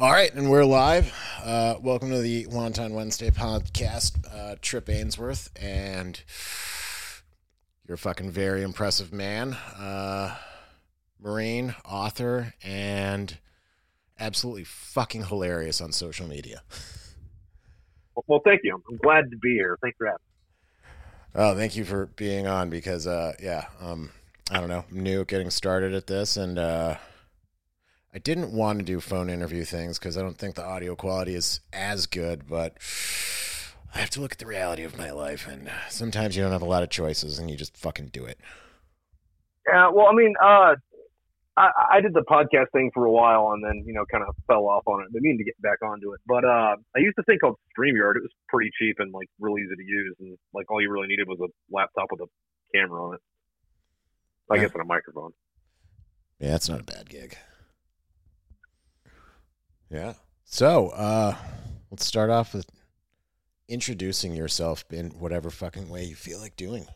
All right, and we're live. Uh, welcome to the Wonton Wednesday podcast. Uh, Tripp Ainsworth, and you're a fucking very impressive man, uh, Marine, author, and absolutely fucking hilarious on social media. Well, thank you. I'm glad to be here. Thanks for having. Oh, thank you for being on because, uh, yeah, um, I don't know, I'm new getting started at this, and uh, I didn't want to do phone interview things because I don't think the audio quality is as good, but I have to look at the reality of my life, and sometimes you don't have a lot of choices, and you just fucking do it. Yeah, well, I mean, uh, I, I did the podcast thing for a while, and then you know, kind of fell off on it. I mean to get back onto it, but uh, I used to think called Streamyard. It was pretty cheap and like really easy to use, and like all you really needed was a laptop with a camera on it. I Yeah. guess and a microphone. Yeah, that's not a bad gig. Yeah. So, uh, let's start off with introducing yourself in whatever fucking way you feel like doing.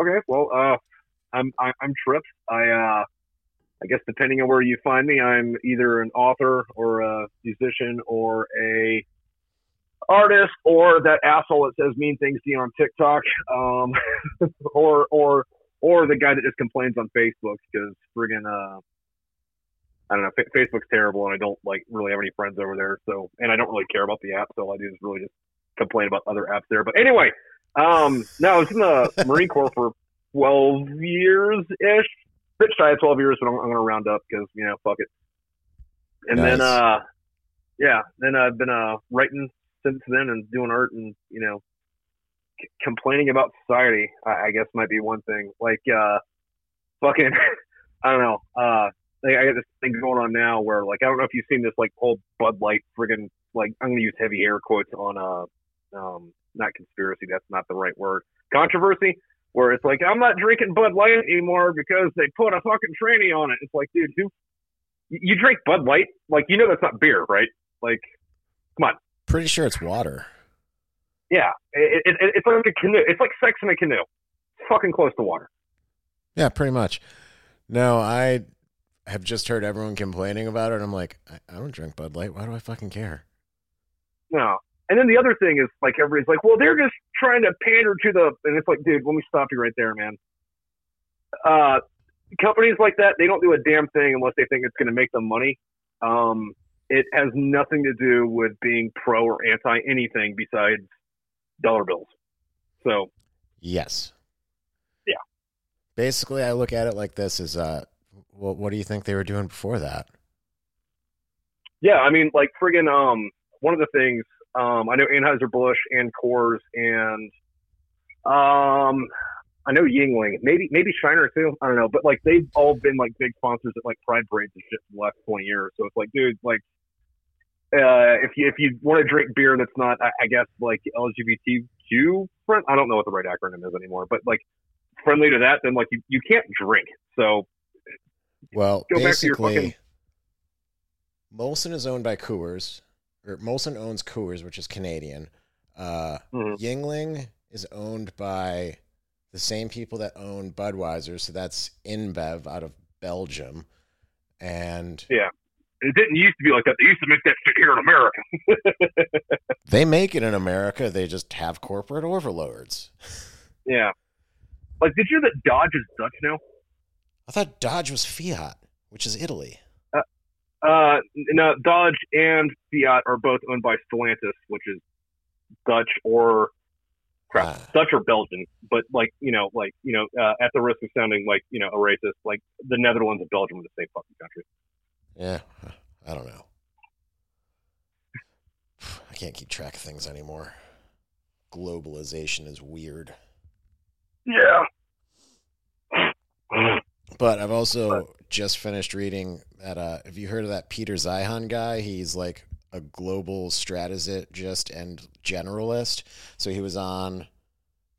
Okay, well, uh, I'm I, I'm Tripp. I uh, I guess depending on where you find me, I'm either an author or a musician or a artist or that asshole that says mean things to you on TikTok, um, or or or the guy that just complains on Facebook because friggin' uh. I don't know. Fa- Facebook's terrible, and I don't like really have any friends over there. So, and I don't really care about the app. So all I do is really just complain about other apps there. But anyway, um, no, I was in the Marine Corps for 12 years ish. Bit shy of 12 years, but I'm, I'm going to round up because, you know, fuck it. And then, uh, yeah, then I've been, uh, writing since then and doing art and, you know, c- complaining about society, I, I guess might be one thing. Like, uh, fucking, I don't know, uh, I I got this thing going on now where, like, I don't know if you've seen this, like, old Bud Light friggin', like, I'm to use heavy air quotes on, uh, um, not conspiracy, that's not the right word, controversy, where it's like, I'm not drinking Bud Light anymore because they put a fucking tranny on it. It's like, dude, who, you you drink Bud Light? Like, you know that's not beer, right? Like, come on Pretty sure it's water. yeah, it, it, it, it's like a canoe. It's like sex in a canoe. It's fucking close to water. Yeah, pretty much. No, I have just heard everyone complaining about it. And I'm like, I, I don't drink Bud Light. Why do I fucking care? No. And then the other thing is like everybody's like, well, they're just trying to pander to the, and it's like, dude, let me stop you right there, man. Uh, companies like that, they don't do a damn thing unless they think it's going to make them money. Um, it has nothing to do with being pro or anti anything besides dollar bills. So Yes. Yeah. Basically, I look at it like this: is uh, well, what do you think they were doing before that? Yeah, I mean, like friggin' um, one of the things um, I know Anheuser Busch and Coors and um, I know Yuengling, maybe maybe Shiner too. I don't know, but like they've all been like big sponsors at like Pride parades and shit for the last twenty years. So it's like, dude, like. Uh, if you if you want to drink beer that's not, I, I guess like LGBTQ friend, I don't know what the right acronym is anymore, but like friendly to that, then like you, you can't drink. So Well, Go back to basically, fucking- Molson is owned by Coors, or Molson owns Coors, which is Canadian. Uh, mhm. Yuengling is owned by the same people that own Budweiser, so that's InBev out of Belgium, and yeah. it didn't used to be like that. They used to make that shit here in America. they make it in America. They just have corporate overlords. Yeah. Like, did you know that Dodge is Dutch now? I thought Dodge was Fiat, which is Italy. Uh, no, Dodge and Fiat are both owned by Stellantis, which is Dutch or crap, Ah. Dutch or Belgian. But like, you know, like you know, uh, at the risk of sounding like you know a racist, like the Netherlands and Belgium are the same fucking country. Yeah, I don't know. I can't keep track of things anymore. Globalization is weird. Yeah. But I've also just finished reading that. Uh, have you heard of that Peter Zeihan guy? He's like a global strategist and generalist. So he was on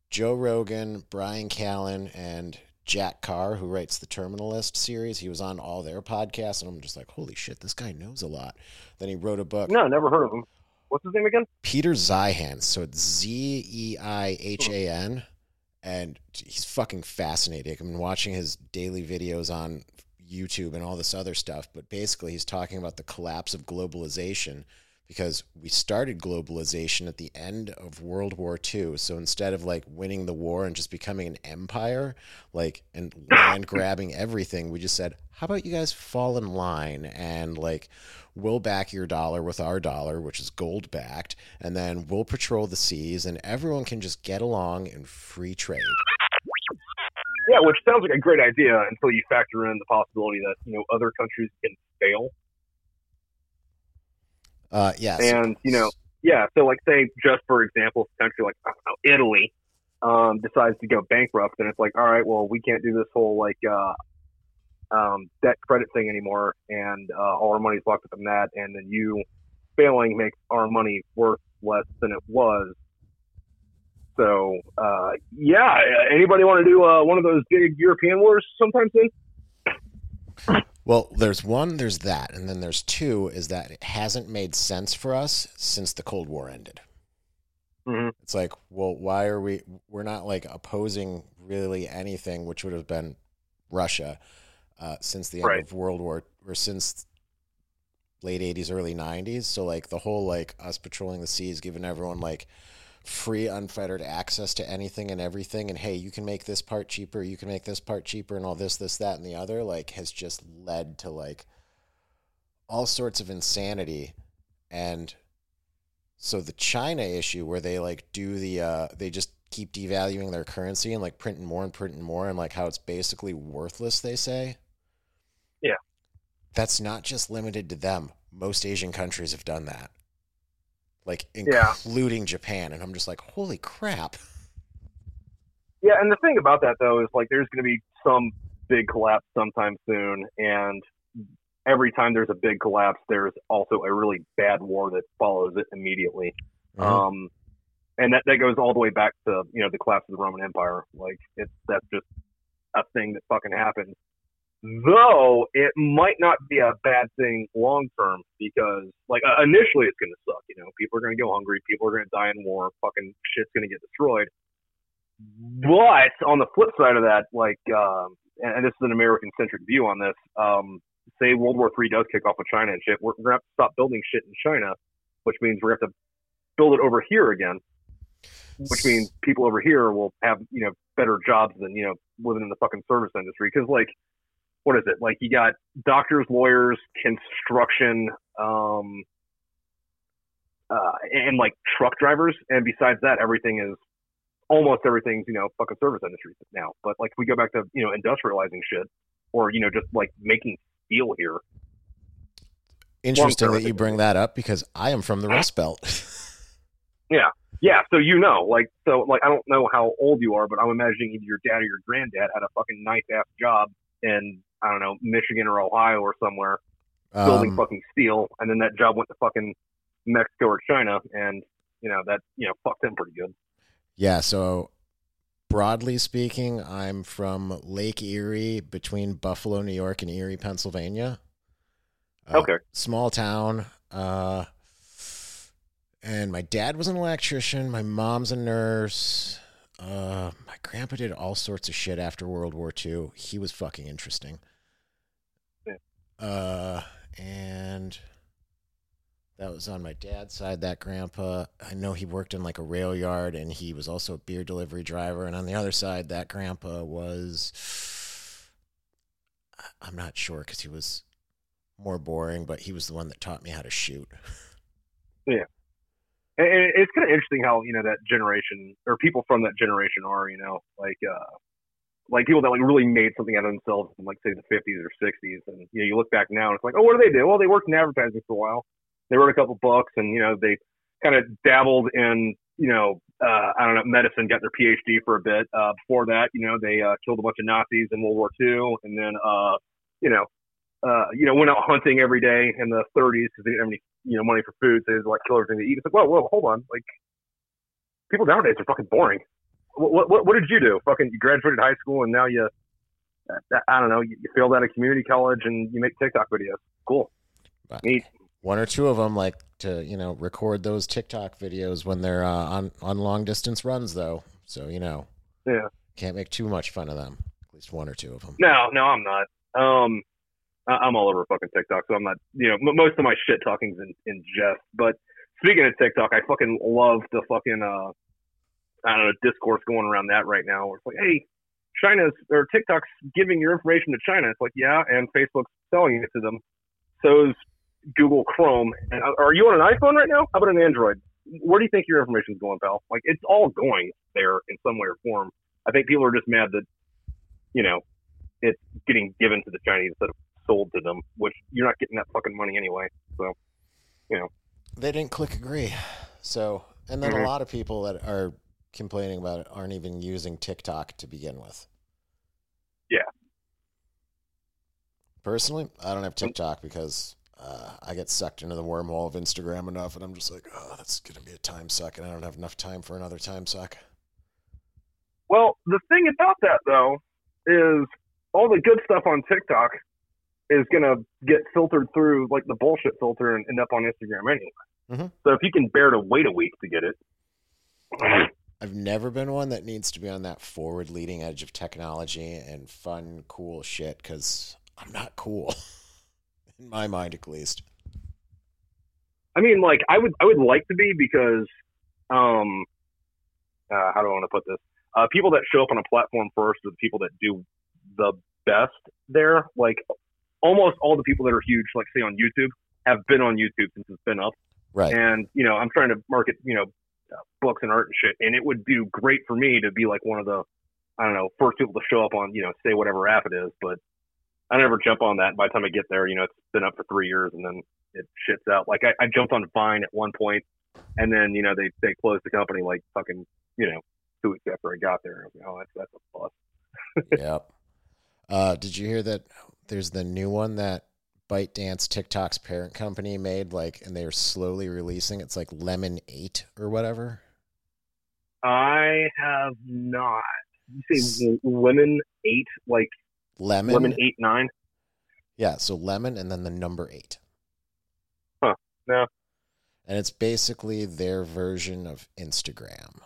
Joe Rogan, Brian Callen, and Jack Carr, who writes the Terminal List series. He was on all their podcasts, and I'm just like, holy shit, this guy knows a lot. Then he wrote a book. No, never heard of him. What's his name again? Peter Zeihan. So it's Z E I H A N. And he's fucking fascinating. I've been watching his daily videos on YouTube and all this other stuff, but basically he's talking about the collapse of globalization because we started globalization at the end of World War II. So instead of like winning the war and just becoming an empire, like and land grabbing everything, we just said, how about you guys fall in line and like we'll back your dollar with our dollar, which is gold backed, and then we'll patrol the seas and everyone can just get along in free trade. Yeah, which sounds like a great idea until you factor in the possibility that you know other countries can fail. Uh, yes. And you know, yeah. So like, say just for example, a country like know, Italy um, decides to go bankrupt, and it's like, all right, well, we can't do this whole like uh, um, debt credit thing anymore, and uh, all our money's locked up in that, and then you failing makes our money worth less than it was. So, uh, yeah, anybody want to do uh, one of those big European wars sometime soon? Well, there's one, there's that, and then there's two is that it hasn't made sense for us since the Cold War ended. Mm-hmm. It's like, well, why are we? We're not like opposing really anything, which would have been Russia uh, since the end Right. of World War or since late '80s, early '90s. So like the whole like us patrolling the seas, giving everyone like free unfettered access to anything and everything and hey you can make this part cheaper you can make this part cheaper and all this this that and the other like has just led to like all sorts of insanity. And so the china issue where they like do the uh they just keep devaluing their currency and like printing more and printing more and like how it's basically worthless they say. Yeah. that's not just limited to them. Most asian countries have done that like Yeah. including japan and i'm just like holy crap Yeah, and the thing about that though is like there's going to be some big collapse sometime soon, and every time there's a big collapse, there's also a really bad war that follows it immediately. Uh-huh. Um, and that that goes all the way back to you know the collapse of the Roman Empire. Like it's that's just a thing that fucking happened. Though it might not be a bad thing long term because like uh, initially it's gonna suck. You know, people are gonna go hungry, people are gonna die in war, fucking shit's gonna get destroyed. But on the flip side of that, like, um, and, this is an American centric view on this. Um, say World War Three does kick off with China and shit, we're, we're gonna have to stop building shit in China, which means we're gonna have to build it over here again. Which means people over here will have you know better jobs than you know living in the fucking service industry. Because like, what is it? Like you got doctors, lawyers, construction, um, uh, and like truck drivers, and besides that, everything is almost everything's you know fucking service industry now. But like if we go back to you know industrializing shit, or you know just like making steel here. interesting that you bring that up because i am from the rust belt Yeah, yeah. so you know, like so like I don't know how old you are, but I'm imagining either your dad or your granddad had a fucking nice ass job in I don't know Michigan or Ohio or somewhere building Um, fucking steel, and then that job went to fucking Mexico or China, and you know that you know fucked him pretty good. Yeah, so broadly speaking, I'm from Lake Erie between Buffalo, New York and Erie, Pennsylvania. Uh, Okay. Small town. Uh, and my dad was an electrician. My mom's a nurse. Uh, my grandpa did all sorts of shit after World War II. He was fucking interesting. Uh, and that was on my dad's side, that grandpa. I know he worked in like a rail yard and he was also a beer delivery driver. And on the other side, that grandpa was, I'm not sure because he was more boring, but he was the one that taught me how to shoot. Yeah. and it's kind of interesting how you know that generation or people from that generation are, you know, like uh, like people that like really made something out of themselves in like say the 50s or 60s, and you know you look back now and it's like, oh, what do they do? Well, they worked in advertising for a while. They wrote a couple books, and you know they kind of dabbled in you know uh, I don't know medicine, got their PhD for a bit. Uh, before that, you know they uh, killed a bunch of Nazis in World War II, and then uh, you know uh, you know, went out hunting every day in the 30s because they didn't have any, you know, money for food. So they had to like kill everything to eat. It's like, whoa, whoa, hold on. Like, people nowadays are fucking boring. What, what, what did you do? Fucking, you graduated high school and now you, uh, I don't know, you, you failed out of community college and you make TikTok videos. Cool. But Neat. one or two of them like to, you know, record those TikTok videos when they're uh, on, on long distance runs, though. So, you know, Yeah. can't make too much fun of them. At least one or two of them. No, no, I'm not. Um, I'm all over fucking TikTok, so I'm not, you know, most of my shit talking's in, in jest. But speaking of TikTok, I fucking love the fucking, uh, I don't know, discourse going around that right now. Where it's like, hey, China's or TikTok's giving your information to China. It's like, yeah, and Facebook's selling it to them. So is Google Chrome. And are you on an iPhone right now? How about an Android? Where do you think your information's going, pal? Like, it's all going there in some way or form. I think people are just mad that, you know, it's getting given to the Chinese instead of sold to them, which you're not getting that fucking money anyway. So, you know. They didn't click agree. So, and then mm-hmm. a lot of people that are complaining about it aren't even using TikTok to begin with. Yeah. Personally, I don't have TikTok because uh, I get sucked into the wormhole of Instagram enough, and I'm just like, oh, that's going to be a time suck, and I don't have enough time for another time suck. Well, the thing about that, though, is all the good stuff on TikTok is going to get filtered through like the bullshit filter and end up on Instagram anyway. Mm-hmm. So if you can bear to wait a week to get it. I've never been one that needs to be on that forward leading edge of technology and fun, cool shit because I'm not cool. In my mind, at least. I mean, like, I would, I would like to be because, um, uh, how do I want to put this? Uh, people that show up on a platform first are the people that do the best there. Like, almost all the people that are huge, like say on YouTube, have been on YouTube since it's been up. Right. And you know, I'm trying to market, you know, books and art and shit, and it would do great for me to be like one of the, I don't know, first people to show up on, you know, say whatever app it is. But I never jump on that. By the time I get there, you know, it's been up for three years, and then it shits out. Like I, I jumped on Vine at one point, and then you know they they closed the company like fucking, you know, two weeks after I got there. Like, oh, that's that's a bust. yep. Uh, did you hear that there's the new one that ByteDance TikTok's parent company made, like, and they're slowly releasing. It's like Lemon Eight or whatever. I have not. You say Lemon Eight, like Lemon Lemon Eight Nine. Yeah, so lemon and then the number eight. Huh. No. And it's basically their version of Instagram.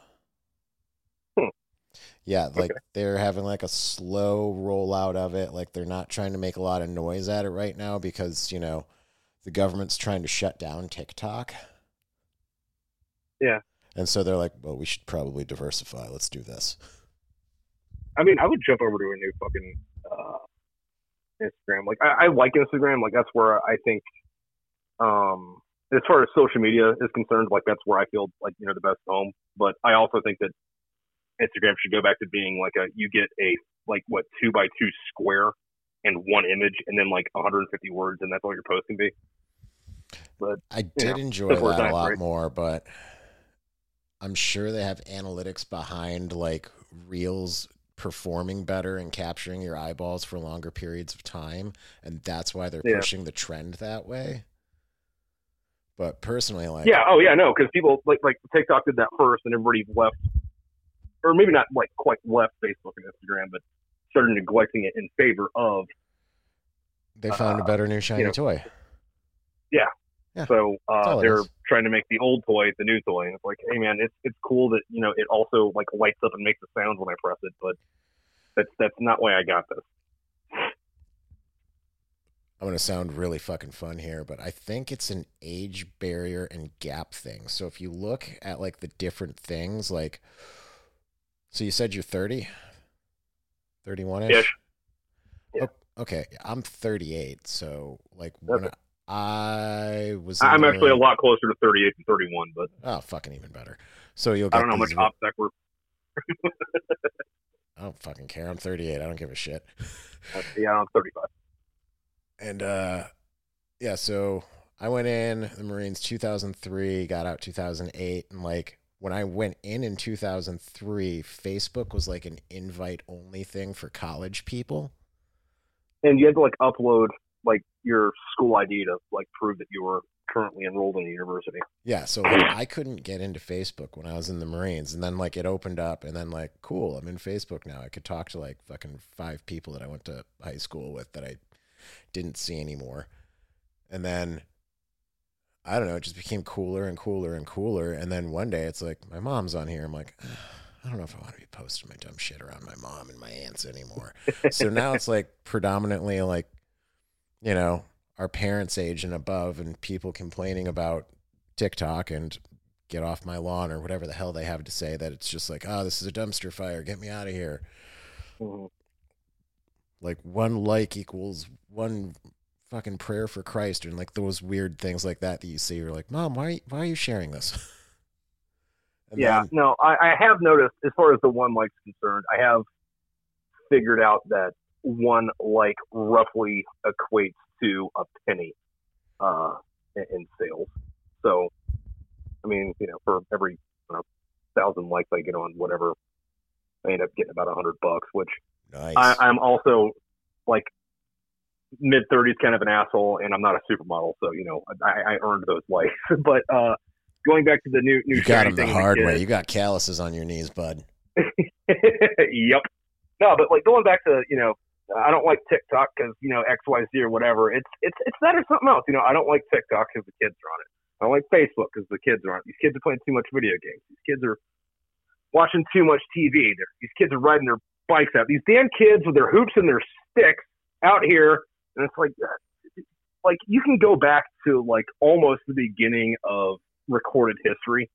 Yeah, like okay. they're having like a slow rollout of it. Like they're not trying to make a lot of noise at it right now because, you know, the government's trying to shut down TikTok. Yeah. And so they're like, well, we should probably diversify. Let's do this. I mean, I would jump over to a new fucking uh, Instagram. Like, I, I like Instagram. Like, that's where I think, um, as far as social media is concerned, like, that's where I feel like, you know, the best home. But I also think that Instagram should go back to being like a you get a like what two by two square and one image and then like 150 words and that's all your post can be. But I did know, enjoy that a lot more, but I'm sure they have analytics behind like reels performing better and capturing your eyeballs for longer periods of time, and that's why they're yeah. pushing the trend that way. But personally, like yeah, oh yeah, no, because people like like TikTok did that first, and everybody left or maybe not like quite left Facebook and Instagram, but started neglecting it in favor of. They found uh, a better new shiny you know, toy. Yeah. yeah. So uh, they're trying to make the old toy the new toy, and it's like, hey man, it's it's cool that you know it also like lights up and makes a sound when I press it, but that's that's not why I got this. I'm going to sound really fucking fun here, but I think it's an age barrier and gap thing. So if you look at like the different things, like so you said you're 30? 31 ish? Yeah. Oh, okay. I'm 38. So, like, when okay. I was. I'm actually a lot closer to 38 than 31, but. Oh, fucking even better. So you'll get. I don't know how much OPSEC we're. I don't fucking care. I'm 38. I don't give a shit. yeah, I'm 35. And, uh, yeah, so I went in the Marines 2003, got out 2008, and like when I went in in 2003, Facebook was like an invite only thing for college people. And you had to like upload like your school ID to like prove that you were currently enrolled in a university. Yeah, so like, I couldn't get into Facebook when I was in the Marines, and then like it opened up, and then like cool, I'm in Facebook now. I could talk to like fucking five people that I went to high school with that I didn't see anymore, and then I don't know, it just became cooler and cooler and cooler. And then one day it's like, my mom's on here. I'm like, I don't know if I want to be posting my dumb shit around my mom and my aunts anymore. so now it's like predominantly like you know, our parents' age and above, and people complaining about TikTok and get off my lawn or whatever the hell they have to say. That it's just like, oh, this is a dumpster fire. Get me out of here. Mhm. Like one like equals one fucking prayer for Christ, and like those weird things like that that you see. You're like, Mom, why why are you sharing this? And yeah, then- no, I, I have noticed as far as the one like's concerned, I have figured out that one like roughly equates to a penny uh, in, sales. So, I mean, you know, for every you know, thousand likes I get on whatever, I end up getting about a hundred bucks. Which nice. I, I'm also like mid thirties, kind of an asshole, and I'm not a supermodel, so you know, I, I earned those likes. but uh, going back to the new new you got him the hard with way. You got calluses on your knees, bud. yep. No, but like going back to you know, I don't like TikTok because you know X Y Z or whatever. It's it's it's that or something else. You know, I don't like TikTok because the kids are on it. I don't like Facebook because the kids are on it. These kids are playing too much video games. These kids are watching too much TV. They're, these kids are riding their bikes out. These damn kids with their hoops and their sticks out here, and it's like, like you can go back to like almost the beginning of recorded history,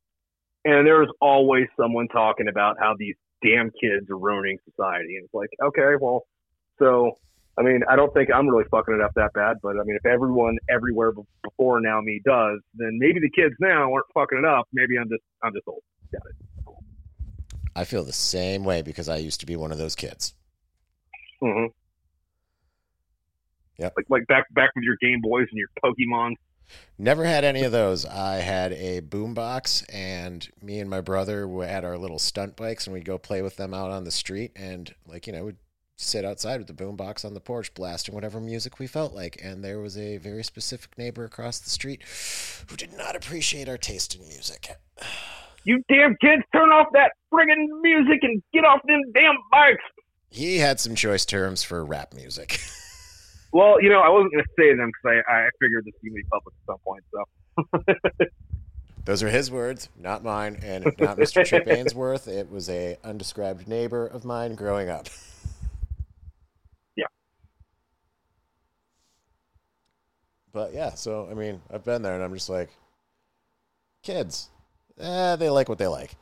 and there's always someone talking about how these damn kids are ruining society. And it's like, okay, well, so I mean, I don't think I'm really fucking it up that bad, but I mean, if everyone everywhere before now me does, then maybe the kids now aren't fucking it up. Maybe I'm just I'm just old. Got it I feel the same way because I used to be one of those kids. hmm Yep. Like like back back with your Game Boys and your Pokemon. Never had any of those. I had a boombox, and me and my brother had our little stunt bikes, and we'd go play with them out on the street, and like you know, we'd sit outside with the boombox on the porch, blasting whatever music we felt like. And there was a very specific neighbor across the street who did not appreciate our taste in music. You damn kids, turn off that friggin' music and get off them damn bikes. He had some choice terms for rap music. Well, you know, I wasn't gonna say them because I, I figured this would be public at some point. So Those are his words, not mine, and not Mr. Tripp Ainsworth. It was a undescribed neighbor of mine growing up. Yeah. But yeah, so I mean, I've been there, and I'm just like, kids, eh, they like what they like.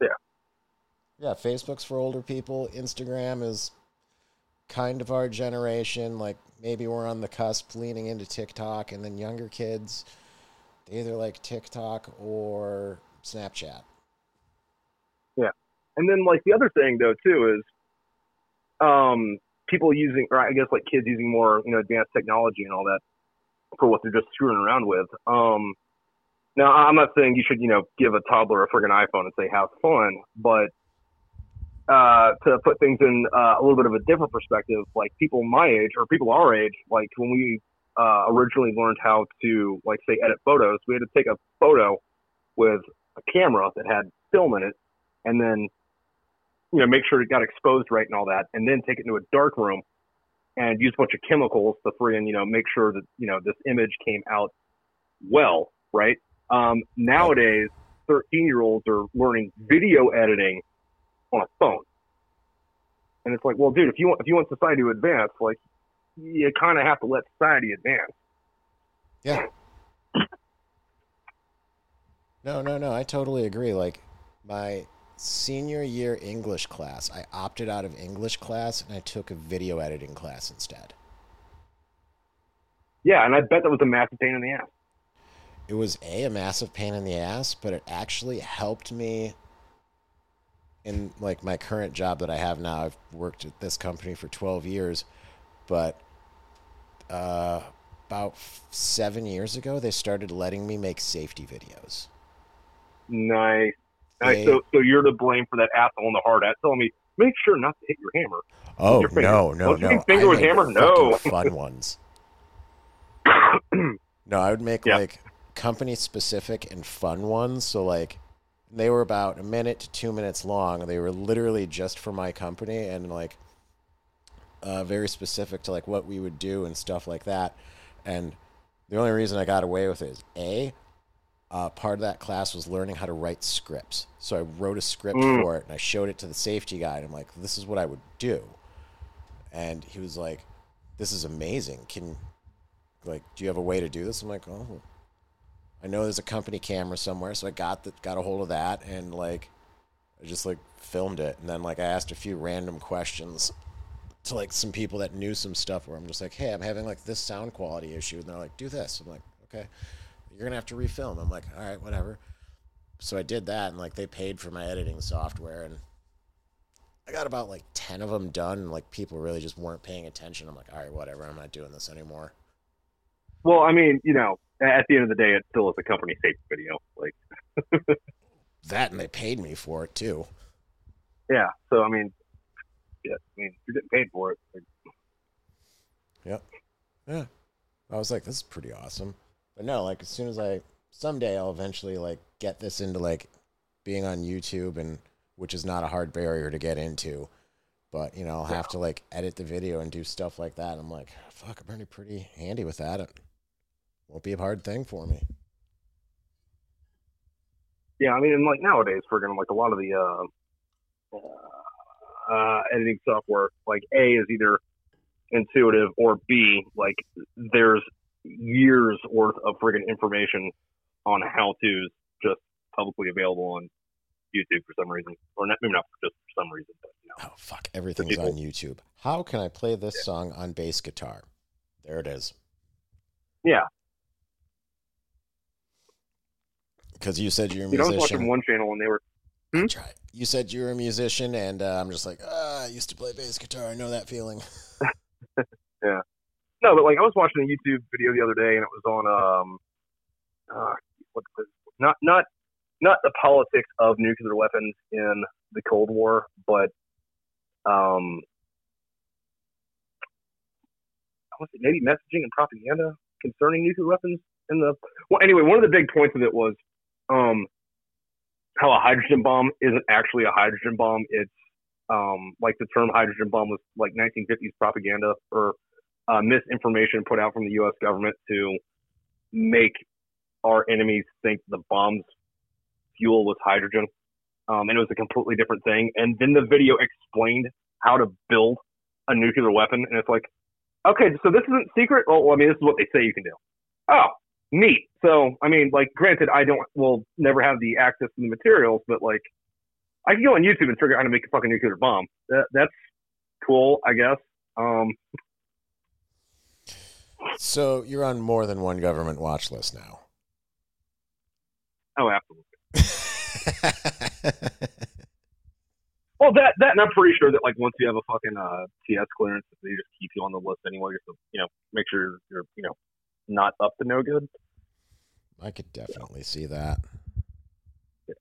Yeah. Yeah, Facebook's for older people. Instagram is kind of our generation. Like maybe we're on the cusp, leaning into TikTok, and then younger kids, they either like TikTok or Snapchat. Yeah. And then like the other thing though too is um people using or I guess like kids using more, you know, advanced technology and all that for what they're just screwing around with. Um now I'm not saying you should, you know, give a toddler a friggin' iPhone and say have fun, but uh, to put things in uh, a little bit of a different perspective, like people my age or people our age, like when we uh, originally learned how to, like, say, edit photos, we had to take a photo with a camera that had film in it, and then, you know, make sure it got exposed right and all that, and then take it into a dark room and use a bunch of chemicals to free and you know, make sure that you know this image came out well, right? Um, nowadays, 13 year olds are learning video editing on a phone. And it's like, well, dude, if you want if you want society to advance, like you kind of have to let society advance. Yeah. No, no, no. I totally agree. Like my senior year English class, I opted out of English class and I took a video editing class instead. Yeah, and I bet that was a massive pain in the ass. It was a a massive pain in the ass, but it actually helped me in like my current job that I have now. I've worked at this company for 12 years, but uh, about seven years ago, they started letting me make safety videos. Nice. nice. They- So, so you're to blame for that asshole in the hard hat telling me make sure not to hit your hammer. Oh your no, no, Don't no! finger I with hammer? No. fun ones. No, I would make Yeah. like company specific and fun ones. So like they were about a minute to two minutes long. They were literally just for my company and like uh, very specific to like what we would do and stuff like that. And the only reason I got away with it is a uh, part of that class was learning how to write scripts. So I wrote a script Mm. for it and I showed it to the safety guy. And I'm like, this is what I would do. And he was like, this is amazing. Can like, do you have a way to do this? I'm like, oh, I know there's a company camera somewhere, so I got the, got a hold of that and like, I just like filmed it, and then like I asked a few random questions to like some people that knew some stuff where I'm just like, hey, I'm having like this sound quality issue, and they're like, do this. I'm like, okay, you're gonna have to refilm. I'm like, all right, whatever. So I did that, and like they paid for my editing software, and I got about like ten of them done. And, like people really just weren't paying attention. I'm like, all right, whatever, I'm not doing this anymore. Well, I mean, you know, at the end of the day, it still is a company safe video. Like that, and they paid me for it too. Yeah. So I mean, yeah, I mean, you're getting paid for it. Like, yep. Yeah. I was like, this is pretty awesome. But no, like as soon as I someday I'll eventually like get this into like being on YouTube and which is not a hard barrier to get into. But you know, I'll have to like edit the video and do stuff like that. I'm like, fuck, I'm pretty pretty handy with that. Won't be a hard thing for me. Yeah, I mean, and like nowadays, gonna like a lot of the uh, uh, editing software, like A is either intuitive or B, like there's years worth of friggin' information on how to's just publicly available on YouTube for some reason, or not, maybe not just for some reason, but you know. Oh fuck! Everything's on YouTube. How can I play this yeah. song on bass guitar? There it is. Yeah. Because you said you're a musician. You know, I was watching one channel and they were. Hmm? You said you were a musician, and uh, I'm just like, ah, I used to play bass guitar. I know that feeling. yeah. No, but like I was watching a YouTube video the other day, and it was on um, uh, what, not not not the politics of nuclear weapons in the Cold War, but um, I was it maybe messaging and propaganda concerning nuclear weapons in the well anyway one of the big points of it was um how a hydrogen bomb isn't actually a hydrogen bomb it's um like the term hydrogen bomb was like 1950s propaganda or uh, misinformation put out from the US government to make our enemies think the bomb's fuel was hydrogen um, and it was a completely different thing and then the video explained how to build a nuclear weapon and it's like Okay, so this isn't secret. Well, I mean, this is what they say you can do. Oh, neat. So, I mean, like, granted, I don't will never have the access to the materials, but like, I can go on YouTube and figure out how to make a fucking nuclear bomb. That, that's cool, I guess. Um, so you're on more than one government watch list now. Oh, absolutely. Well, that that, and I'm pretty sure that like once you have a fucking uh, TS clearance, they just keep you on the list anyway, just to you know make sure you're you know not up to no good. I could definitely see that. Yeah.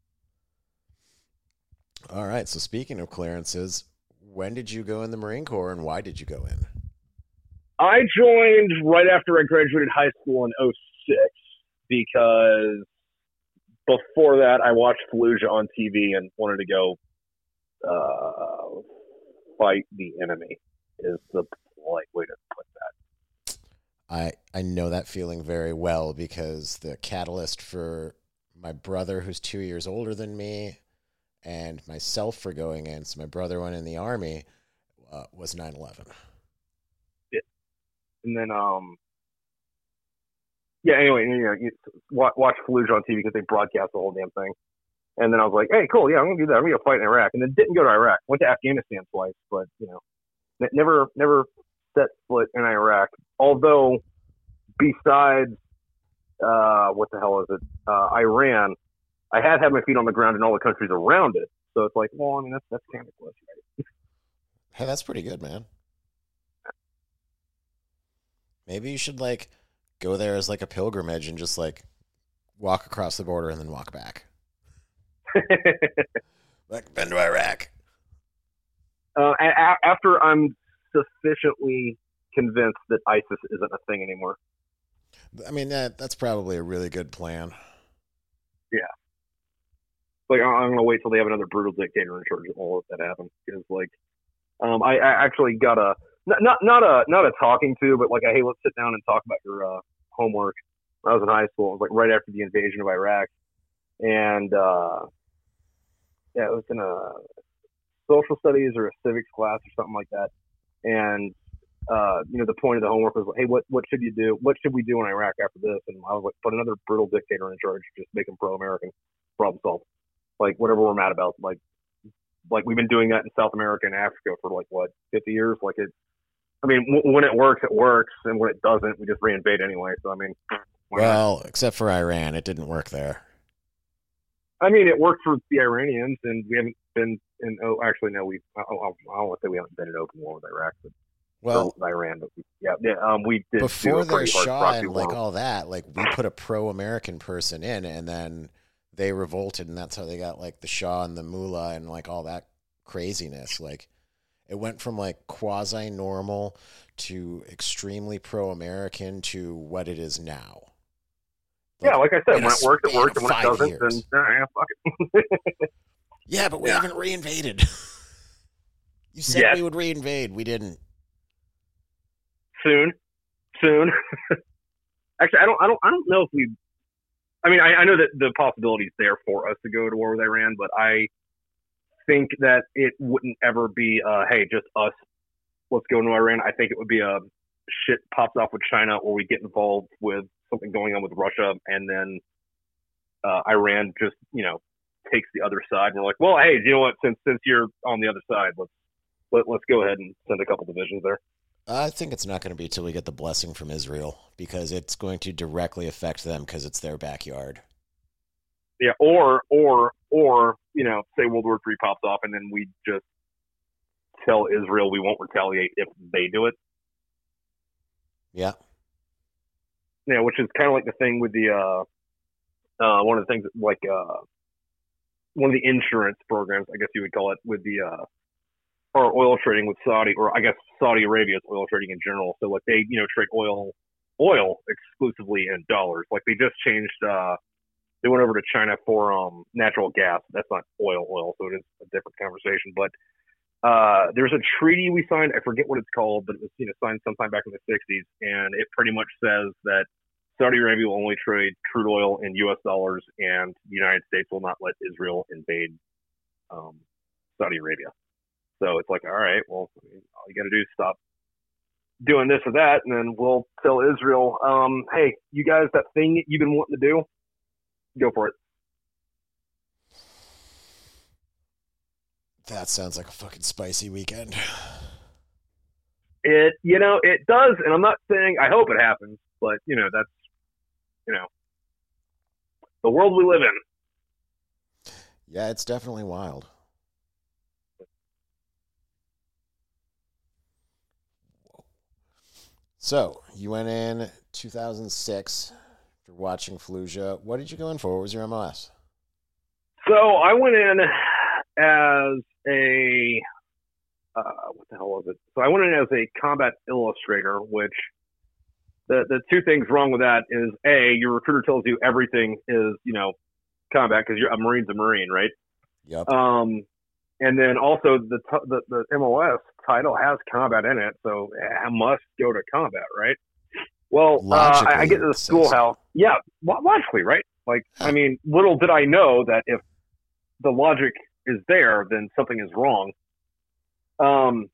All right. So speaking of clearances, when did you go in the Marine Corps, and why did you go in? I joined right after I graduated high school in 06 because before that I watched Fallujah on TV and wanted to go uh, fight the enemy is the polite way to put that. I I know that feeling very well because the catalyst for my brother, who's two years older than me, and myself for going in. So my brother went in the army. Uh, was 9/11. Yeah, and then um. Yeah. Anyway, you know, you watch, Fallujah on TV because they broadcast the whole damn thing. And then I was like, hey, cool, yeah, I'm gonna do that. I'm gonna go fight in Iraq. And then didn't go to Iraq. Went to Afghanistan twice, but you know, never never set foot in Iraq. Although, besides uh, what the hell is it, uh, Iran, I had had my feet on the ground in all the countries around it. So it's like, well, I mean, that's that's kind of close, right? hey, that's pretty good, man. Maybe you should like go there as like a pilgrimage and just like walk across the border and then walk back. like been to Iraq. Uh, a- after I'm sufficiently convinced that ISIS isn't a thing anymore. I mean that that's probably a really good plan. Yeah. Like I'm gonna wait till they have another brutal dictator in charge of all of that happens because like, um, I, I actually got a not, not not a not a talking to, but like, a, hey, let's sit down and talk about your uh, homework. When I was in high school, it was like right after the invasion of Iraq, and uh, yeah, it was in a social studies or a civics class or something like that. And uh, you know, the point of the homework was, hey, what what should you do? What should we do in Iraq after this? And I was like, put another brutal dictator in charge, just make him pro-American, problem solved. Like whatever we're mad about, like like we've been doing that in South America and Africa for like what 50 years. Like it, I mean, w- when it works, it works, and when it doesn't, we just reinvade anyway. So I mean, well, except for Iran, it didn't work there. I mean, it worked for the Iranians, and we haven't been in. Oh, actually, no, we. I, I, I don't want to say we haven't been in open war with Iraq, but well, with Iran, but we, yeah, yeah, um, we did before their Shah and like all that. Like we put a pro-American person in, and then they revolted, and that's how they got like the Shah and the Mullah and like all that craziness. Like it went from like quasi normal to extremely pro-American to what it is now. Like, yeah, like I said, when it works, it works, and when it doesn't, years. then yeah, fuck it. yeah, but we yeah. haven't reinvaded. you said yes. we would reinvade. We didn't. Soon, soon. Actually, I don't, I don't, I don't know if we. I mean, I, I know that the possibility is there for us to go to war with Iran, but I think that it wouldn't ever be, uh, hey, just us. Let's go into Iran. I think it would be a shit pops off with China, or we get involved with something going on with Russia, and then uh, Iran just you know takes the other side. And we're like, well, hey, you know what? Since since you're on the other side, let's let, let's go ahead and send a couple divisions there. I think it's not going to be till we get the blessing from Israel because it's going to directly affect them because it's their backyard. Yeah, or or or you know, say World War Three pops off and then we just tell Israel we won't retaliate if they do it. Yeah, yeah, which is kind of like the thing with the uh, uh, one of the things like uh, one of the insurance programs, I guess you would call it, with the uh, or oil trading with Saudi, or I guess Saudi Arabia's oil trading in general. So like they, you know, trade oil oil exclusively in dollars. Like they just changed. uh They went over to China for um natural gas. That's not oil, oil, so it is a different conversation. But uh, there's a treaty we signed. I forget what it's called, but it was you know signed sometime back in the 60s, and it pretty much says that Saudi Arabia will only trade crude oil in U.S. dollars, and the United States will not let Israel invade um, Saudi Arabia. So it's like, all right, well, all you got to do is stop doing this or that, and then we'll tell Israel, um, hey, you guys, that thing you've been wanting to do, go for it. That sounds like a fucking spicy weekend. It, you know, it does, and I'm not saying I hope it happens, but you know, that's you know, the world we live in. Yeah, it's definitely wild. So you went in 2006 after watching Fallujah. What did you go in for? What was your MOS? So I went in as a uh, what the hell was it? So I went in as a combat illustrator, which the the two things wrong with that is a your recruiter tells you everything is you know combat because you're a marine's a marine, right? Yep. Um, and then also the t- the the MOS title has combat in it, so I must go to combat, right? Well, uh, I, I get to the schoolhouse. Yeah, logically, right? Like, I mean, little did I know that if the logic is there, then something is wrong. Um,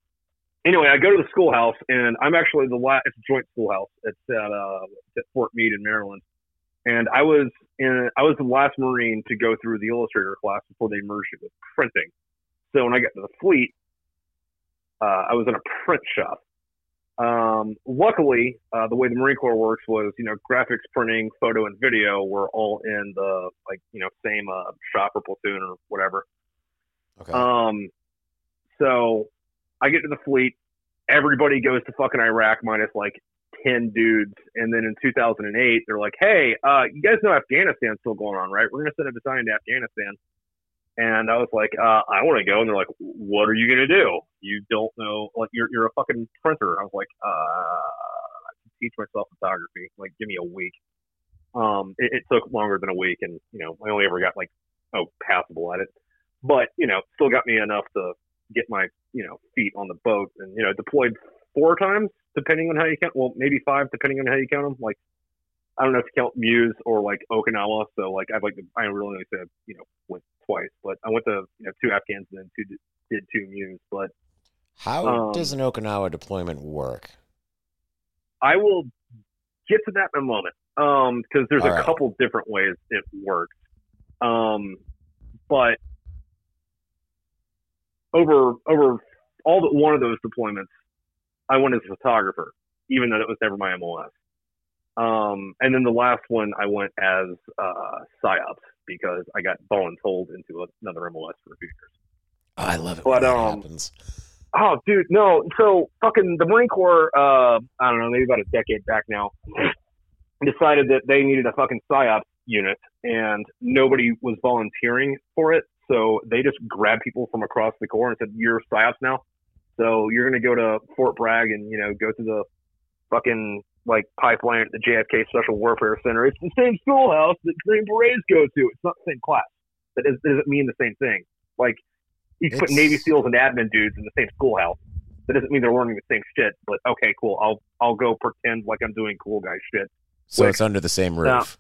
anyway, I go to the schoolhouse, and I'm actually the last. It's a joint schoolhouse. It's at uh, at Fort Meade in Maryland, and I was in. I was the last Marine to go through the illustrator class before they merged it with printing. So when I got to the fleet, uh, I was in a print shop. Um, luckily, uh, the way the Marine Corps works was, you know, graphics, printing, photo, and video were all in the like, you know, same uh, shop or platoon or whatever. Okay. Um, so I get to the fleet. Everybody goes to fucking Iraq minus like 10 dudes. And then in 2008, they're like, hey, uh, you guys know Afghanistan's still going on, right? We're going to send a battalion to Afghanistan. And I was like, uh, I want to go. And they're like, what are you going to do? You don't know. Like, you're, you're a fucking printer. I was like, uh, I can teach myself photography. Like, give me a week. Um, it, it took longer than a week. And, you know, I only ever got like, oh, passable at it. But, you know, still got me enough to get my you know feet on the boat and you know deployed four times depending on how you count well maybe five depending on how you count them like I don't know if you count MEUs or like Okinawa so like I've like I really only said you know went twice but I went to you know two Afghans and then two did two MEUs but how um, does an Okinawa deployment work I will get to that in a moment. Um, because there's All a right. couple different ways it works. Um, but over over all but one of those deployments, I went as a photographer, even though it was never my MOS. Um, and then the last one, I went as uh, psyops because I got voluntold into another MOS for a few years. I love it But, um, happens. Oh, dude, no. So fucking the Marine Corps, uh, I don't know, maybe about a decade back now, decided that they needed a fucking psyops unit, and nobody was volunteering for it. So they just grabbed people from across the Corps and said, "You're psyops now. So you're gonna go to Fort Bragg and you know go to the fucking like pipeline at the JFK Special Warfare Center. It's the same schoolhouse that Green Berets go to. It's not the same class. That is- doesn't mean the same thing. Like you put Navy SEALs and admin dudes in the same schoolhouse. That doesn't mean they're learning the same shit. But okay, cool. I'll I'll go pretend like I'm doing cool guy shit. So it's under the same roof.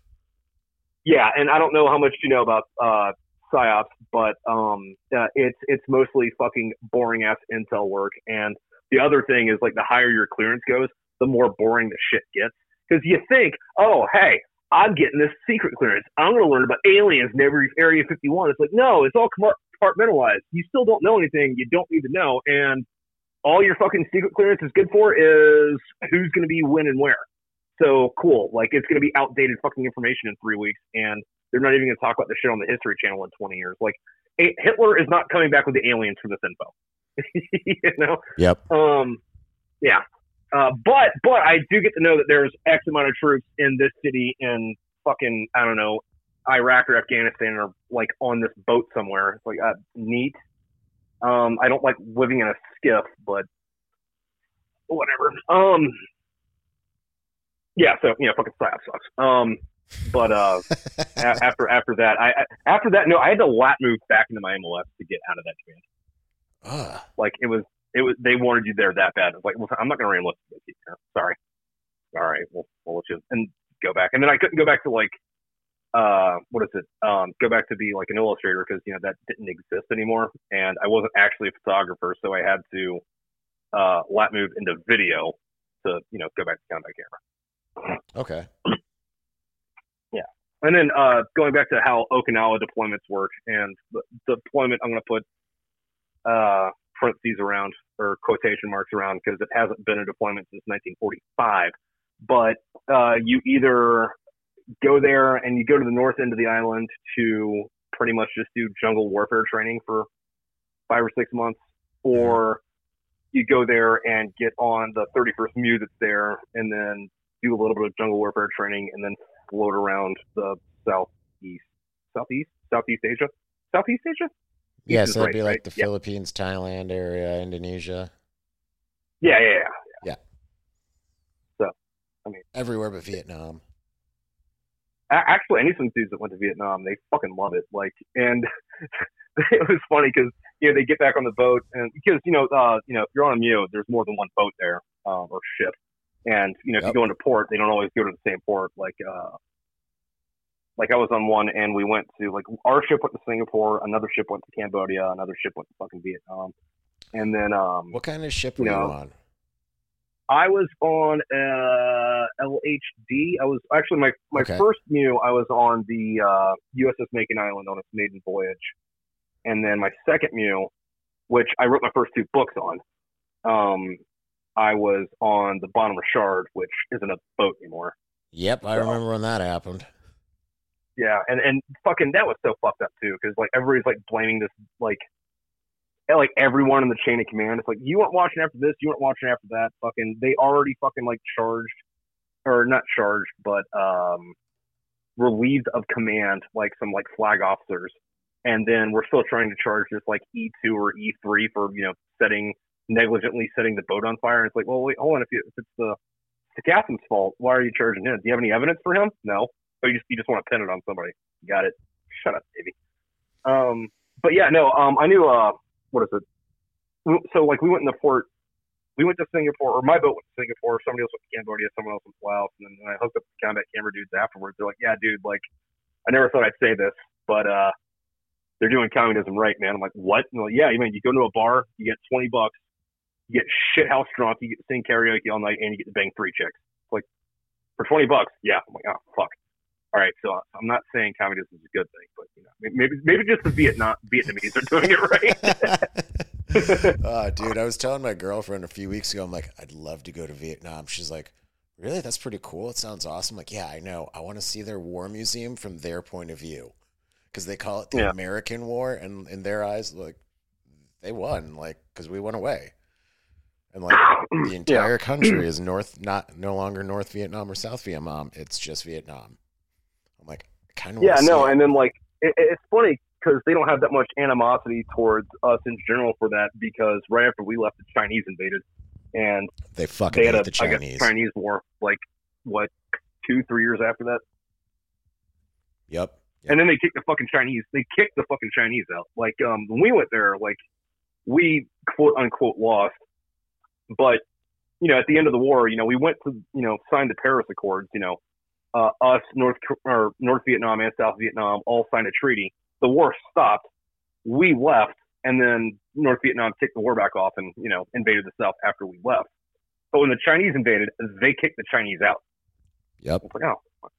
Yeah, and I don't know how much you know about uh, psyops, but um, uh, it's it's mostly fucking boring ass intel work. And the other thing is like the higher your clearance goes, the more boring the shit gets. Because you think, oh hey, I'm getting this secret clearance. I'm going to learn about aliens in every Area 51. It's like no, it's all compartmentalized. You still don't know anything. You don't need to know, and all your fucking secret clearance is good for is who's going to be when and where. So cool. Like it's going to be outdated fucking information in three weeks, and they're not even going to talk about the shit on the History Channel in 20 years. Like Hitler is not coming back with the aliens for this info. you know. Yep. Um. Yeah. Uh, but but I do get to know that there's X amount of troops in this city in fucking I don't know Iraq or Afghanistan or like on this boat somewhere. It's like uh, neat. Um, I don't like living in a SCIF, but whatever. Um, yeah. So you know, fucking psyop sucks. Um, but uh, a- after after that, I, I after that, no, I had to lat move back into my MOS to get out of that command. Ugh. Like it was, it was. They wanted you there that bad. I was like, well, I'm not going to re-enlist you here. Sorry. All right, we'll we'll let you and go back. And then I couldn't go back to like, uh, what is it? Um, go back to be like an illustrator because you know that didn't exist anymore, and I wasn't actually a photographer, so I had to uh, lat move into video to you know go back to combat camera. Okay. And then uh, going back to how Okinawa deployments work, and the deployment I'm going to put uh, parentheses around or quotation marks around because it hasn't been a deployment since 1945. But uh, you either go there and you go to the north end of the island to pretty much just do jungle warfare training for five or six months, or you go there and get on the 31st MEU that's there, and then do a little bit of jungle warfare training, and then float around the southeast, southeast, Southeast Asia, Southeast Asia. Yeah, so it'd right, be like right? the Yeah. Philippines, Thailand area, Indonesia, Yeah, yeah, yeah. Yeah. So, I mean, everywhere but Vietnam. Actually, any some dudes that went to Vietnam, they fucking love it. Like, and it was funny because you know they get back on the boat, and because you know, uh, you know, if you're on a MEU, there's more than one boat there um, or ship, and you know, if you go into port, they don't always go to the same port. Like, uh, like I was on one, and we went to like our ship went to Singapore, another ship went to Cambodia, another ship went to fucking Vietnam, and then um, What kind of ship were you No. on? I was on uh, LHD. I was actually my my Okay. first MEU. I was on the uh, USS Makin Island on its maiden voyage, and then my second MEU, which I wrote my first two books on. Um, I was on the Bon Richard, which isn't a boat anymore. Yep, I So- remember when that happened. Yeah, and and fucking that was so fucked up too, because like everybody's like blaming this like. Like everyone in the chain of command, it's like you weren't watching after this, you weren't watching after that. Fucking, they already fucking like charged, or not charged, but um, relieved of command, like some like flag officers, and then we're still trying to charge this like E two or E three for you know setting negligently setting the boat on fire. And it's like, well, wait, hold on, if, you, if it's the captain's fault, why are you charging him? Do you have any evidence for him? No. But you just you just want to pin it on somebody. Got it. Shut up, baby. Um, but yeah, no. Um, I knew. Uh, what is it? So like we went in the port. We went to Singapore, or my boat went to Singapore. Somebody else went to Cambodia. Someone else went to Laos, and then I hooked up the combat camera dudes afterwards. They're like, "Yeah, dude. Like, I never thought I'd say this, but uh, they're doing communism right, man." I'm like, "What?" And like, yeah, you mean you go to a bar, you get twenty bucks, you get shit house drunk, you get to sing karaoke all night, and you get to bang three chicks. Like for twenty bucks, yeah. I'm like, oh fuck. All right, so uh, I'm not saying communism is a good thing, but you know, maybe maybe just the Vietnam Vietnamese are doing it right. oh, dude, I was telling my girlfriend a few weeks ago. I'm like, I'd love to go to Vietnam. She's like, Really? That's pretty cool. It sounds awesome. Like, yeah, I know. I want to see their war museum from their point of view because they call it the yeah. American War, and in their eyes, like they won, like because we went away, and like the entire yeah. country is North, not no longer North Vietnam or South Vietnam. It's just Vietnam. I'm like, kind of yeah, no, and then like it, it's funny because they don't have that much animosity towards us in general for that because right after we left, the Chinese invaded and they fucking they had a, the Chinese. Guess, Chinese war like what two three years after that. Yep. yep. And then they kicked the fucking Chinese. They kicked the fucking Chinese out. Like um, when we went there, like we quote unquote lost, but you know at the end of the war, you know we went to you know sign the Paris Accords. You know, uh, us North or North Vietnam and South Vietnam all signed a treaty. The war stopped. We left and then North Vietnam kicked the war back off and you know invaded the South after we left. But when the Chinese invaded, they kicked the Chinese out. Yep. Like, oh.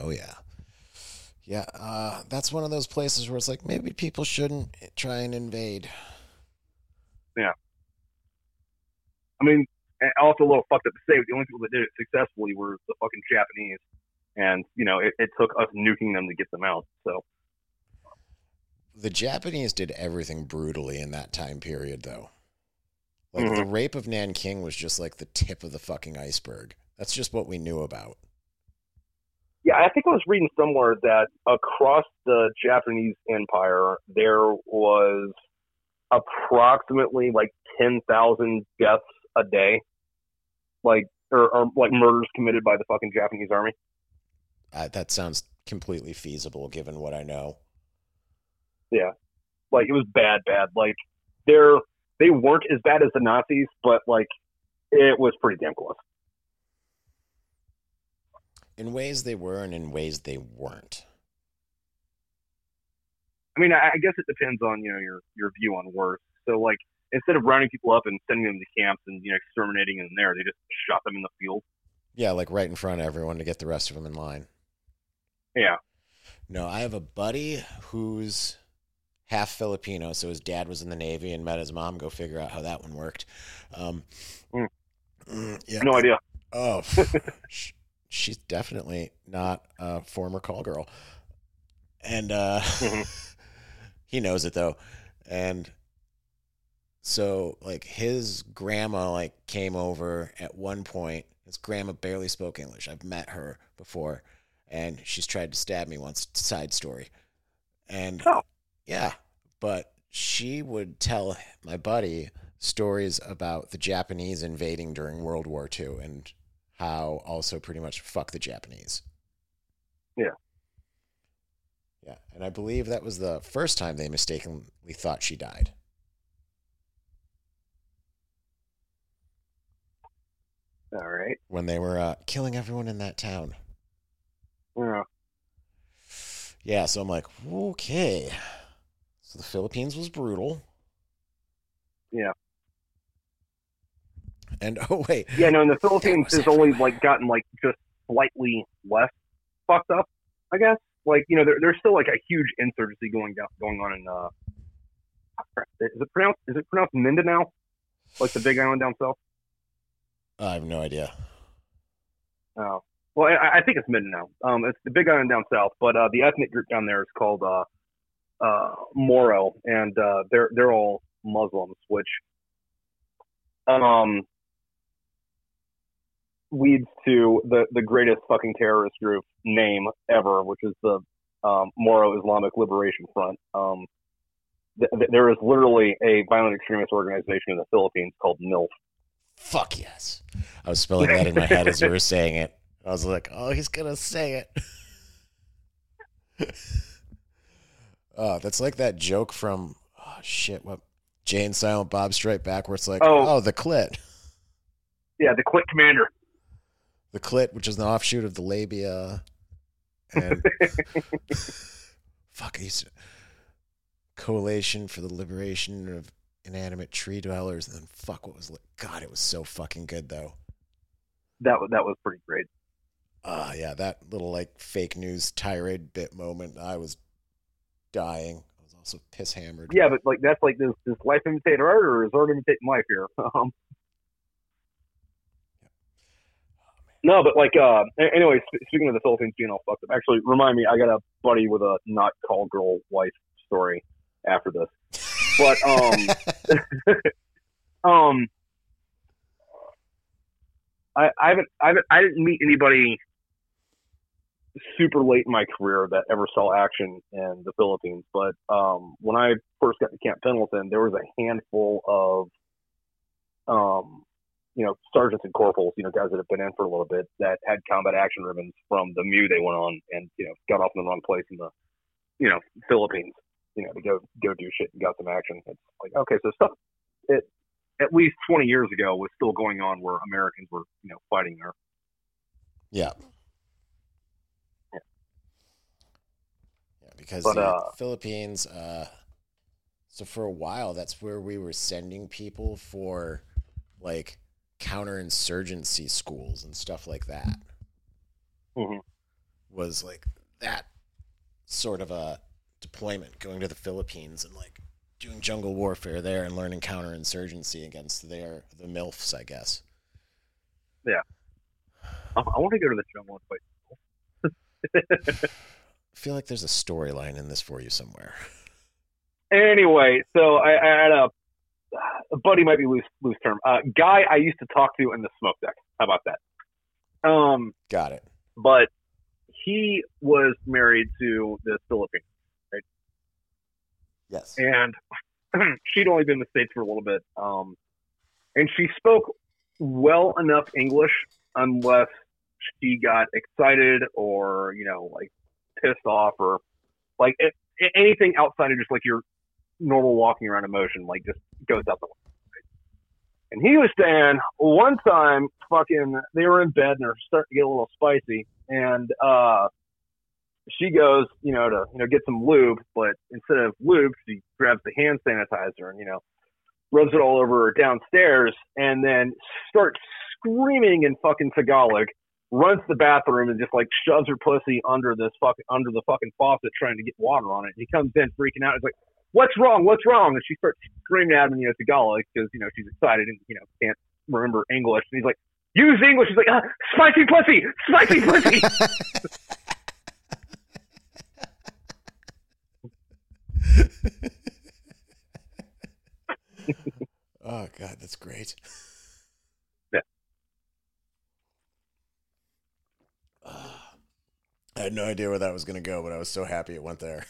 oh yeah, yeah. Uh, that's one of those places where it's like maybe people shouldn't try and invade. Yeah. I mean, also a little fucked up to say, but the only people that did it successfully were the fucking Japanese, and you know it, it took us nuking them to get them out. So the Japanese did everything brutally in that time period, though. Like mm-hmm. the rape of Nanking was just like the tip of the fucking iceberg. That's just what we knew about. Yeah, I think I was reading somewhere that across the Japanese empire there was approximately like ten thousand deaths a day, like or, or, like murders committed by the fucking Japanese army. Uh, that sounds completely feasible given what I know. Yeah, like it was bad, bad. Like they're they weren't as bad as the Nazis, but like it was pretty damn close. In ways they were, and in ways they weren't. I mean, I, guess it depends on you know your your view on worse. So like instead of rounding people up and sending them to camps and you know exterminating them there, they just shot them in the field. Yeah, like right in front of everyone to get the rest of them in line. Yeah. No, I have a buddy who's half Filipino, so his dad was in the Navy and met his mom. Go figure out how that one worked. Um, mm. Mm, yeah. No idea. Oh, she's definitely not a former call girl, and uh, mm-hmm. he knows it though. And so, like, his grandma like came over at one point. His grandma barely spoke English. I've met her before, and she's tried to stab me once. Side story, and oh. Yeah, but she would tell my buddy stories about the Japanese invading during World War II and how also pretty much fuck the Japanese. Yeah. Yeah, and I believe that was the first time they mistakenly thought she died. All right. When they were uh, killing everyone in that town. Yeah. Yeah, so I'm like, okay. So the Philippines was brutal. Yeah. And oh wait. Yeah, no, in the Philippines has only like gotten like just slightly less fucked up, I guess. Like, you know, there, there's still like a huge insurgency going down going on in uh is it pronounced is it pronounced Mindanao? Like the big island down south? I have no idea. Oh. Well, I, I think it's Mindanao. Um, it's the big island down south, but uh, the ethnic group down there is called uh, uh, Moro, and uh, they're they're all Muslims, which um, leads to the the greatest fucking terrorist group name ever, which is the um, Moro Islamic Liberation Front. Um, th- th- there is literally a violent extremist organization in the Philippines called MILF. Fuck yes! I was spelling that in my head as you were saying it. I was like, "Oh, he's gonna say it." Oh, that's like that joke from oh shit, what Jay and Silent Bob Strike Back, where it's like, oh, oh the clit. Yeah, the clit commander. The clit, which is an offshoot of the labia, and fuck, he's coalition for the liberation of inanimate tree dwellers, and then fuck, what was li- God? It was so fucking good though. That was that was pretty great. Ah, yeah, that little like fake news tirade bit moment. I was dying. I was also piss hammered. Yeah, but like that's like this this life imitate art or is art imitating life here? Um, no, but like uh, anyway, speaking of the Philippines being all fucked up, actually remind me, I got a buddy with a not call girl wife story after this. But um, um, I, I haven't, I haven't, I didn't meet anybody super late in my career that ever saw action in the Philippines. But um, when I first got to Camp Pendleton, there was a handful of, um, you know, sergeants and corporals, you know, guys that have been in for a little bit that had combat action ribbons from the MEU they went on and you know got off in the wrong place in the, you know, Philippines, you know, to go go do shit and got some action. It's like okay, so stuff it at least 20 years ago was still going on where Americans were, you know, fighting there. Yeah. Yeah, because But, the uh, Philippines. Uh, so for a while, that's where we were sending people for like counterinsurgency schools and stuff like that. Mhm. Was like that sort of a deployment going to the Philippines and like doing jungle warfare there and learning counterinsurgency against their the milfs, I guess. I, I want to go to the jungle and fight. I feel like there's a storyline in this for you somewhere. Anyway, so I, I had a buddy might be loose loose term. Uh, guy I used to talk to in the smoke deck. How about that? Um, Got it. but he was married to the Philippines, Yes. and she'd only been in the states for a little bit. Um, and she spoke well enough English, unless she got excited or you know like pissed off or like it, anything outside of just like your normal walking around emotion, like just goes window. And he was saying one time, fucking, they were in bed and they're starting to get a little spicy, and uh, she goes, you know, to you know get some lube, but instead of lube, she grabs the hand sanitizer and you know rubs it all over downstairs, and then starts screaming in fucking Tagalog. Runs to the bathroom and just like shoves her pussy under this fucking under the fucking faucet, trying to get water on it. He comes in freaking out. He's like, "What's wrong? What's wrong?" And she starts screaming at him, you know, Tagalog because you know she's excited and you know can't remember English. And he's like, "Use English." She's like, ah, "Spicy pussy, spicy pussy." oh god, that's great. Yeah. Ah. I had no idea where that was going to go, but I was so happy it went there.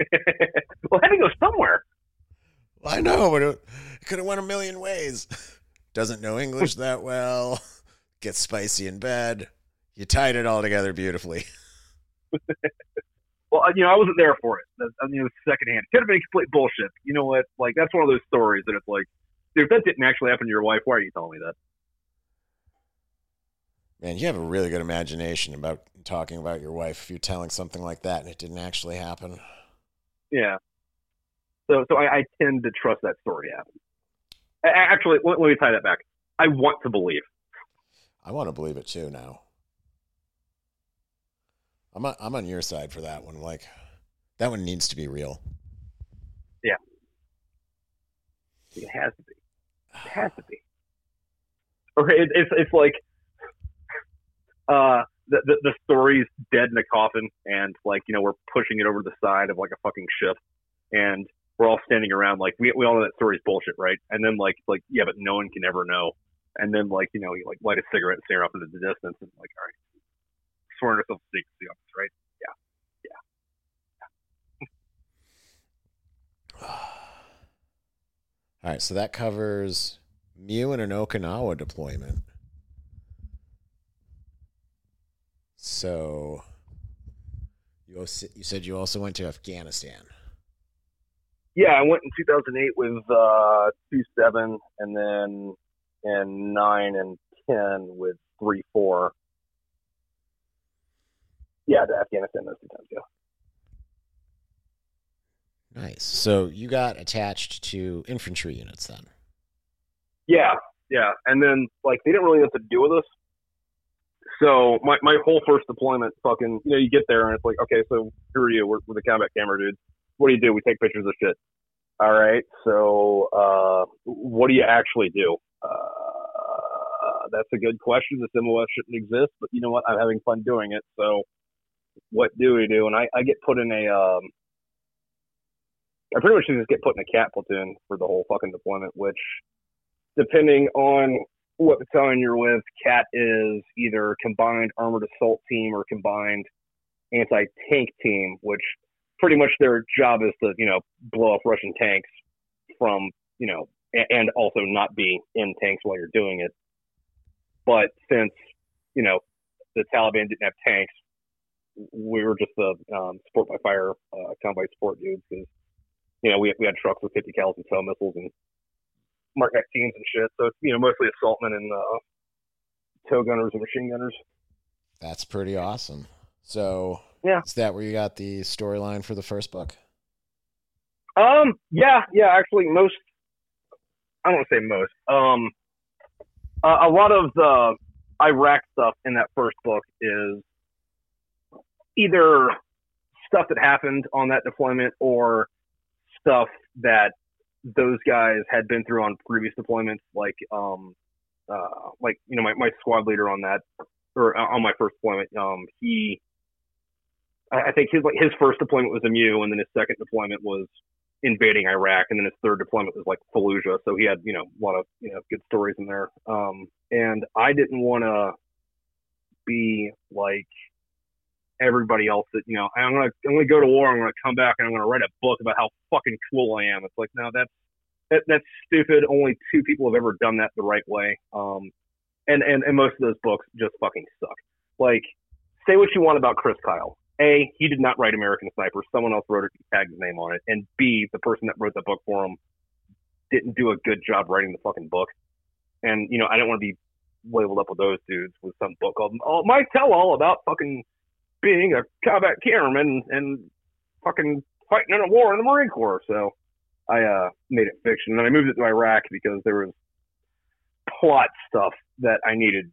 well, had to go somewhere. Well, I know, but it, it could have went a million ways. Doesn't know English that well. Gets spicy in bed. You tied it all together beautifully. Well, uh, you know, I wasn't there for it. That's, I mean, it was secondhand. Could have been complete bullshit. You know what? Like, that's one of those stories that it's like, dude, if that didn't actually happen to your wife, why are you telling me that? Man, you have a really good imagination about talking about your wife if you're telling something like that and it didn't actually happen. Yeah. So, so I, I tend to trust that story to happen. A- Actually, let, let me tie that back. I want to believe. I want to believe it too now. I'm on, I'm on your side for that one. Like, that one needs to be real. Yeah. It has to be. It has to be. Okay, it, it's it's like uh the, the the story's dead in a coffin, and like you know we're pushing it over the side of like a fucking ship, and we're all standing around like we we all know that story's bullshit, right? And then like like yeah, but no one can ever know. And then like you know you like light a cigarette and stare off into the distance, and like all right, sworn ourselves to secrecy on this, right? Yeah, yeah. yeah. all right, so that covers MEU and an Okinawa deployment. So you also, you said you also went to Afghanistan. Yeah, I went in 2008 with uh, two seven, and then in nine and ten with three four. Yeah, to Afghanistan those two times. Yeah. Nice. So you got attached to infantry units then? Yeah, yeah. And then like they didn't really know what to do with us. So my, my whole first deployment, fucking, you know, you get there and it's like, okay, so who are you? We're, we're the combat camera dudes. What do you do? We take pictures of shit. All right. So uh, what do you actually do? Uh, that's a good question. This SimOS shouldn't exist, but you know what? I'm having fun doing it. So what do we do? And I, I get put in a, um, I pretty much just get put in a cat platoon for the whole fucking deployment, which depending on what battalion you're with, CAT is either combined armored assault team or combined anti tank team, which pretty much their job is to, you know, blow up Russian tanks from, you know, and also not be in tanks while you're doing it. But since, you know, the Taliban didn't have tanks, we were just the um, support by fire uh, convoy support dudes because, you know, we, we had trucks with 50 cal and TOW missiles and Mark 19s and shit. So it's you know mostly assaultmen and uh, tow gunners and machine gunners. That's pretty awesome. So yeah, is that where you got the storyline for the first book? Um, yeah, yeah. Actually, most I don't want to say most. Um, uh, a lot of the Iraq stuff in that first book is either stuff that happened on that deployment or stuff that those guys had been through on previous deployments, like um, uh, like you know my, my squad leader on that or uh, on my first deployment, um, he I, I think his like his first deployment was EMU, and then his second deployment was invading Iraq, and then his third deployment was like Fallujah. So he had you know a lot of you know good stories in there. Um, and I didn't want to be like everybody else that you know I'm gonna I'm gonna go to war. I'm gonna come back and I'm gonna write a book about how fucking cool I am. It's like no, that's that, that's stupid. Only two people have ever done that the right way. Um, and and and most of those books just fucking suck. Like, say what you want about Chris Kyle. A, he did not write American Sniper. Someone else wrote it, tagged his name on it. And B, the person that wrote the book for him didn't do a good job writing the fucking book. And you know, I don't want to be labeled up with those dudes with some book called "Oh, my tell all about fucking being a combat cameraman and fucking fighting in a war in the Marine Corps. So I uh, made it fiction. And I moved it to Iraq because there was plot stuff that I needed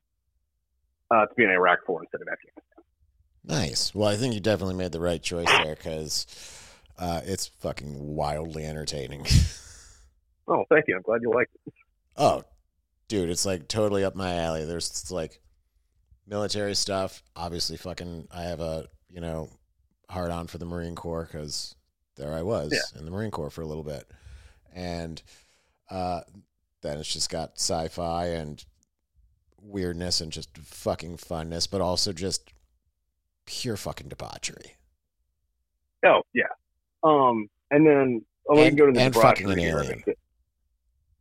uh, to be in Iraq for instead of Afghanistan. Nice. Well, I think you definitely made the right choice there because uh, it's fucking wildly entertaining. oh, thank you. I'm glad you liked it. Oh, dude, it's like totally up my alley. There's like military stuff. Obviously, fucking, I have a you know hard on for the Marine Corps because there I was yeah. in the Marine Corps for a little bit, and uh, then it's just got sci-fi and weirdness and just fucking funness, but also just pure fucking debauchery. Oh yeah, um, and then oh, we can go to the and fucking an alien.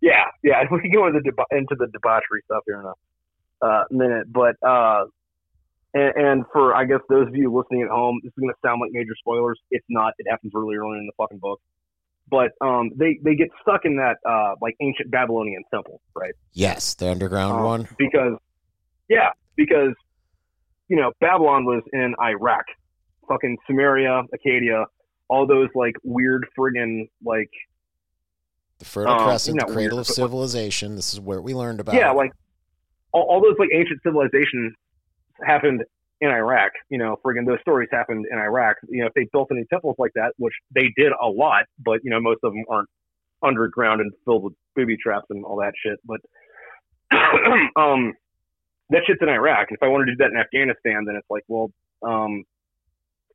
Yeah, yeah, we can go into the deba- into the debauchery stuff here in a uh, minute, but uh, and, and, for I guess those of you listening at home, this is going to sound like major spoilers. It's not. It happens really early in the fucking book. But um, they they get stuck in that uh, like ancient Babylonian temple, right? Yes, the underground um, one. Because yeah, because you know Babylon was in Iraq, fucking Sumeria, Akkadia, all those like weird friggin' like the Fertile um, Crescent, the cradle weird, of civilization. Like, this is where we learned about. Yeah, like all, all those like ancient civilizations happened in Iraq. You know, friggin' those stories happened in Iraq. You know, if they built any temples like that, which they did a lot, but you know, most of them aren't underground and filled with booby traps and all that shit. But um, that shit's in Iraq. If I wanted to do that in Afghanistan, then it's like, well, um,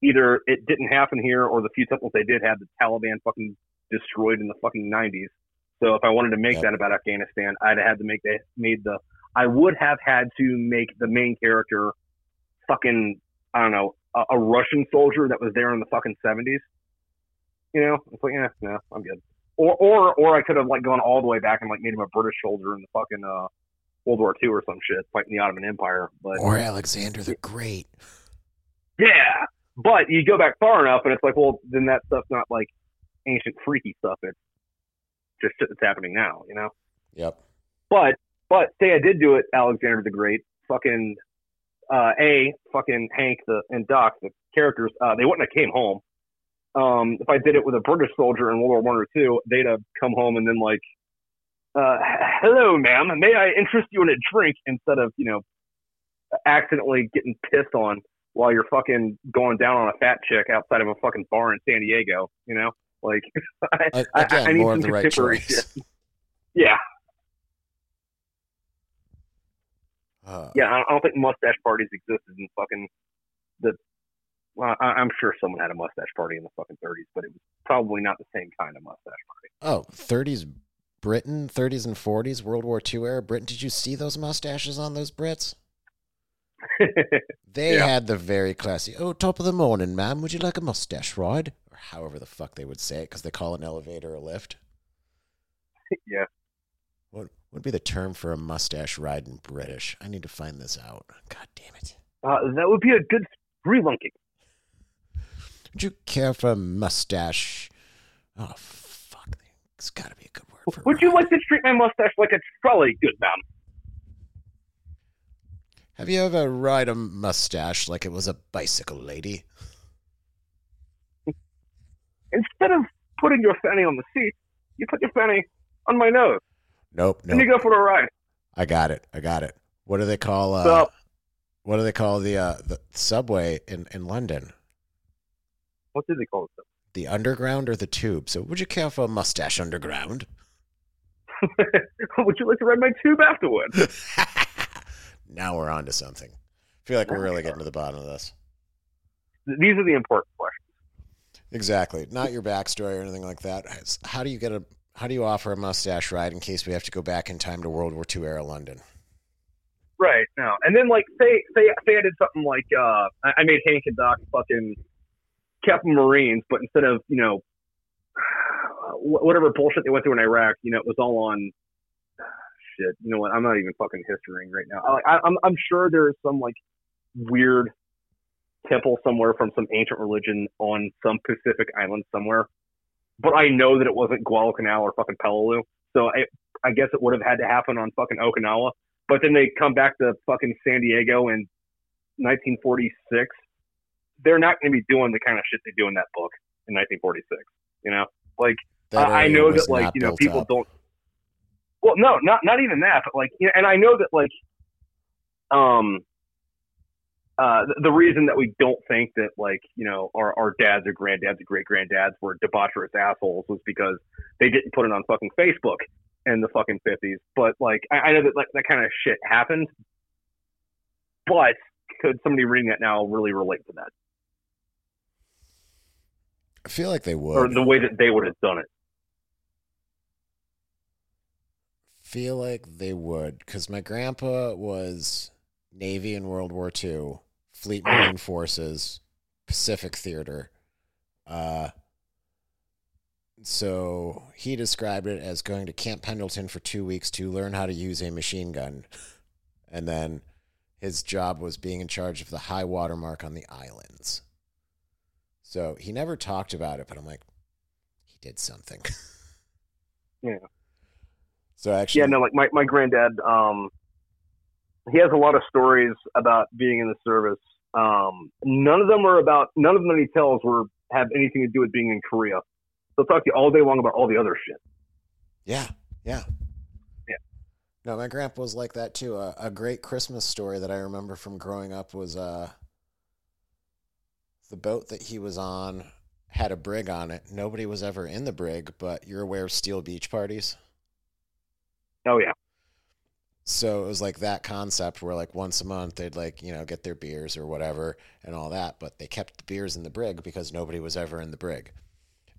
either it didn't happen here, or the few temples they did had the Taliban fucking destroyed in the fucking 90s. So if I wanted to make yep. that about Afghanistan, I'd have had to make that made the I would have had to make the main character fucking I don't know a, a Russian soldier that was there in the fucking seventies. You know, it's like yeah, no, I'm good. Or or or I could have like gone all the way back and like made him a British soldier in the fucking uh, World War II or some shit, fighting the Ottoman Empire. But or Alexander the Great. Yeah, but you go back far enough, and it's like, well, then that stuff's not like ancient freaky stuff. It's just shit that's happening now. You know. Yep. But but say I did do it, Alexander the Great, fucking uh, a fucking Hank the and Doc the characters uh, they wouldn't have came home. um, if I did it with a British soldier in World War One or two, they'd have come home and then like, uh, "Hello, ma'am, may I interest you in a drink?" Instead of you know, accidentally getting pissed on while you're fucking going down on a fat chick outside of a fucking bar in San Diego. You know, like I, Again, I, I need more some of the right choice. shit. Yeah, Uh, yeah. I don't think mustache parties existed in fucking the. Well, I, I'm sure someone had a mustache party in the fucking 30s, but it was probably not the same kind of mustache party. Oh, 30s Britain, 30s and 40s, World War II era Britain. Did you see those mustaches on those Brits? They Yeah. had the very classy, oh, top of the morning, ma'am. Would you like a mustache ride? Or however the fuck they would say it, because they call an elevator a lift. yeah. What would be the term for a mustache ride in British? I need to find this out. God damn it. Uh, that would be a good relunking. Would you care for a mustache? Oh, fuck. It's got to be a good word for Would you like to treat my mustache like a trolley, good man? Have you ever ride a mustache like it was a bicycle, lady? Instead of putting your fanny on the seat, you put your fanny on my nose, Nope, and nope. you go for a ride. I got it. I got it. What do they call uh So- what do they call the uh the subway in in London? What do they call it? The underground or the tube? So would you care for a mustache underground? Would you like to ride my tube afterward? now we're on to something. I feel like we're really getting to the bottom of this. These are the important questions. Exactly. Not your backstory or anything like that. How do you get a how do you offer a mustache ride in case we have to go back in time to World War II era London? Right now, and then like say say say I did something like uh I made Hank and Doc fucking Captain Marines, but instead of you know whatever bullshit they went through in Iraq, you know, it was all on shit. You know what? I'm not even fucking historying right now. I, I'm I'm sure there's some like weird temple somewhere from some ancient religion on some Pacific island somewhere, but I know that it wasn't Guadalcanal or fucking Peleliu. So I I guess it would have had to happen on fucking Okinawa. But then they come back to fucking San Diego in 1946. They're not going to be doing the kind of shit they do in that book in 1946. You know, like I I know that like you know people up. don't. Well, no, not not even that, but like, you know, and I know that like, um, uh, the, reason that we don't think that like you know our our dads or granddads or great granddads were debaucherous assholes was because they didn't put it on fucking Facebook in the fucking fifties. But like, I, I know that like that kind of shit happened. But could somebody reading that now really relate to that, I feel like they would, or the way that they would have done it? feel like they would because my grandpa was Navy in World War II, Fleet Marine Forces, Pacific Theater. Uh, so he described it as going to Camp Pendleton for two weeks to learn how to use a machine gun. And then his job was being in charge of the high water mark on the islands. So he never talked about it, but I'm like, he did something. Yeah. So actually, Yeah, no, like my, my granddad, um, he has a lot of stories about being in the service. Um, none of them are about, none of them that he tells were have anything to do with being in Korea. They'll talk to you all day long about all the other shit. Yeah, yeah, Yeah. No, my grandpa was like that too. A, a great Christmas story that I remember from growing up was uh, the boat that he was on had a brig on it. Nobody was ever in the brig, but you're aware of steel beach parties. Oh yeah. So it was like that concept where like once a month they'd like, you know, get their beers or whatever and all that, but they kept the beers in the brig because nobody was ever in the brig.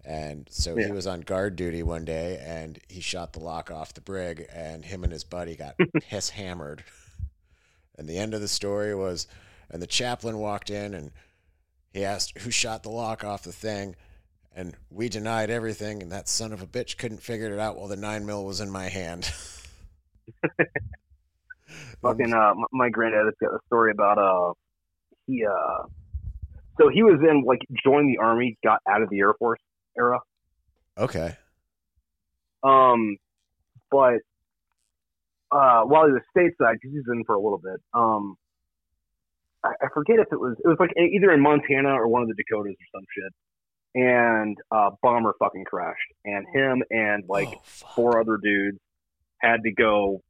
And so he was on guard duty one day and he shot the lock off the brig and him and his buddy got piss hammered. And the end of the story was and the chaplain walked in and he asked who shot the lock off the thing and we denied everything and that son of a bitch couldn't figure it out while the 9 mil was in my hand. Fucking, uh, my, my granddad has got a story about, uh, he, uh, so he was in, like, joined the army, got out of the Air Force era. Okay. Um, but uh, while he was stateside, because he was in for a little bit, um, I, I forget if it was it was like either in Montana or one of the Dakotas or some shit. and uh, bomber fucking crashed, and him and like Oh, four other dudes had to go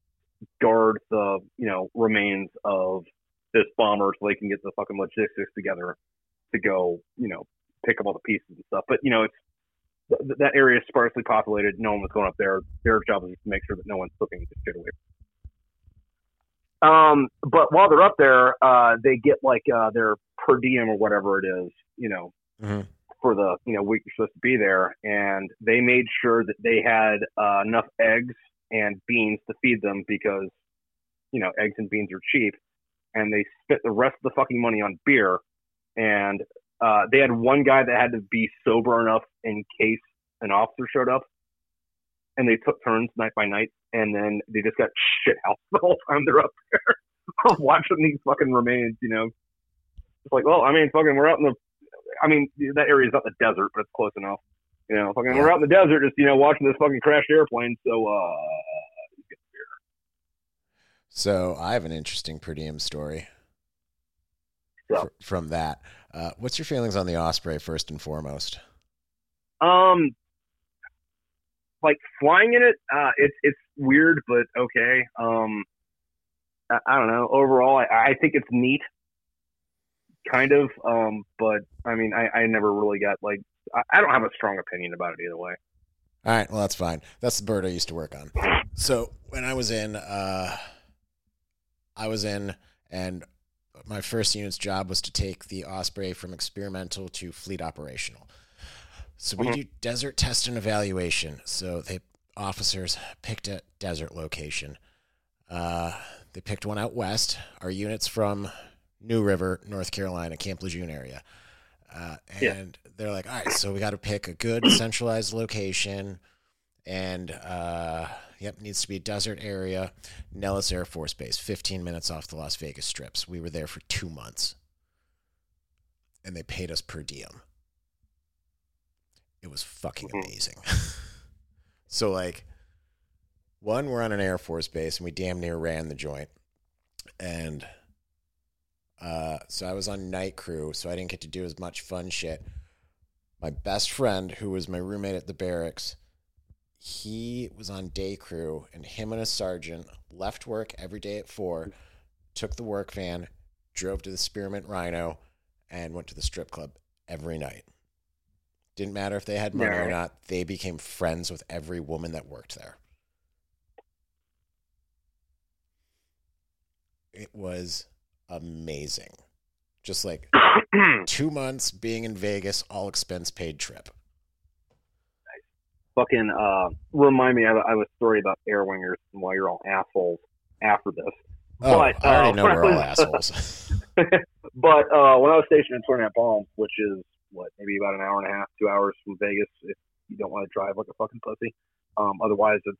guard the you know remains of this bomber so they can get the fucking logistics together to go you know pick up all the pieces and stuff. But you know it's th- that area is sparsely populated. No one was going up there. Their job is to make sure that no one's flipping the shit away. Um, but while they're up there, uh, they get like uh, their per diem or whatever it is, you know, Mhm. for the you know week you're supposed to be there, and they made sure that they had uh, enough eggs and beans to feed them because you know eggs and beans are cheap, and they spent the rest of the fucking money on beer, and uh, they had one guy that had to be sober enough in case an officer showed up, and they took turns night by night, and then they just got shit out the whole time they're up there watching these fucking remains, you know. It's like, well, I mean, fucking, we're out in the, I mean, that area is not the desert, but it's close enough. You know, fucking, we're out in the desert, just you know, watching this fucking crashed airplane. So, uh, So I have an interesting per diem story So. fr- from that. Uh, what's your feelings on the Osprey first and foremost? um, like flying in it, uh, it's it's weird, but okay. Um, I, I don't know. Overall, I, I think it's neat, kind of. Um, but I mean, I, I never really got like, I, don't have a strong opinion about it either way. All right, well that's fine. That's the bird I used to work on. So when I was in, uh, I was in, and my first unit's job was to take the Osprey from experimental to fleet operational. So we Mhm. do desert test and evaluation. So they officers picked a desert location. Uh, they picked one out west. Our unit's from New River, North Carolina, Camp Lejeune area. Uh, Yeah. and they're like, all right, so we got to pick a good centralized location. And, uh, yep, needs to be a desert area. Nellis Air Force Base, 15 minutes off the Las Vegas strips. We were there for two months. And they paid us per diem. It was fucking Mhm. amazing. so, like, one, we're on an Air Force base and we damn near ran the joint. And uh, so I was on night crew, so I didn't get to do as much fun shit. My best friend, who was my roommate at the barracks, he was on day crew, and him and a sergeant left work every day at four, took the work van, drove to the Spearmint Rhino, and went to the strip club every night. Didn't matter if they had money or not, they became friends with every woman that worked there. It was amazing. Just like two months being in Vegas, all expense paid trip. fucking uh, remind me. I have, I have a story about air wingers and why you're all assholes after this. Oh, But, I already uh, know we're all assholes. But uh, when I was stationed in Twentynine Palms, which is what maybe about an hour and a half, two hours from Vegas, if you don't want to drive like a fucking pussy. Um, otherwise, it's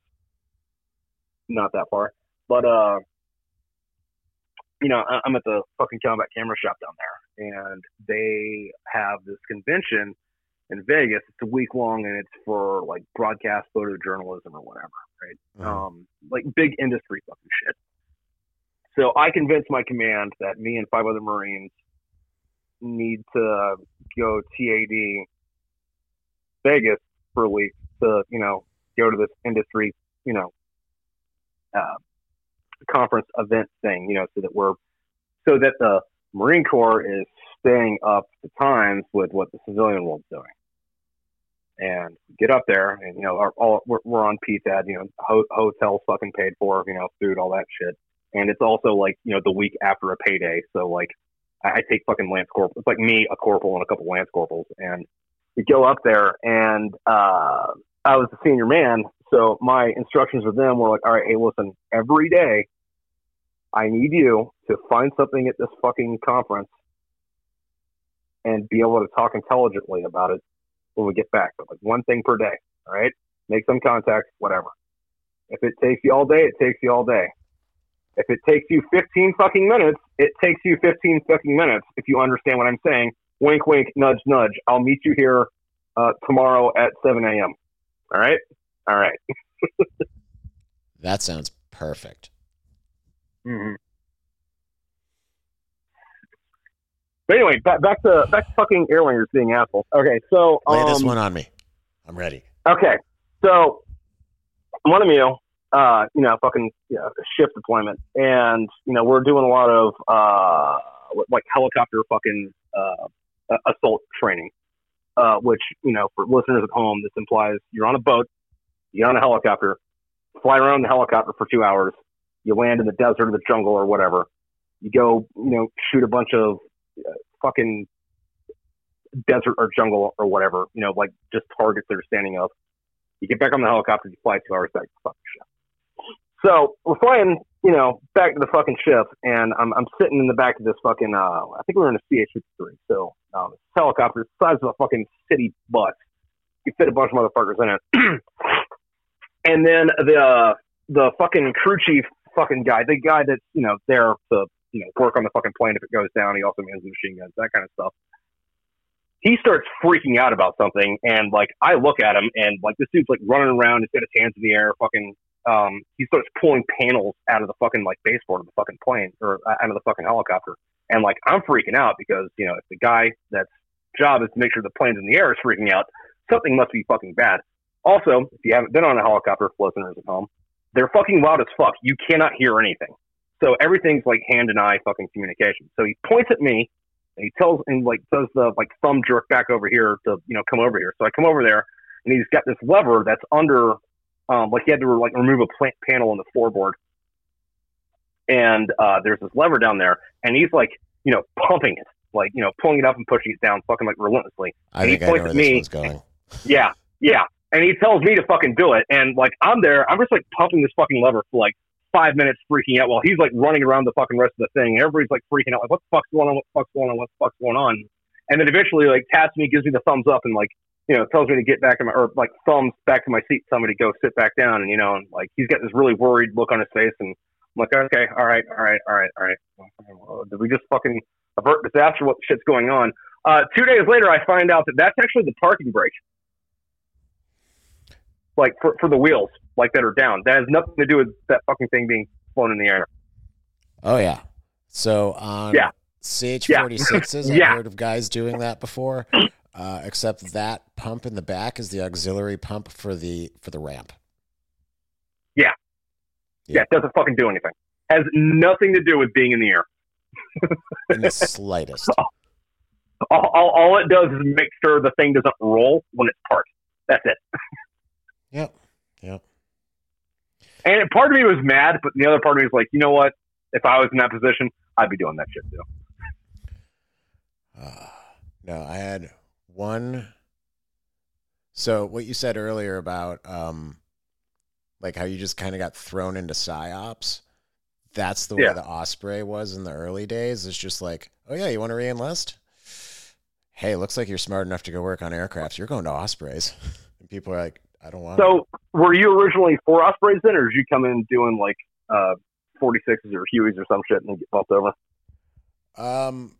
not that far. But uh, you know, I'm at the fucking combat camera shop down there, and they have this convention in Vegas. It's a week long, and it's for like broadcast photojournalism or whatever, right? Mhm. um, like big industry fucking shit. So I convinced my command that me and five other Marines need to go TAD Vegas for a week to, you know, go to this industry, you know, uh, conference event thing, you know, so that we're, so that the Marine Corps is staying up to times with what the civilian world's doing. And get up there and you know our, all we're, we're on PTAD, you know ho- hotels fucking paid for you know food all that shit. And it's also like you know the week after a payday. So like I, I take fucking lance corporal it's like me a corporal and a couple lance corporals. And we go up there and uh I was the senior man. So my instructions with them were like all right hey listen every day I need you to find something at this fucking conference and be able to talk intelligently about it when we get back. But like one thing per day. All right. Make some contact, whatever. If it takes you all day, it takes you all day. If it takes you 15 fucking minutes, it takes you 15 fucking minutes. If you understand what I'm saying, wink, wink, nudge, nudge. I'll meet you here uh, tomorrow at 7 a.m. All right. All right. That sounds perfect. Mm-hmm. But anyway, back, back to back to fucking air wingers being assholes. Okay, so Lay um, this one on me. I'm ready. Okay, so one of you, uh, you know, fucking you know, shift deployment, and you know, we're doing a lot of uh, like helicopter fucking uh, assault training, uh, which you know, for listeners at home, this implies you're on a boat, you get on a helicopter, fly around the helicopter for two hours, you land in the desert or the jungle or whatever, you go, you know, shoot a bunch of uh, fucking desert or jungle or whatever, you know, like just targets that are standing up. You get back on the helicopter, you fly two hours back to fucking ship. So we're flying, you know, back to the fucking ship, and I'm, I'm sitting in the back of this fucking, uh, I think we were in a CH-53, so um, this helicopter, the size of a fucking city bus. You fit a bunch of motherfuckers in it. and then the, uh, the fucking crew chief fucking guy, the guy that's, you know, there to, you know, work on the fucking plane if it goes down. He also mans the machine guns, that kind of stuff he starts freaking out about something, and like I look at him, and like this dude's like running around, he's got his hands in the air, fucking. Um, he starts pulling panels out of the fucking like baseboard of the fucking plane or uh, out of the fucking helicopter, and like I'm freaking out because you know if the guy that's job is to make sure the plane's in the air is freaking out, something must be fucking bad. Also, if you haven't been on a helicopter, listeners at home, they're fucking loud as fuck. You cannot hear anything. So everything's like hand and eye fucking communication. So he points at me and he tells and like does the like thumb jerk back over here to you know come over here. So I come over there, and he's got this lever that's under, um, like he had to like remove a plant panel on the floorboard, and uh, there's this lever down there, and he's like you know pumping it, like you know pulling it up and pushing it down, fucking like relentlessly. I And he think I know points where at this me. one's going. Yeah, yeah. And he tells me to fucking do it. And like I'm there, I'm just like pumping this fucking lever for like five minutes freaking out while he's like running around the fucking rest of the thing. Everybody's like freaking out, like, what the fuck's going on? What the fuck's going on? What the fuck's going on? And then eventually like taps me, gives me the thumbs up and like, you know, tells me to get back in my or like thumbs back to my seat, tell me to go sit back down and you know, and like he's got this really worried look on his face and I'm like, okay, all right, all right, all right, all right. Well, Did we just fucking avert disaster? What shit's going on? Uh, two days later, I find out that that's actually the parking brake like for, for the wheels, like that are down. That has nothing to do with that fucking thing being flown in the air. Oh yeah. So on Yeah. CH46s, I've Yeah. heard of guys doing that before. Uh, except that pump in the back is the auxiliary pump for the for the ramp. Yeah. Yeah, it doesn't fucking do anything. Has nothing to do with being in the air. In the slightest. All, all, all it does is make sure the thing doesn't roll when it's parked. That's it. Yep. Yep. And part of me was mad, but the other part of me was like, you know what? If I was in that position, I'd be doing that shit too. Uh, no, I had one. So what you said earlier about um, like how you just kind of got thrown into psyops. That's the way Yeah. the Osprey was in the early days. It's just like, oh yeah, you want to reenlist? Hey, looks like you're smart enough to go work on aircrafts. You're going to Ospreys, and people are like, I don't want. So, were you originally for Ospreys then, or did you come in doing like uh, 46s or Hueys or some shit and get bumped over? Um,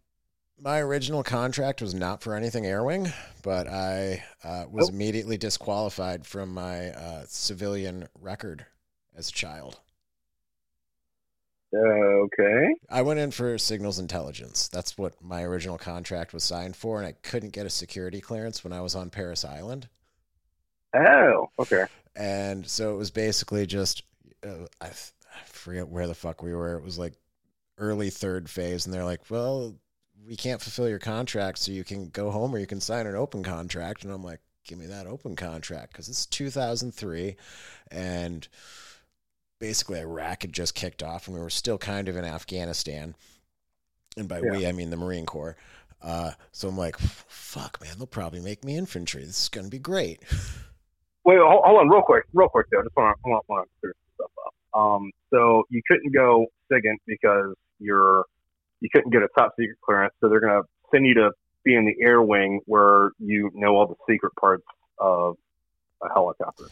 my original contract was not for anything Airwing, but I uh, was immediately disqualified from my uh, civilian record as a child. Okay. I went in for signals intelligence. That's what my original contract was signed for, and I couldn't get a security clearance when I was on Parris Island. Oh, okay. And so it was basically just, uh, I, forget where the fuck we were. It was like early third phase, and they're like, well, we can't fulfill your contract, so you can go home or you can sign an open contract. And I'm like, give me that open contract because it's 2003. And basically, Iraq had just kicked off, and we were still kind of in Afghanistan. And by Yeah. we, I mean the Marine Corps. Uh, so I'm like, fuck, man, they'll probably make me infantry. This is going to be great. Wait, hold, hold on, real quick, real quick though. Just want to want, to clear some stuff up. Um, so you couldn't go SIGINT because you're you couldn't get a top secret clearance, so they're gonna send you to be in the air wing where you know all the secret parts of a helicopter.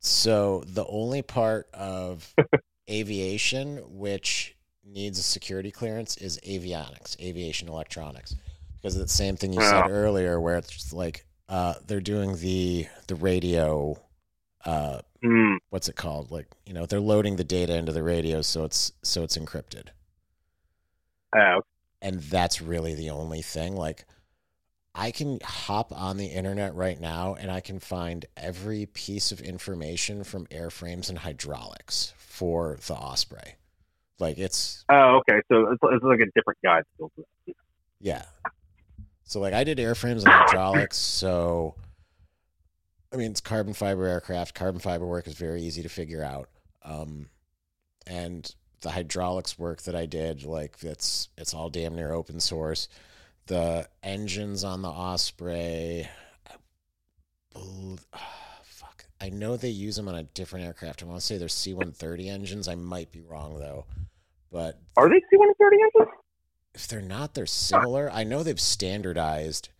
So the only part of aviation which needs a security clearance is avionics, aviation electronics, because it's the same thing you said earlier, where it's just like uh, they're doing the the radio. Uh, Hmm. what's it called? Like you know, they're loading the data into the radio, so it's so it's encrypted. Oh, and that's really the only thing. Like, I can hop on the internet right now and I can find every piece of information from airframes and hydraulics for the Osprey. Like it's Oh, okay. So it's, it's like a different guide still. for that. yeah. So like I did airframes and hydraulics, so I mean it's carbon fiber aircraft. Carbon fiber work is very easy to figure out. Um, and the hydraulics work that I did, like it's it's all damn near open source. The engines on the Osprey, I bel- ah, fuck, I know they use them on a different aircraft. I want to say they're C-130 engines. I might be wrong though, but Are they C-130 engines? If they're not, they're similar. I know they've standardized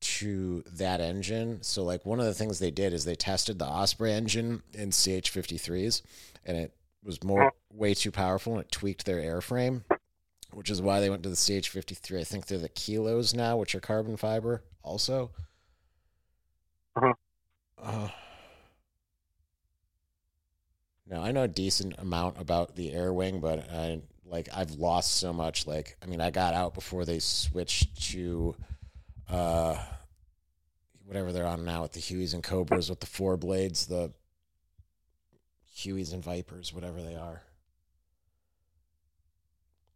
to that engine. So, like, one of the things they did is they tested the Osprey engine in CH53s, and it was more way too powerful, and it tweaked their airframe, which is why they went to the CH53. I think they're the kilos now, which are carbon fiber also. Uh-huh. Uh, now I know a decent amount about the air wing, but I like I've lost so much. Like I mean, I got out before they switched to uh whatever they're on now with the Hueys and Cobras with the four blades, the Hueys and Vipers, whatever they are.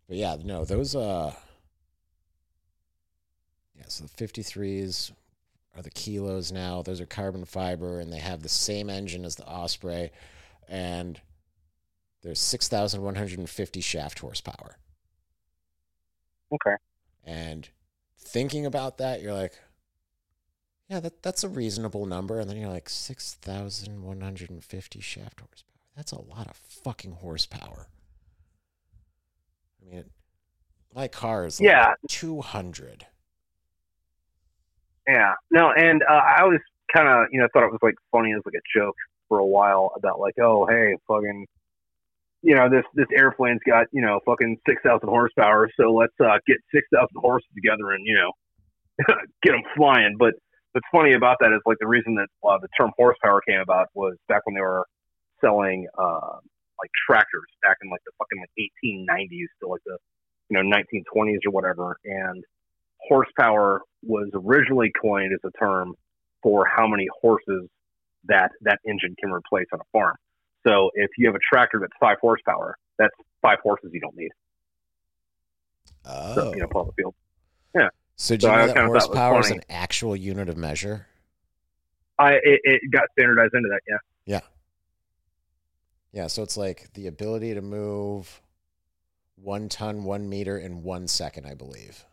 But yeah, no, those uh yeah, so the 53s are the kilos now. Those are carbon fiber and they have the same engine as the Osprey and there's 6,150 shaft horsepower. Okay. And thinking about that, you're like, yeah, that, that's a reasonable number. And then you're like, 6,150 shaft horsepower. That's a lot of fucking horsepower. I mean, my car is like Yeah. 200. Yeah. No, and uh, I always kind of, you know, thought it was like funny as like a joke for a while about like, oh, hey, fucking, you know, this this airplane's got you know fucking six thousand horsepower, so let's uh, get six thousand horses together and you know get them flying. But what's funny about that is like the reason that uh, the term horsepower came about was back when they were selling uh, like tractors back in like the fucking like 1890s to like the you know 1920s or whatever, and horsepower was originally coined as a term for how many horses that that engine can replace on a farm. So if you have a tractor that's five horsepower, that's five horses you don't need. Oh. So, you know, oh. plow the field. So do So you I that kinda thought it was horsepower is an actual unit of measure? I it, it got standardized into that. Yeah. Yeah. Yeah, so it's like the ability to move one ton, one meter in one second, I believe.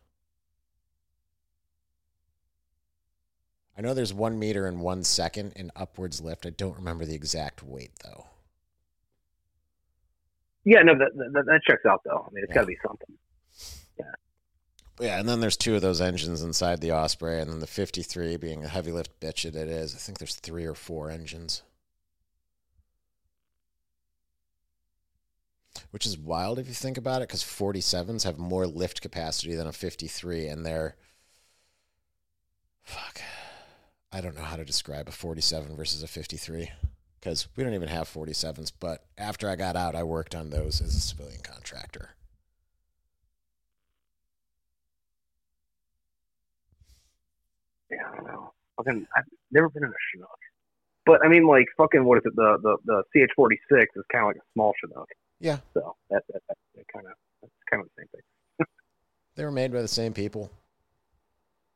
I know there's one meter in one second in upwards lift. I don't remember the exact weight though. Yeah. No, that that, that checks out though. I mean, it's Yeah. got to be something. Yeah, Yeah, and then there's two of those engines inside the Osprey, and then the 53 being a heavy lift bitch that it is. I think there's three or four engines. Which is wild if you think about it, because 47s have more lift capacity than a 53, and they're. Fuck. I don't know how to describe a 47 versus a 53, because we don't even have 47s, but after I got out, I worked on those as a civilian contractor. Yeah, I don't know. Fucking, I've never been in a Chinook. But I mean, like, fucking, what is it? The the the CH46 is kind of like a small Chinook. Yeah. So that that, that, that kind of that's kind of the same thing. They were made by the same people.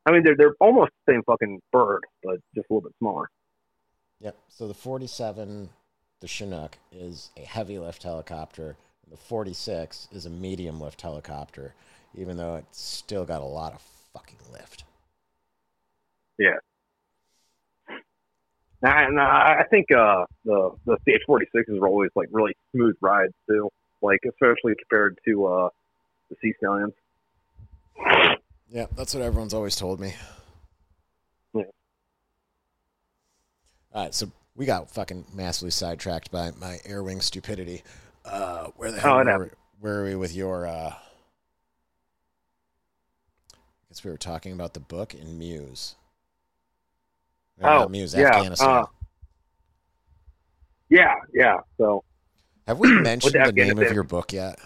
I mean, they're they're almost the same fucking bird, but just a little bit smaller. Yep. So the 47, the Chinook, is a heavy lift helicopter. The 46 is a medium lift helicopter, even though it's still got a lot of fucking lift. Yeah. and I think uh, the the CH46s are always like really smooth rides too, like especially compared to uh, the Sea Stallions. Yeah, that's what everyone's always told me. Yeah. All right, so we got fucking massively sidetracked by my air wing stupidity. Uh, where the hell Oh, were, where are we with your? Uh, I guess we were talking about the book in MEUs. Oh, MEUs, yeah, Afghanistan. uh, Yeah, yeah. So Have we mentioned the name of your book yet?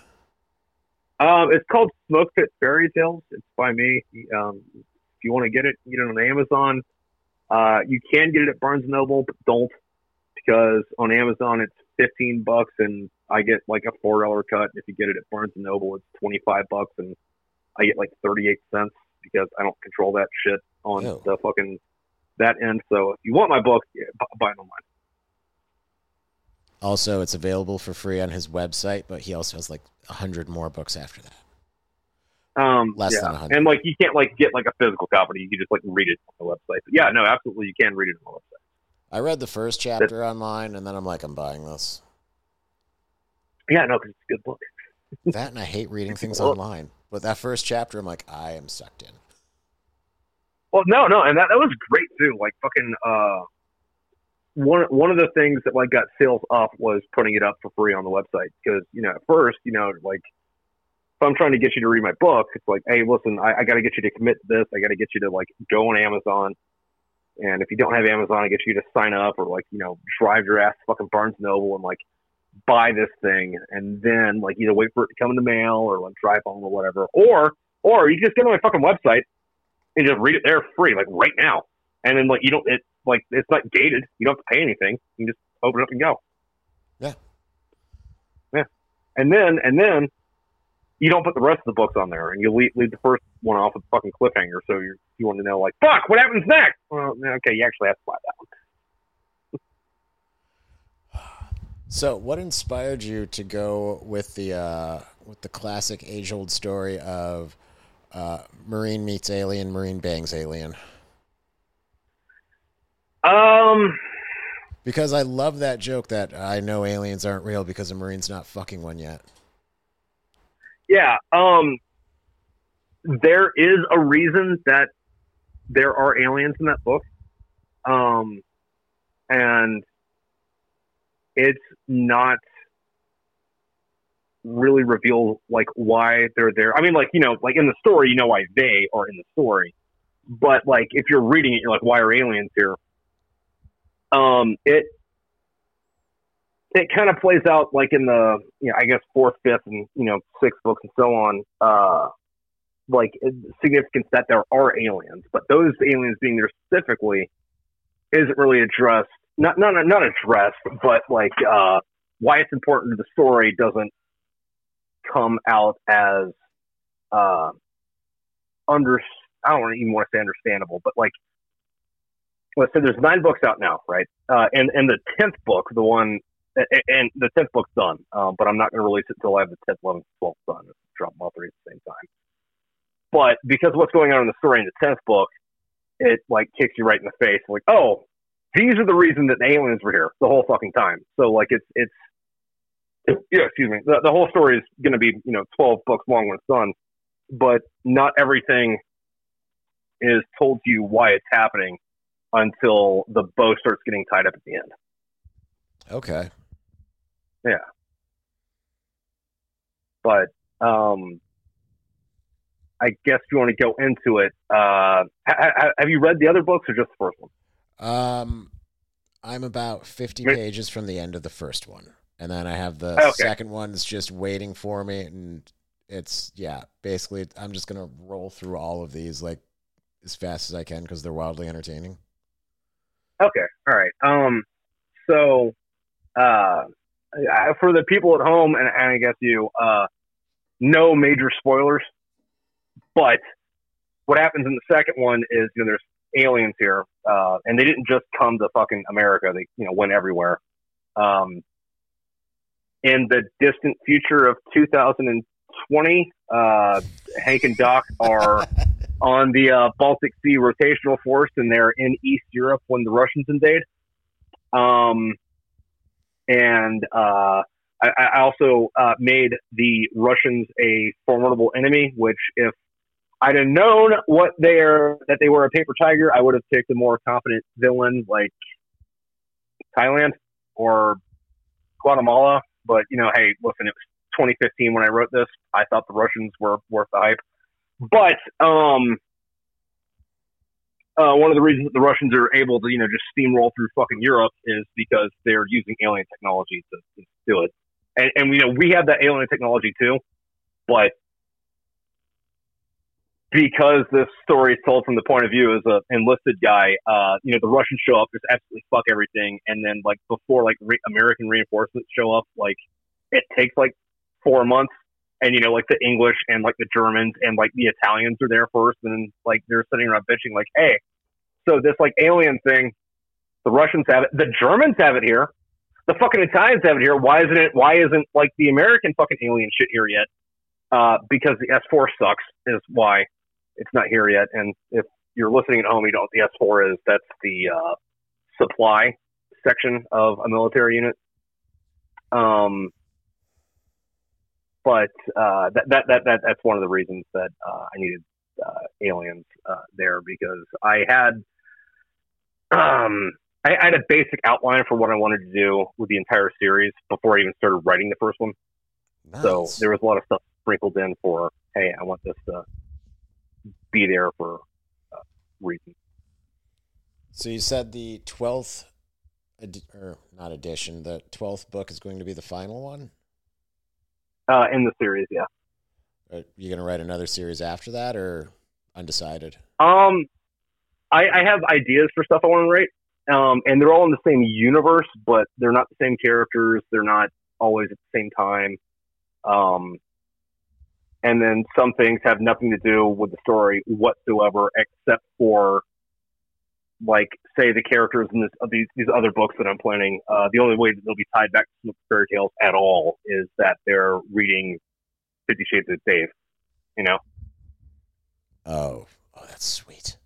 Um, it's called Smoke Pit Fairy Tales. It's by me. Um, if you want to get it, get it on Amazon. Uh, you can get it at Barnes and Noble, but don't because on Amazon it's fifteen bucks and I get like a four dollar cut. If you get it at Barnes and Noble, it's twenty five bucks and I get like thirty eight cents because I don't control that shit on Oh. the fucking that end. So if you want my book, yeah, buy it online. Also, it's available for free on his website, but he also has like a hundred more books after that. Um, Less yeah. than 100. And like you can't like get like a physical copy. You can just like read it on the website. But yeah, no, absolutely, you can read it on the website. I read the first chapter online, and then I'm like, I'm buying this. Yeah, no, because it's a good book. That and I hate reading things Well- online. But that first chapter, I'm like, I am sucked in. Well, no, no, and that that was great too. Like fucking uh, one one of the things that like got sales up was putting it up for free on the website because you know at first you know like if I'm trying to get you to read my book, it's like hey listen I, I got to get you to commit to this. I got to get you to like go on Amazon. And if you don't have Amazon, I get you to sign up or like, you know, drive your ass to fucking Barnes Noble and like buy this thing and then like either wait for it to come in the mail or like drive home or whatever. Or or you just go to my fucking website and just read it there free, like right now. And then like you don't it like it's not gated. You don't have to pay anything. You can just open it up and go. Yeah. Yeah. And then and then you don't put the rest of the books on there, and you leave, leave the first one off with a fucking cliffhanger. So you you want to know like, fuck, what happens next? Well, okay, you actually have to buy that one. So, what inspired you to go with the uh, with the classic age old story of uh, Marine meets alien, Marine bangs alien? Um, Because I love that joke that I know aliens aren't real because a Marine's not fucking one yet. Yeah. Um, there is a reason that there are aliens in that book. Um, and it's not really reveal like why they're there. I mean, like you know, like in the story, you know why they are in the story, but like if you're reading it, you're like, why are aliens here? Um, it it kind of plays out like in the you know, I guess fourth, fifth, and you know sixth books and so on. Uh, like significance that there are aliens, but those aliens being there specifically isn't really addressed. Not not not addressed, but like uh, why it's important to the story doesn't come out as uh, under. I don't even want to say understandable, but like let's say there's nine books out now, right? Uh, and and the tenth book, the one, and the tenth book's done, um, but I'm not going to release it until I have the tenth, eleventh, twelfth done. Drop them all three at the same time. But because what's going on in the story in the tenth book, it like kicks you right in the face, like, oh, these are the reason that the aliens were here the whole fucking time. So like it's it's yeah, excuse me. The, the whole story is going to be you know twelve books long when it's done, but not everything is told to you why it's happening until the bow starts getting tied up at the end. Okay. But um, I guess if you want to go into it, uh, ha- ha- have you read the other books or just the first one? Um, I'm about 50 Right. pages from the end of the first one. And then I have the Okay. second one that's just waiting for me. And it's, yeah, basically, I'm just going to roll through all of these like as fast as I can because they're wildly entertaining. Okay, all right. Um, so uh, for the people at home, and, and I guess you, uh, no major spoilers, but what happens in the second one is you know there's aliens here, uh, and they didn't just come to fucking America; they you know went everywhere. Um, in the distant future of 2020, uh, Hank and Doc are on the uh, Baltic Sea rotational force, and they're in East Europe when the Russians invade. Um, and uh, I, I also uh, made the Russians a formidable enemy. Which, if I'd have known what they're that they were a paper tiger, I would have picked a more competent villain like Thailand or Guatemala. But you know, hey, listen, it was 2015 when I wrote this. I thought the Russians were worth the hype. But um, uh, one of the reasons that the Russians are able to, you know, just steamroll through fucking Europe is because they're using alien technology to, to do it. And, and you know, we have that alien technology too, but because this story is told from the point of view as an enlisted guy, uh, you know, the Russians show up, just absolutely fuck everything, and then like before like re- American reinforcements show up, like it takes like four months, and you know, like the English and like the Germans and like the Italians are there first, and then like they're sitting around bitching, like, hey, so this like alien thing, the Russians have it, the Germans have it here, the fucking Italians have it here. Why isn't it? Why isn't like the American fucking alien shit here yet? Uh, because the S4 sucks is why it's not here yet. And if you're listening at home, you know what the S4 is. That's the uh, supply section of a military unit. Um, but uh, that, that that that that's one of the reasons that uh, I needed uh, aliens uh, there because I had um, I, I had a basic outline for what I wanted to do with the entire series before I even started writing the first one. Nice. So there was a lot of stuff sprinkled in for, hey, I want this to be there for uh, reasons. So you said the twelfth, or not edition, the twelfth book is going to be the final one. Uh, in the series, yeah. Are you going to write another series after that, or undecided? Um, I, I have ideas for stuff I want to write, um, and they're all in the same universe, but they're not the same characters. They're not always at the same time. Um, and then some things have nothing to do with the story whatsoever, except for like say the characters in this of these these other books that I'm planning. Uh, the only way that they'll be tied back to fairy tales at all is that they're reading Fifty Shades of Dave. You know, Oh, oh, that's sweet.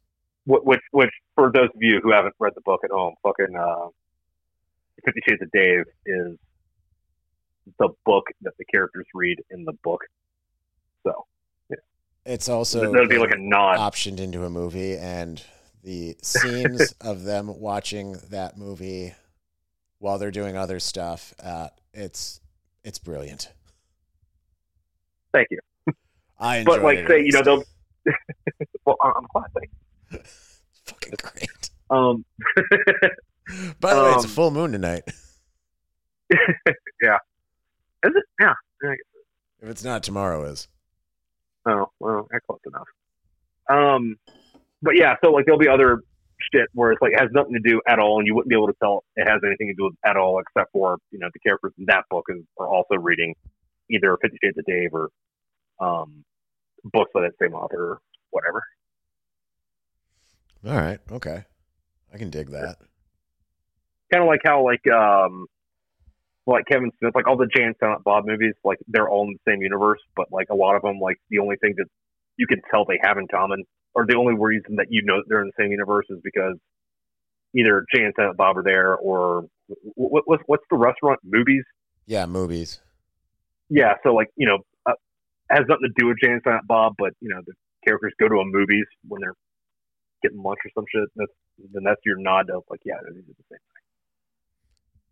Wh- which which for those of you who haven't read the book at home, fucking uh, Fifty Shades of Dave is the book that the characters read in the book. So It's also that'd be like a nod. optioned into a movie, and the scenes of them watching that movie while they're doing other stuff, uh, it's it's brilliant. Thank you. I But, like, it say, you know, they'll. Well, I'm glad. Fucking great. Um, By the way, it's a Um, full moon tonight. Yeah. Is it? Yeah. If it's not, tomorrow is. Oh, well, that's close enough. Um, but yeah, so like there'll be other shit where it's like it has nothing to do at all, and you wouldn't be able to tell it has anything to do with at all, except for you know the characters in that book is, are also reading either Fifty Shades of Dave or um, books by that same author or whatever. All right. Okay. I can dig that. Kind of like how like um, like Kevin Smith, like all the Jay and Silent Bob movies, like they're all in the same universe, but like a lot of them, like the only thing that you can tell they have in common, or the only reason that you know that they're in the same universe is because either Jay and Silent Bob are there, or what, what, what's the restaurant? Mooby's. Yeah, Mooby's. Yeah, so like you know, uh, has nothing to do with Jay and Silent Bob, but you know the characters go to a Mooby's when they're getting lunch or some shit. That's, then that's your nod of like, yeah, these are the same.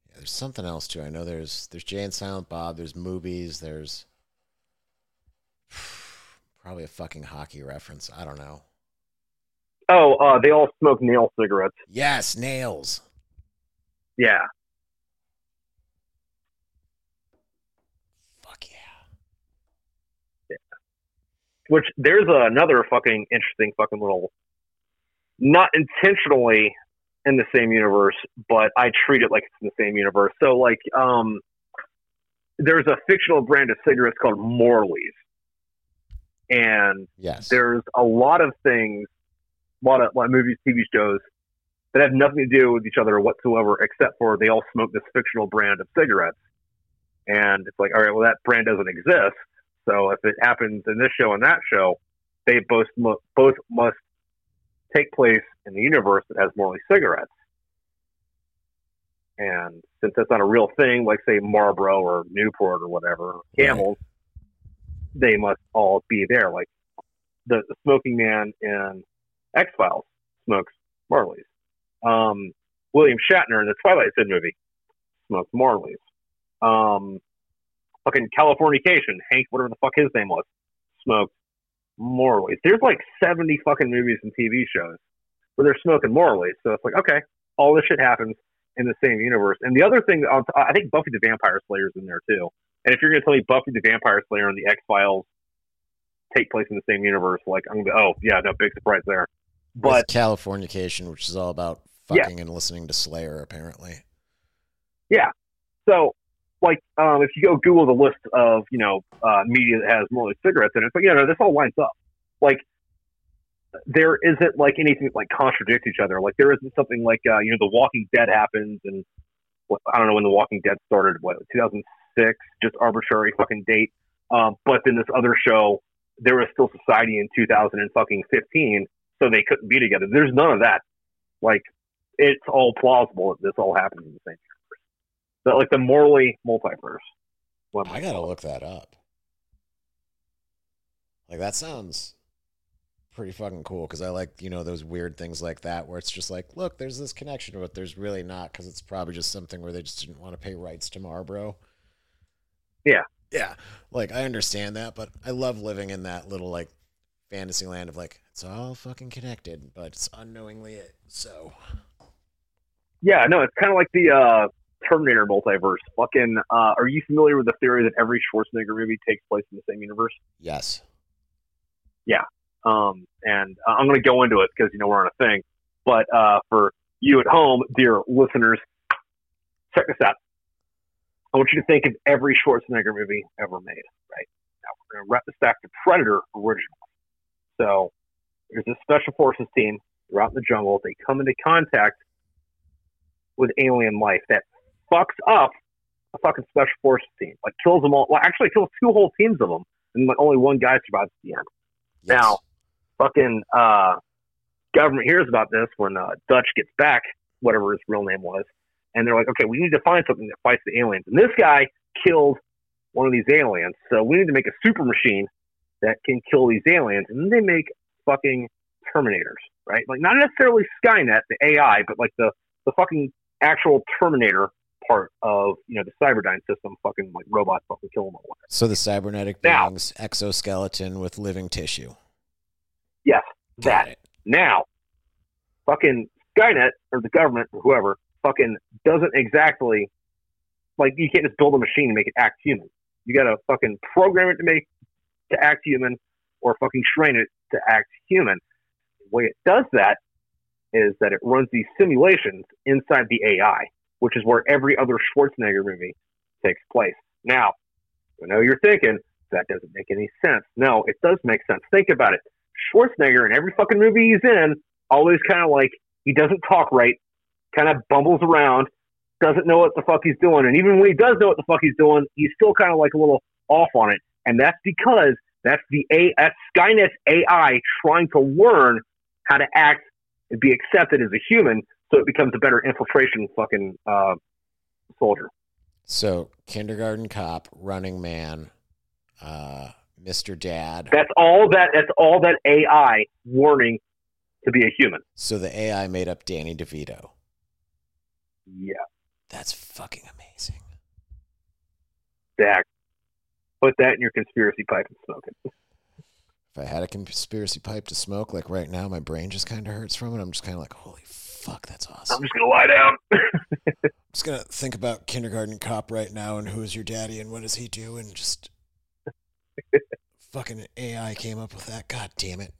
Yeah, there's something else too. I know there's there's Jay and Silent Bob. There's Mooby's. There's probably a fucking hockey reference. I don't know. Oh, uh, they all smoke nail cigarettes. Yes, nails. Yeah, Fuck yeah. Yeah. which there's another fucking interesting fucking little not intentionally in the same universe but i treat it like it's in the same universe so like um there's a fictional brand of cigarettes called morley's and Yes. there's a lot of things a lot of, a lot of movies tv shows that have nothing to do with each other whatsoever except for they all smoke this fictional brand of cigarettes and it's like all right well that brand doesn't exist so if it happens in this show and that show, they both mu- both must take place in the universe that has Morley cigarettes. And since that's not a real thing, like say Marlboro or Newport or whatever, Camels, they must all be there. Like the, the smoking man in X Files smokes Morleys. Um, William Shatner in the Twilight Zone movie smokes Morleys. Um, fucking Californication, Hank, whatever the fuck his name was, smoked Morleys. There's like 70 fucking movies and TV shows where they're smoking Morleys. So it's like, okay, all this shit happens in the same universe. And the other thing, t- I think Buffy the Vampire Slayer is in there too. And if you're going to tell me Buffy the Vampire Slayer and the X Files take place in the same universe, like I'm gonna be, oh yeah, no big surprise there. But Californication, which is all about Yeah. fucking and listening to Slayer, apparently. Yeah. So like um, if you go Google the list of you know uh, media that has Morley cigarettes in it, but you know this all lines up. Like there isn't like anything that like contradicts each other. Like there isn't something like uh, you know The Walking Dead happens and I don't know when The Walking Dead started. What 2006? Just arbitrary fucking date. Um, but then this other show, there was still society in 2000 and fucking 15, so they couldn't be together. There's none of that. Like it's all plausible that this all happened in the same universe. But like the Morley multiverse. What I gotta look that up. Like that sounds pretty fucking cool because I like you know those weird things like that where it's just like, look, there's this connection, but there's really not because it's probably just something where they just didn't want to pay rights to Marlboro. Yeah. yeah. Like I understand that, but I love living in that little like fantasy land of like it's all fucking connected, but it's unknowingly it. So Yeah, no, it's kind of like the uh, Terminator multiverse. Fucking, uh, are you familiar with the theory that every Schwarzenegger movie takes place in the same universe? yes, Yeah, Um, and uh, I'm going to go into it because you know we're on a thing. But uh, for you at home, dear listeners, check this out. I want you to think of every Schwarzenegger movie ever made. Right now, we're going to rep this back to Predator originally. So there's this special forces team. They're out in the jungle. They come into contact with alien life that fucks up a fucking special forces team. Like kills them all. Well, actually, kills two whole teams of them, and like only one guy survives at the end yes. Now- fucking uh, government hears about this when uh, Dutch gets back, whatever his real name was, and they're like, okay, we need to find something that fights the aliens. And this guy killed one of these aliens, so we need to make a super machine that can kill these aliens. And then they make fucking Terminators, right? Like not necessarily Skynet, the AI, but like the the fucking actual Terminator part of you know the Cyberdyne system, fucking like robots fucking kill them all. So the cybernetic Now- beings, exoskeleton with living tissue. Yes, Got that. it. Now, fucking Skynet or the government or whoever fucking doesn't exactly like you can't just build a machine and make it act human. You gotta fucking program it to make to act human or fucking train it to act human. The way it does that is that it runs these simulations inside the AI, which is where every other Schwarzenegger movie takes place. Now, I know you're thinking that doesn't make any sense. No, it does make sense. Think about it. Schwarzenegger in every fucking movie he's in, always kind of like he doesn't talk right, kind of bumbles around, doesn't know what the fuck he's doing, and even when he does know what the fuck he's doing, he's still kind of like a little off on it, and that's because that's the A that's Skynet's AI trying to learn how to act and be accepted as a human, so it becomes a better infiltration fucking uh, soldier. So kindergarten cop, running man, uh, Mr. Dad. That's all that. That's all that AI learning to be a human. So the AI made up Danny DeVito. Yeah. That's fucking amazing. Zach, put that in your conspiracy pipe and smoke it. If I had a conspiracy pipe to smoke, like right now, my brain just kind of hurts from it. I'm just kind of like, holy fuck, that's awesome. I'm just gonna lie down. I'm just gonna think about kindergarten cop right now and who is your daddy and what does he do and just fucking AI came up with that. God damn it.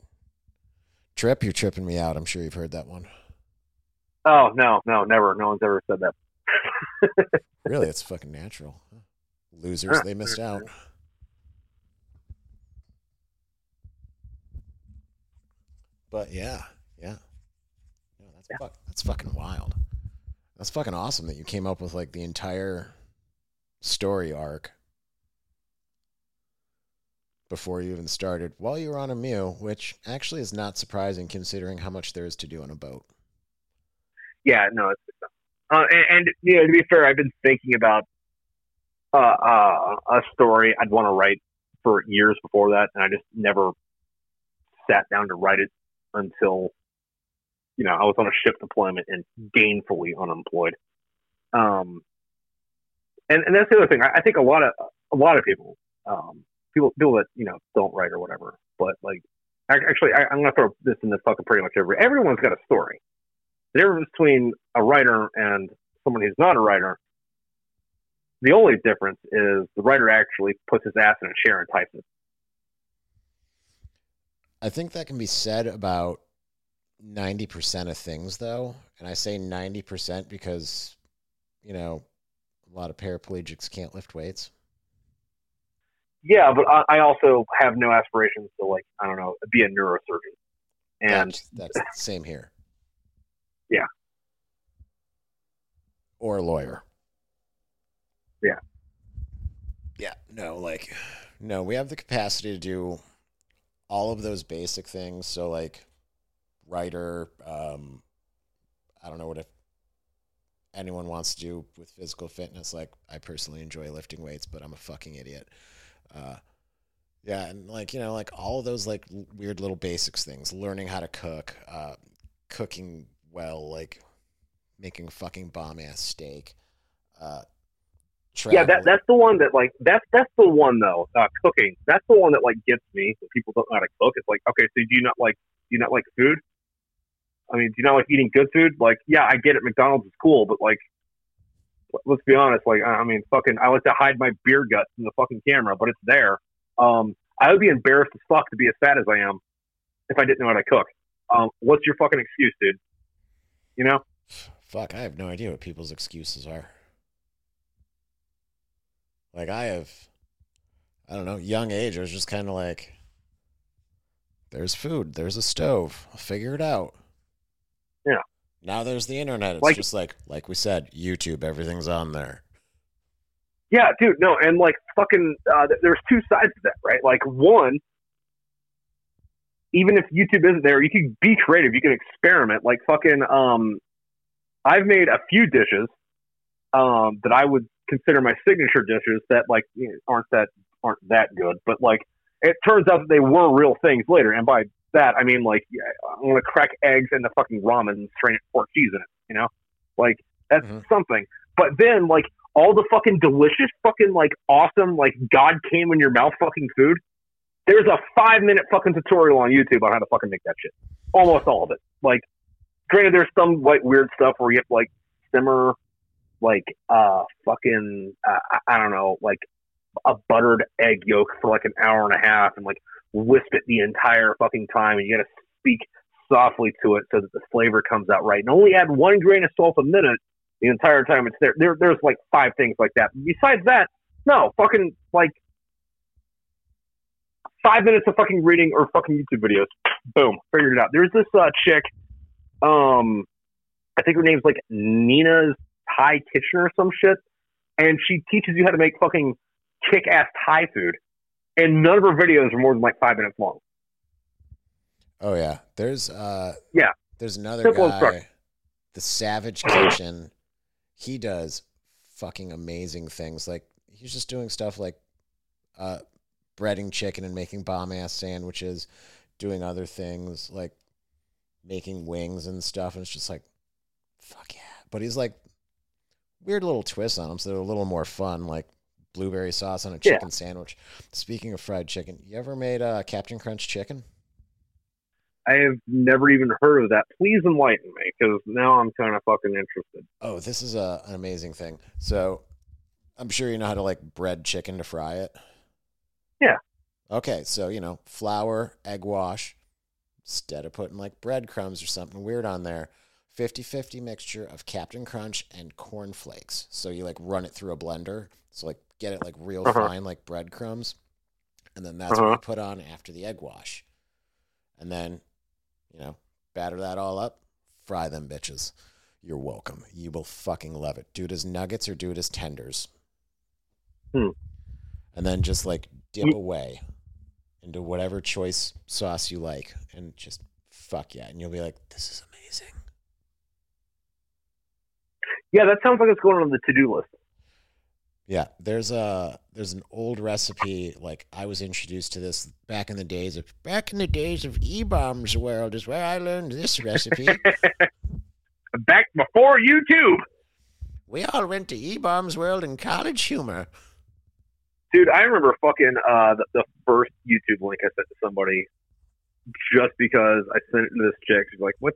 Tripp, you're tripping me out. I'm sure you've heard that one. oh no, no, never. No one's ever said that. Really, it's fucking natural. Losers, they missed out. But yeah, yeah, yeah that's fuck, that's fucking wild. That's fucking awesome that you came up with like the entire story arc before you even started while you were on a MEU, which actually is not surprising considering how much there is to do on a boat. Yeah, no, it's uh, and, and you know to be fair, I've been thinking about uh, uh, a story I'd want to write for years before that, and I just never sat down to write it until you know I was on a ship deployment and gainfully unemployed. Um, and and that's the other thing. I, I think a lot of a lot of people, um, people people that you know don't write or whatever, but like actually, I, I'm gonna throw this in the fucking pretty much every everyone's got a story. The difference between a writer and someone who's not a writer, the only difference is the writer actually puts his ass in a chair and types it. I think that can be said about 90% of things, though. And I say 90% because, you know, a lot of paraplegics can't lift weights. Yeah, but I, I also have no aspirations to like I don't know be a neurosurgeon. And that's, that's same here. Yeah. Or a lawyer. Yeah. Yeah. No, like, no, we have the capacity to do all of those basic things. So, like, writer, um, I don't know what if anyone wants to do with physical fitness. Like, I personally enjoy lifting weights, but I'm a fucking idiot. Uh, yeah, and like you know, like all those like weird little basics things, learning how to cook, uh, cooking well, like making fucking bomb ass steak. Uh, yeah, that that's the one that like that's that's the one though. Uh, cooking, that's the one that like gets me. When people don't know how to cook, it's like okay, so do you not like do you not like food? I mean, do you not like eating good food? Like, yeah, I get it. McDonald's is cool, but like, let's be honest. Like, I mean, fucking, I like to hide my beer guts in the fucking camera, but it's there. Um, I would be embarrassed as fuck to be as fat as I am if I didn't know how to cook. Um, what's your fucking excuse, dude? You know? Fuck, I have no idea what people's excuses are. Like I have, I don't know, young age. I was just kind of like, "There's food. There's a stove. I'll figure it out." Yeah. Now there's the internet. It's Like- just like, like we said, YouTube. Everything's on there. Yeah, dude, no, and like fucking, uh, there's two sides to that, right? Like one, even if YouTube isn't there, you can be creative. You can experiment. Like fucking, um, I've made a few dishes, um, that I would consider my signature dishes that like you know, aren't that aren't that good, but like it turns out that they were real things later. And by that I mean like yeah, I'm gonna crack eggs into fucking ramen and strain pork cheese in it. You know, like that's Mhm. something. But then like all the fucking delicious, fucking like awesome, like God came in your mouth fucking food. There's a five minute fucking tutorial on YouTube on how to fucking make that shit. Almost all of it. Like, granted, there's some like weird stuff where you have to like simmer, like uh fucking uh, I- don't know, like a buttered egg yolk for like an hour and a half and like whisk it the entire fucking time, and you gotta speak softly to it so that the flavor comes out right, and only add one grain of salt a minute the entire time it's there. There, there's like five things like that. Besides that, no, fucking like five minutes of fucking reading or fucking YouTube videos. Boom, figured it out. There's this uh, chick, um, I think her name's like Nina's Thai Kitchen or some shit, and she teaches you how to make fucking kick-ass Thai food. And none of her videos are more than like five minutes long. Oh yeah, there's uh Yeah. there's another Simple guy, the Savage Kitchen. He does fucking amazing things. Like he's just doing stuff like uh breading chicken and making bomb ass sandwiches, doing other things like making wings and stuff. And it's just like, fuck yeah. But he's like weird little twists on them, so they're a little more fun, like blueberry sauce on a Yeah. chicken sandwich. Speaking of fried chicken, you ever made uh, Captain Crunch chicken? I have never even heard of that. Please enlighten me, because now I'm kind of fucking interested. Oh, this is a, an amazing thing. So, I'm sure you know how to like bread chicken to fry it. Yeah. Okay, so you know, flour, egg wash, instead of putting like breadcrumbs or something weird on there, 50-50 mixture of Captain Crunch and corn flakes. So you like run it through a blender. So like get it like real Uh-huh. fine like breadcrumbs. And then that's what Uh-huh. you put on after the egg wash. And then, you know, batter that all up, fry them bitches. You're welcome. You will fucking love it. Do it as nuggets or do it as tenders. Hmm. And then just like dip Ye- away into whatever choice sauce you like and just fuck yeah. And you'll be like, this is amazing. Yeah, that sounds like it's going on the to-do list. Yeah, there's a there's an old recipe. Like I was introduced to this back in the days of back in the days of E Bombs World is where I learned this recipe. Back before YouTube, we all went to E Bombs World in College Humor. dude. I remember fucking uh, the, the first YouTube link I sent to somebody, just because I sent it to this chick. She's like, "What?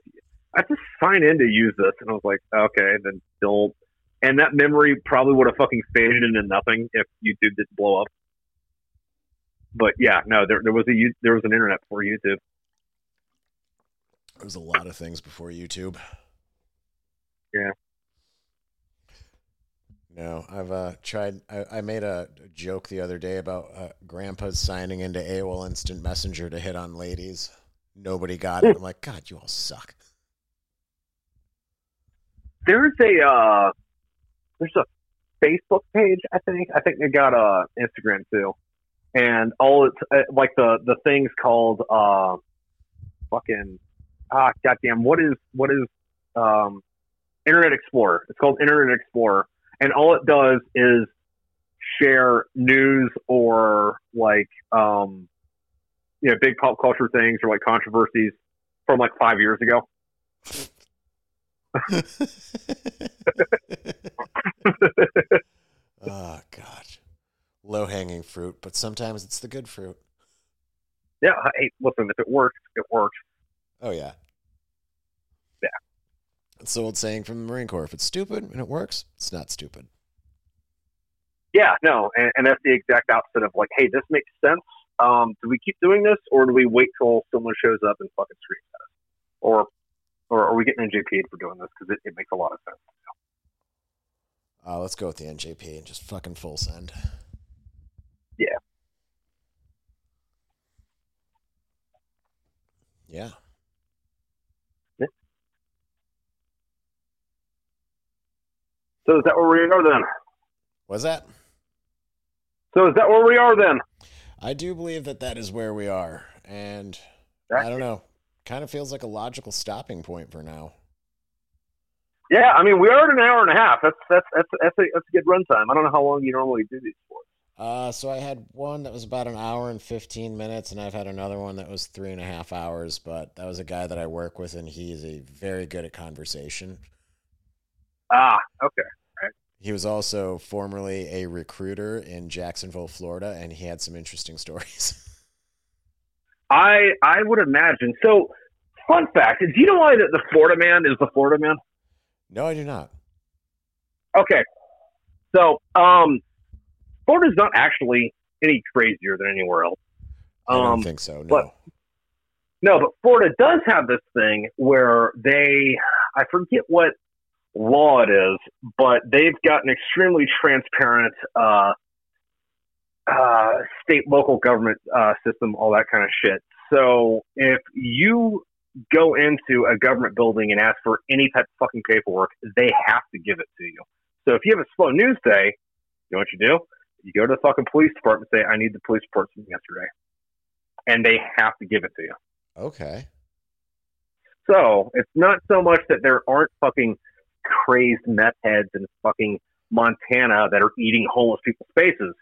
I to sign in to use this," and I was like, "Okay." Then don't. And that memory probably would have fucking faded into nothing if YouTube didn't blow up. But yeah, no, there there was a there was an internet before YouTube. There was a lot of things before YouTube. Yeah. No, I've uh, tried. I, I made a joke the other day about uh, Grandpa's signing into AOL Instant Messenger to hit on ladies. Nobody got it. I'm like, God, you all suck. There's a uh, there's a Facebook page. I think I think they got a Instagram too, and all it's uh, like the the things called uh, fucking ah goddamn what is what is um Internet Explorer. It's called Internet Explorer, and all it does is share news or like um you know big pop culture things or like controversies from like five years ago. Oh God, low hanging fruit, but sometimes it's the good fruit. Yeah, hey, listen, if it works, it works. Oh yeah, Yeah. It's the old saying from the Marine Corps: if it's stupid and it works, it's not stupid. Yeah, no, and, and that's the exact opposite of like, hey, this makes sense. Um, do we keep doing this, or do we wait till someone shows up and fucking screams at us, or or are we getting NJP'd for doing this because it, it makes a lot of sense? Uh, let's go with the NJP and just fucking full send. Yeah. Yeah. So is that where we are then? Was that? So is that where we are then? I do believe that that is where we are, and I don't know. Kind of feels like a logical stopping point for now. Yeah, I mean we are at an hour and a half. That's that's that's that's a, that's a good runtime. I don't know how long you normally do these for. Uh, so I had one that was about an hour and 15 minutes, and I've had another one that was three and a half hours, but that was a guy that I work with, and he is a very good at conversation. Ah, okay. He was also formerly a recruiter in Jacksonville, Florida, and he had some interesting stories. I I would imagine. So, fun fact: Do you know why the, the Florida man is the Florida man? no, I do not. Okay, so um, Florida's not actually any crazier than anywhere else. I don't Um, think so. No. but- no, but Florida does have this thing where they, I forget what law it is, but they've got an extremely transparent uh, uh, state local government uh, system, all that kind of shit. So if you go into a government building and ask for any type of fucking paperwork, they have to give it to you. So if you have a slow news day, you know what you do? You go to the fucking police department and say, I need the police report from yesterday. And they have to give it to you. okay. So it's not so much that there aren't fucking crazed meth heads in fucking Montana that are eating homeless people's faces.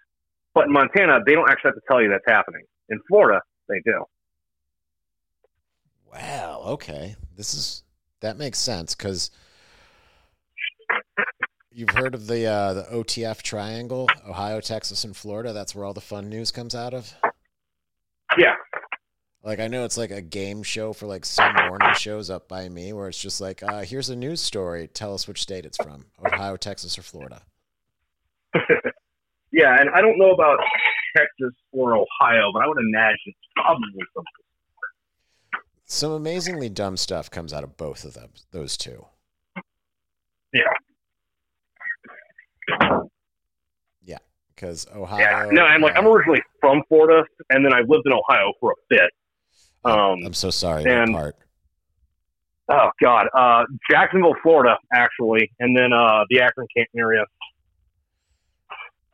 But in Montana, they don't actually have to tell you that's happening. In Florida, they do. Wow. Okay. This is that makes sense because you've heard of the uh, the OTF triangle: Ohio, Texas, and Florida. That's where all the fun news comes out of. Yeah. Like I know it's like a game show for like some morning shows up by me where it's just like, uh, here's a news story. Tell us which state it's from: Ohio, Texas, or Florida. Yeah, and I don't know about Texas or Ohio, but I would imagine it's probably something. Some amazingly dumb stuff comes out of both of them. Those two. Yeah. Yeah, because Ohio. Yeah. No, and like I'm originally from Florida, and then I lived in Ohio for a bit. Um, I'm so sorry. and- part? oh God, uh, Jacksonville, Florida, actually, and then uh, the Akron Canton area.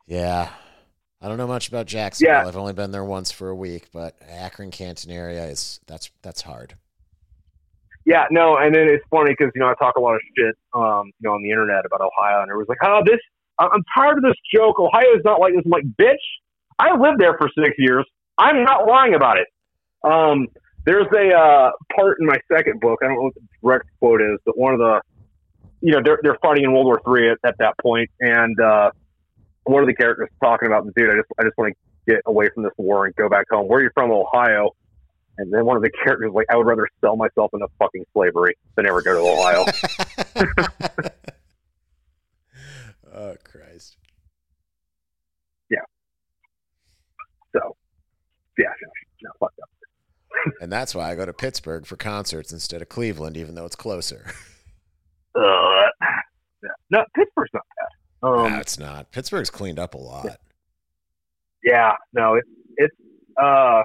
Yeah. I don't know much about Jacksonville. Yeah. I've only been there once for a week, but Akron Canton area is that's that's hard. Yeah, no, and then it's funny because you know I talk a lot of shit, um, you know, on the internet about Ohio, and it was like, "Oh, this, I'm tired of this joke. Ohio's not like this." I'm like, "Bitch, I lived there for six years. I'm not lying about it." Um, there's a uh, part in my second book. I don't know what the direct quote is, but one of the, you know, they're they're fighting in World War Three at, at that point, and uh, one of the characters talking about the dude. I just I just want to get away from this war and go back home. Where are you from, Ohio? And then one of the characters like, I would rather sell myself into fucking slavery than ever go to Ohio. oh Christ. Yeah. So, yeah, no, no, fuck that. and that's why I go to Pittsburgh for concerts instead of Cleveland, even though it's closer. Uh, yeah. No, Pittsburgh's not bad. Um, no, it's not. Pittsburgh's cleaned up a lot. Yeah, no, it's it's. Uh,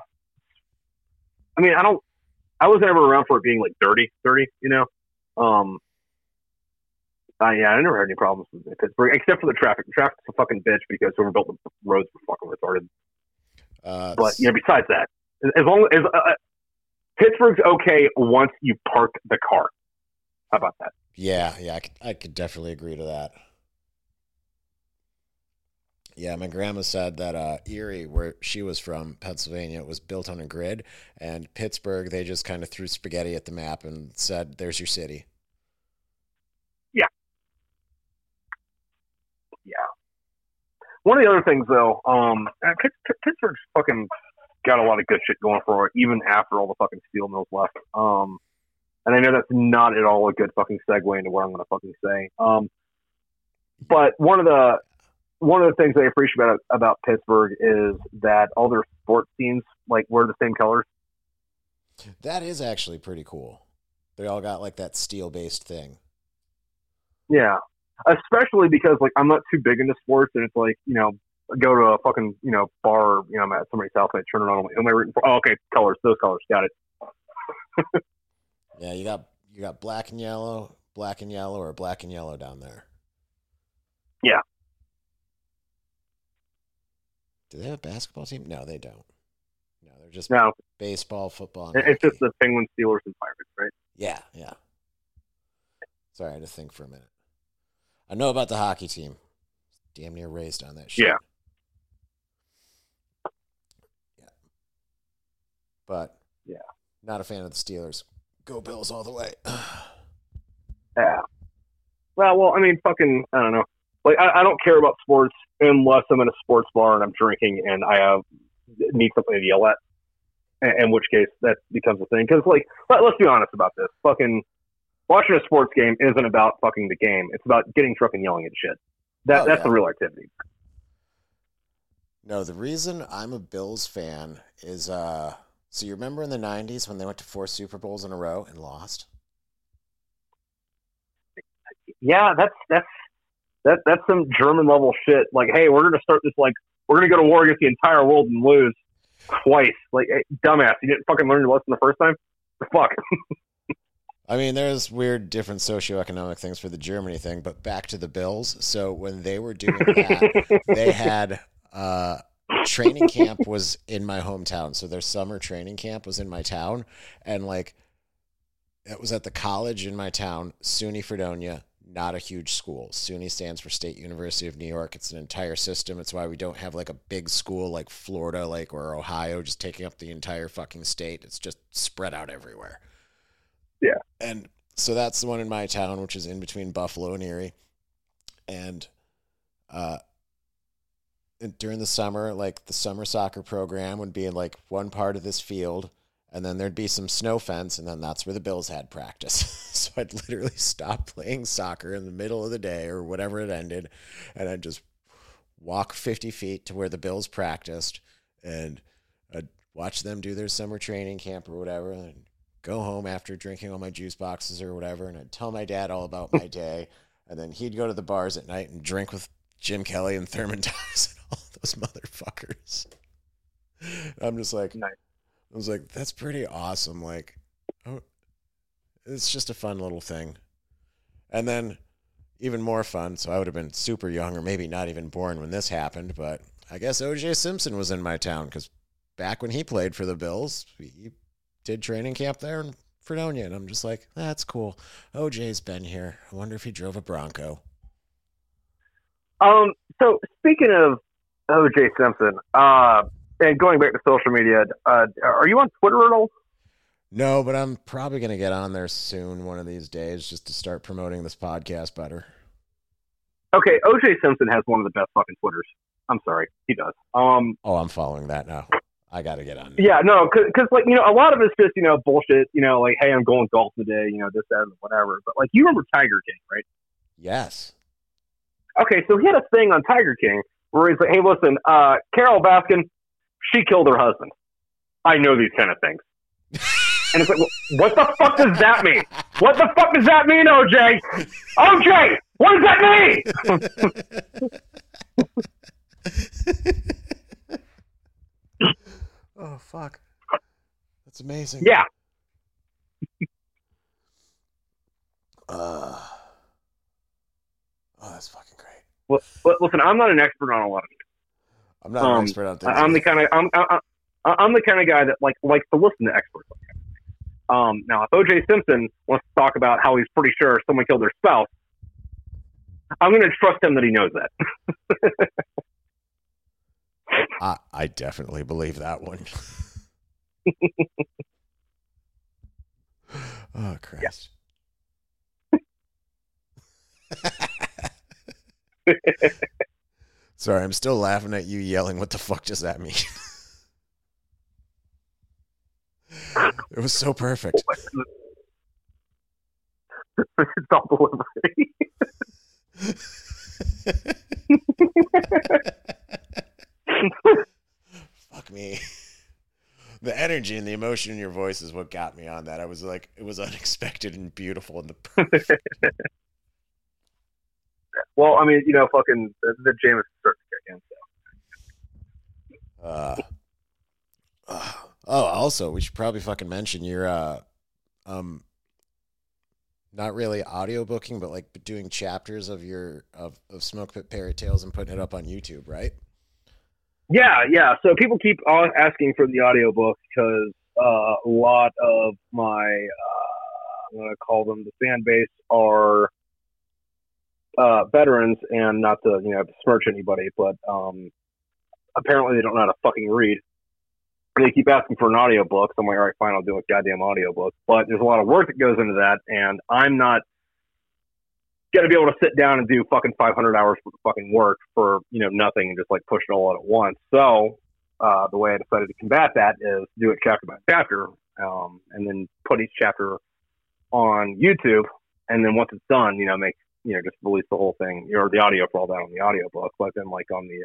I mean, I don't. I was never around for it being like dirty, dirty. You know. Um. Uh, yeah, I never had any problems with Pittsburgh except for the traffic. The traffic's a fucking bitch because whoever built the roads were fucking retarded. Uh, But you know, besides that, as long as uh, uh, Pittsburgh's okay once you park the car. How about that? Yeah, yeah, I could, I could definitely agree to that. Yeah, my grandma said that uh, Erie, where she was from, Pennsylvania, was built on a grid, and Pittsburgh, they just kind of threw spaghetti at the map and said, "There's your city." Yeah, yeah. One of the other things, though, um, uh, Pitt- Pitt- Pittsburgh's fucking got a lot of good shit going for it, even after all the fucking steel mills left. Um, and I know that's not at all a good fucking segue into what I'm going to fucking say. Um, but one of the one of the things I appreciate about about Pittsburgh is that all their sports teams like wear the same colors. That is actually pretty cool. They all got like that steel-based thing. Yeah, especially because like I'm not too big into sports, and it's like you know go to a fucking you know bar, you know I'm at somebody's house, and I turn it on, I'm like, am I rooting for? Oh, okay, colors, those colors, got it. Yeah, you got you got black and yellow, black and yellow, or black and yellow down there. Yeah. Do they have a basketball team? No, they don't. No, they're just No, baseball, football. And it's just the Penguins, Steelers, and Pirates, right? Yeah, yeah. Sorry, I had to think for a minute. I know about the hockey team. Damn near raised on that shit. Yeah. Yeah. But Yeah. not a fan of the Steelers. Go Bills all the way. Yeah. Well, well, I mean, fucking, I don't know. Like, I, I don't care about sports unless I'm in a sports bar and I'm drinking and I have need something to yell at. In, which case, that becomes a thing. Because, like, let, let's be honest about this. Fucking watching a sports game isn't about fucking the game. It's about getting drunk and yelling at shit. That Oh, that's yeah. the real activity. No, the reason I'm a Bills fan is uh so you remember in the 90s when they went to four Super Bowls in a row and lost? Yeah, that's that's that that's some German level shit. Like, hey, we're gonna start this like we're gonna go to war against the entire world and lose twice. Like, hey, dumbass, you didn't fucking learn your lesson the first time. Fuck. I mean, there's weird different socioeconomic things for the Germany thing, but back to the Bills. So when they were doing that, they had uh training camp was in my hometown. So their summer training camp was in my town and like it was at the college in my town, SUNY Fredonia, not a huge school. SUNY stands for State University of New York. It's an entire system. It's why we don't have like a big school like Florida like or Ohio just taking up the entire fucking state. It's just spread out everywhere. Yeah. And so that's the one in my town, which is in between Buffalo and Erie. And uh and during the summer, like the summer soccer program would be in like one part of this field, and then there'd be some snow fence, and then that's where the Bills had practice. so I'd literally stop playing soccer in the middle of the day or whatever it ended, and I'd just walk 50 feet to where the Bills practiced, and I'd watch them do their summer training camp or whatever, and go home after drinking all my juice boxes or whatever, and I'd tell my dad all about my day, and then he'd go to the bars at night and drink with Jim Kelly and Thurman Thomas and all those motherfuckers. I'm just like, Nice. I was like, that's pretty awesome. Like, oh, it's just a fun little thing. And then even more fun. So I would have been super young or maybe not even born when this happened. But I guess OJ Simpson was in my town because back when he played for the Bills, he did training camp there in Fredonia. And I'm just like, that's cool. OJ's been here. I wonder if he drove a Bronco. Um. So speaking of O.J. Simpson, uh, and going back to social media, uh, are you on Twitter at all? No, but I'm probably going to get on there soon one of these days just to start promoting this podcast better. Okay, O.J. Simpson has one of the best fucking Twitters. I'm sorry, he does. Um. Oh, I'm following that now. I got to get on. there. Yeah, no, because like you know, a lot of it's just you know bullshit. You know, like hey, I'm going golf today. You know, this, that, and whatever. But like, you remember Tiger King, right? Yes. Okay, so he had a thing on Tiger King where he's like, hey, listen, uh, Carole Baskin, she killed her husband. I know these kind of things. And it's like, well, what the fuck does that mean? What the fuck does that mean, OJ? OJ, what does that mean? oh fuck. That's amazing. Yeah, Uh, oh, that's fucking great. well, listen, I'm not an expert on a lot of I'm not an Um, expert on things. I'm the kind of I'm I, I, I'm the kind of guy that like likes to listen to experts. Um, now, if O.J. Simpson wants to talk about how he's pretty sure someone killed their spouse, I'm going to trust him that he knows that. I, I definitely believe that one. oh Christ. Sorry, I'm still laughing at you yelling. What the fuck does that mean? it was so perfect. Fuck me. The energy and the emotion in your voice is what got me on that. I was like, it was unexpected and beautiful and the perfect. Well, I mean, you know, fucking the, the Jameson starts to. So. Uh, uh, oh, also, we should probably fucking mention your, uh, um, not really audio audiobooking, but like doing chapters of your of, of Smoke Pit Fairy Tales and putting it up on YouTube, right? Yeah, yeah. So people keep asking for the audiobook because uh, a lot of my, uh, I'm going to call them the fan base, are uh, veterans, and not to you know smirch anybody, but um, apparently they don't know how to fucking read. And they keep asking for an audiobook. So I'm like, all right, fine, I'll do a goddamn audiobook. But there's a lot of work that goes into that, and I'm not to be able to sit down and do fucking 500 hours of fucking work for you know nothing and just like push it all out at once. So uh, the way I decided to combat that is do it chapter by chapter, um, and then put each chapter on YouTube, and then once it's done, you know, make you know just release the whole thing or the audio for all that on the audiobook, but then like on the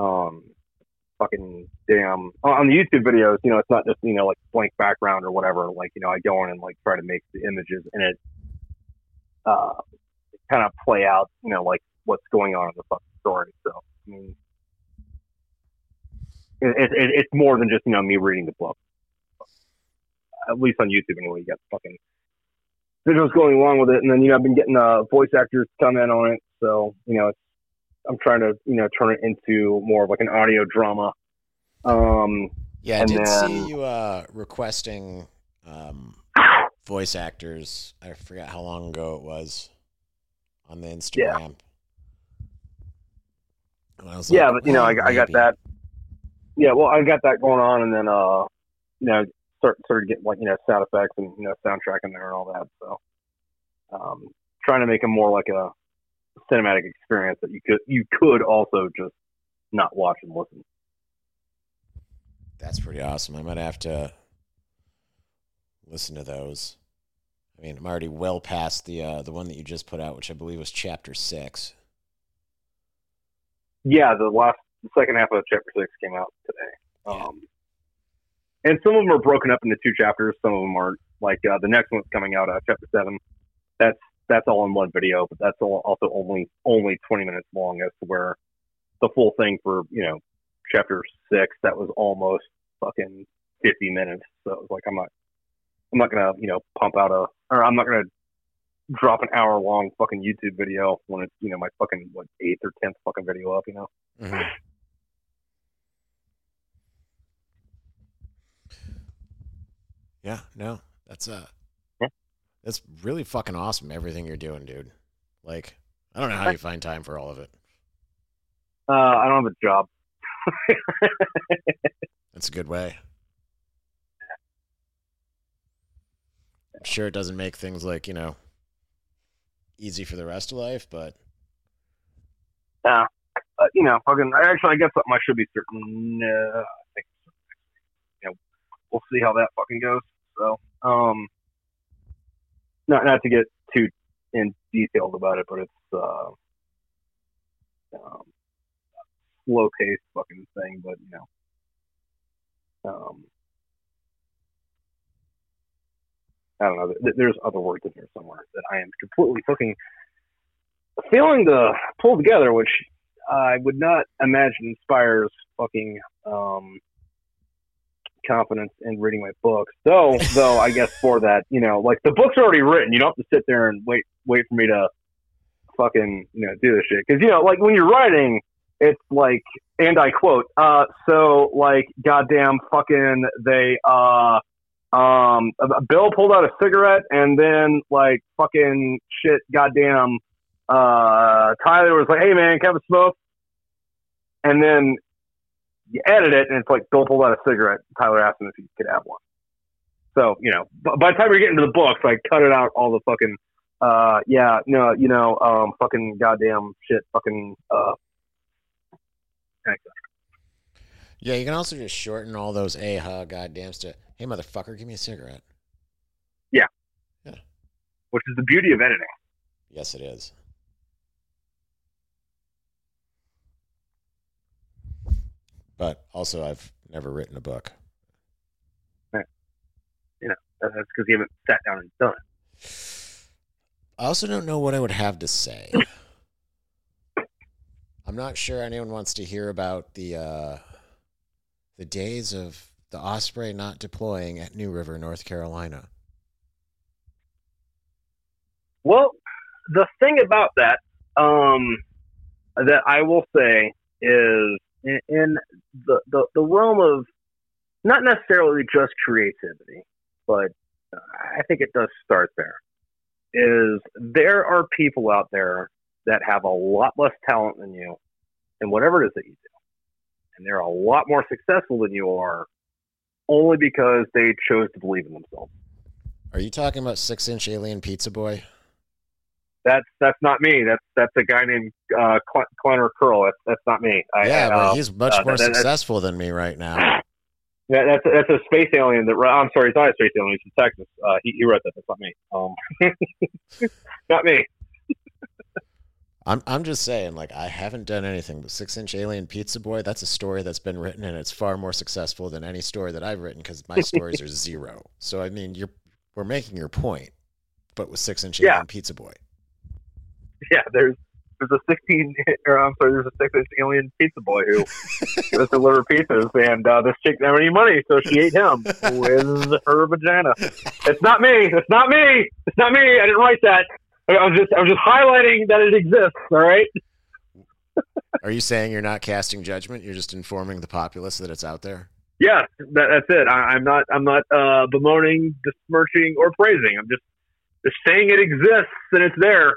uh, um fucking damn on the YouTube videos, you know, it's not just you know like blank background or whatever. Like you know, I go in and like try to make the images in it uh, kind of play out, you know, like what's going on in the fucking story. So, I mean, it, it, it, it's more than just, you know, me reading the book. At least on YouTube, anyway, you got fucking videos going along with it. And then, you know, I've been getting uh, voice actors to come in on it. So, you know, it's, I'm trying to, you know, turn it into more of like an audio drama. Um, Yeah, I And did see you uh, requesting um, voice actors. I forgot how long ago it was on the Instagram. Yeah, like, but you know, I, I got that. Yeah, well, I got that going on, and then uh, you know, start started getting like you know sound effects and you know soundtrack in there and all that. So, um, trying to make it more like a cinematic experience that you could you could also just not watch and listen. That's pretty awesome. I might have to listen to those. I mean, I'm already well past the uh, the one that you just put out, which I believe was chapter six. Yeah, the last the second half of chapter six came out today. Yeah. And some of them are broken up into two chapters. Some of them aren't. Like uh, the next one's coming out, uh, chapter seven. That's that's all in one video, but that's all, also only only 20 minutes long. As to where the full thing for you know chapter six that was almost fucking 50 minutes. So it was like I'm not I'm not gonna you know pump out a or I'm not gonna drop an hour long fucking YouTube video when it's you know my fucking what eighth or tenth fucking video up. You know. Mhm. Yeah, no, that's uh, Yeah. that's really fucking awesome. Everything you're doing, dude. Like, I don't know how you find time for all of it. Uh, I don't have a job. That's a good way. I'm sure it doesn't make things like you know easy for the rest of life, but uh, you know, fucking. Actually, I guess something I should be certain. Uh, I think, you know, we'll see how that fucking goes. So, um, not not to get too in detailed about it, but it's uh, um, slow paced fucking thing. But you know, um, I don't know. Th- There's other words in here somewhere that I am completely fucking failing to pull together, which I would not imagine inspires fucking um, confidence in reading my books. Though, though, I guess for that, you know, like the book's already written. You don't have to sit there and wait, wait for me to fucking, you know, do this shit. Because you know, like when you're writing, it's like, and I quote, uh, so like, goddamn, fucking, they, uh, um, Bill pulled out a cigarette, and then like, fucking shit, goddamn, uh, Tyler was like, hey man, can I have a smoke? And then you edit it, and it's like don't pulled out a cigarette. Tyler asked him if he could have one. So you know, by the time you're getting to the books, I cut it out all the fucking, uh, yeah, no, you know, um, fucking goddamn shit, fucking, uh, Yeah, you can also just shorten all those a ha goddams to hey motherfucker, give me a cigarette. Yeah. Yeah. Which is the beauty of editing. Yes, it is. But also, I've never written a book. Right. You know, that's because you haven't sat down and done it. I also don't know what I would have to say. I'm not sure anyone wants to hear about the uh, the days of the Osprey not deploying at New River, North Carolina. Well, the thing about that, um, that I will say is in, in the, the, the realm of not necessarily just creativity, but uh, I think it does start there. Is there are people out there that have a lot less talent than you in whatever it is that you do, and they're a lot more successful than you are, only because they chose to believe in themselves. Are you talking about Six Inch Alien Pizza Boy? That's that's not me. That's that's a guy named uh, Cl- Connor Curl. That's that's not me. I, yeah, but uh, he's much uh, more that- that- successful than me right now. Yeah, that's that's a space alien that. I'm sorry, he's not a space alien. He's from Texas. Uh, he, he wrote that. That's not me. Um, not me. I'm I'm just saying, like I haven't done anything but Six Inch Alien Pizza Boy. That's a story that's been written, and it's far more successful than any story that I've written because my stories are zero. So I mean, you're we're making your point, but with Six Inch Yeah. Alien Pizza Boy. Yeah, there's there's a 16 or I'm sorry, there's a six inch alien pizza boy who does deliver pizzas, and uh, this chick didn't have any money, so she ate him with her vagina. It's not me. It's not me. It's not me. I didn't write that. I was just I was just highlighting that it exists. All right. Are you saying you're not casting judgment? You're just informing the populace that it's out there. Yes, that, that's it. I, I'm not. I'm not uh, bemoaning, besmirching, or praising. I'm just just saying it exists and it's there.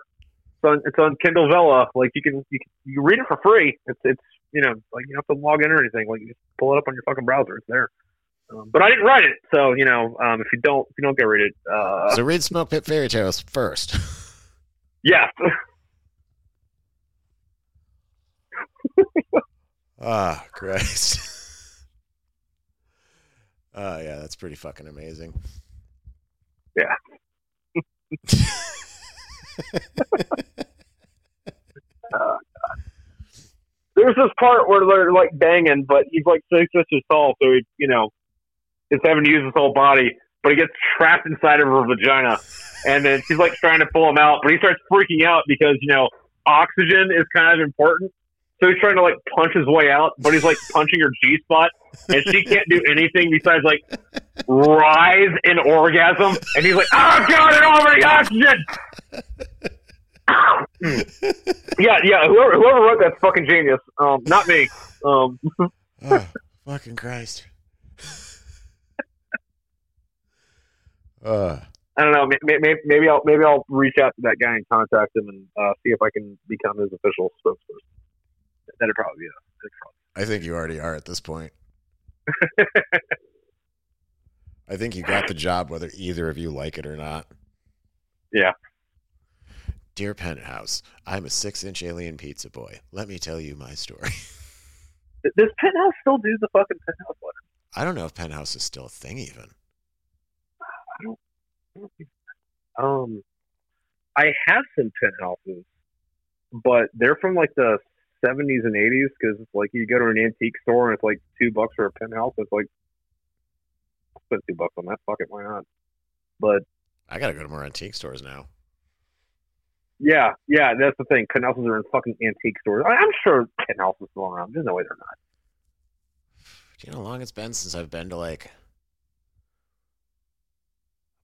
It's on. It's on Kindle Vella. Like you can you can, you read it for free. It's it's you know like you don't have to log in or anything. Like you just pull it up on your fucking browser. It's there. Um, but I didn't write it, so you know um, if you don't if you don't go read it, uh, So read Smoke Pit Fairy Tales first. yeah. Ah, Christ. Oh yeah, that's pretty fucking amazing. Yeah. There's this part where they're like banging, but he's like six inches tall, so he, you know, is having to use his whole body, but he gets trapped inside of her vagina, and then she's like trying to pull him out, but he starts freaking out because you know oxygen is kind of important. So he's trying to like punch his way out, but he's like punching her G spot, and she can't do anything besides like rise in orgasm. And he's like, "Oh God, I don't have any oxygen." yeah, yeah. Whoever whoever wrote that's fucking genius. Um, not me. Um, Oh, fucking Christ. Uh, I don't know. Maybe, maybe, I'll maybe I'll reach out to that guy and contact him and uh, see if I can become his official spokesperson. That'd probably be a. Probably I think you already are at this point. I think you got the job whether either of you like it or not. Yeah. Dear Penthouse, I'm a six inch alien pizza boy. Let me tell you my story. Does Penthouse still do the fucking Penthouse letter? I don't know if Penthouse is still a thing, even. Um, I have some penthouses, but they're from like the seventies and eighties because like you go to an antique store and it's like two bucks for a penthouse. It's like I'll spend two bucks on that. Fuck it, why not? But I gotta go to more antique stores now. Yeah, yeah, that's the thing. Penthouses are in fucking antique stores. I, I'm sure Penthouses is still around. There's no way they're not. Do you know how long it's been since I've been to like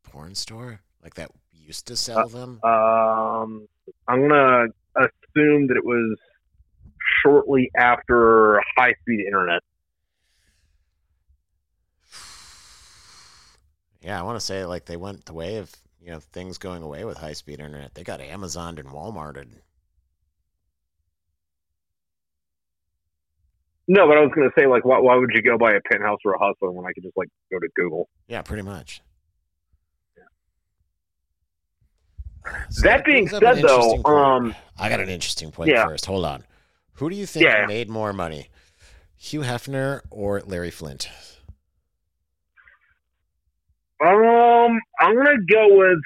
a porn store? Like that used to sell them? Um, I'm gonna assume that it was shortly after high speed internet. Yeah, I want to say like they went the way of you know things going away with high speed internet. They got Amazoned and Walmarted. No, but I was gonna say like, why, why would you go buy a penthouse or a hustler when I could just like go to Google? Yeah, pretty much. So that, that being said, though, um, I got an interesting point yeah. first. Hold on. Who do you think yeah. made more money, Hugh Hefner or Larry Flynt? Um, I'm gonna go with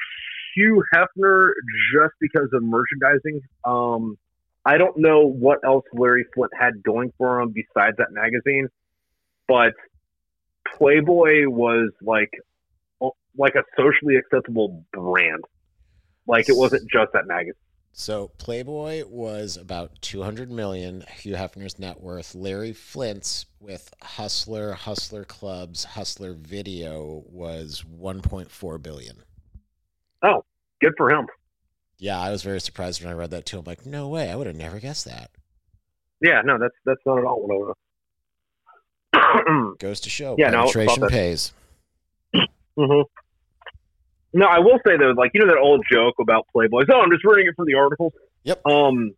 Hugh Hefner just because of merchandising. Um, I don't know what else Larry Flynt had going for him besides that magazine, but Playboy was like like a socially acceptable brand. Like it wasn't just that magazine. So Playboy was about 200 million, Hugh Hefner's net worth. Larry Flynt's with Hustler, Hustler Clubs, Hustler Video was 1.4 billion. Oh, good for him. Yeah, I was very surprised when I read that too. I'm like, no way, I would have never guessed that. Yeah, no, that's that's not at all what I would Goes to show, yeah, penetration no, pays. mm-hmm. No, I will say though, like you know that old joke about Playboys. Oh, I'm just reading it from the articles. Yep. Um,